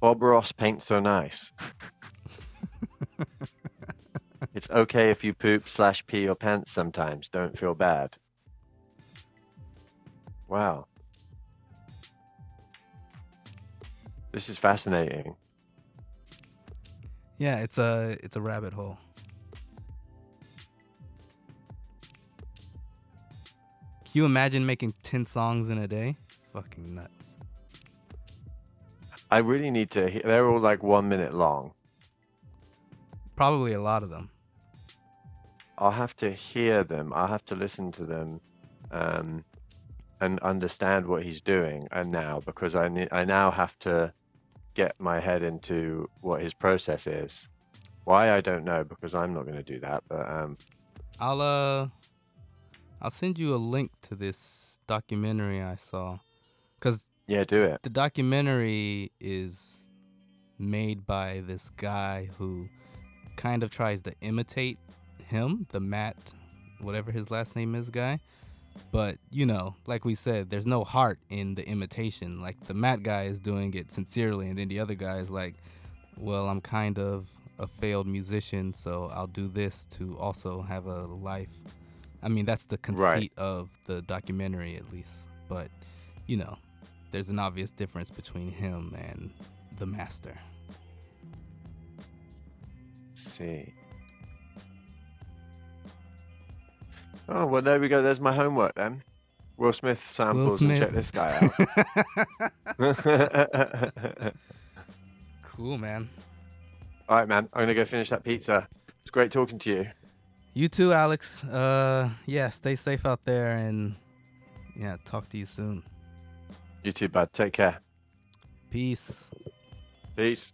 Bob Ross paints so nice. it's okay if you poop slash pee your pants sometimes. Don't feel bad. Wow. This is fascinating. yeah, it's a it's a rabbit hole. You imagine making ten songs in a day? Fucking nuts. I really need to. hear. they're all like one minute long. Probably a lot of them. I'll have to hear them. I'll have to listen to them, um, and understand what he's doing. And now, because I ne- I now have to get my head into what his process is. Why I don't know because I'm not going to do that. But um, I'll uh I'll send you a link to this documentary I saw cuz yeah, do it. the documentary is made by this guy who kind of tries to imitate him, the Matt whatever his last name is guy. But, you know, like we said, there's no heart in the imitation. Like the Matt guy is doing it sincerely and then the other guy is like, well, I'm kind of a failed musician, so I'll do this to also have a life. I mean, that's the conceit Right. of the documentary, at least. But, you know, there's an obvious difference between him and the master. see. Oh well, there we go. There's my homework then. Will Smith samples and check this guy out. cool, man. All right, man. I'm gonna go finish that pizza. It's great talking to you. You too, Alex. Uh, yeah, stay safe out there and yeah, talk to you soon. You too, bud. Take care. Peace. Peace.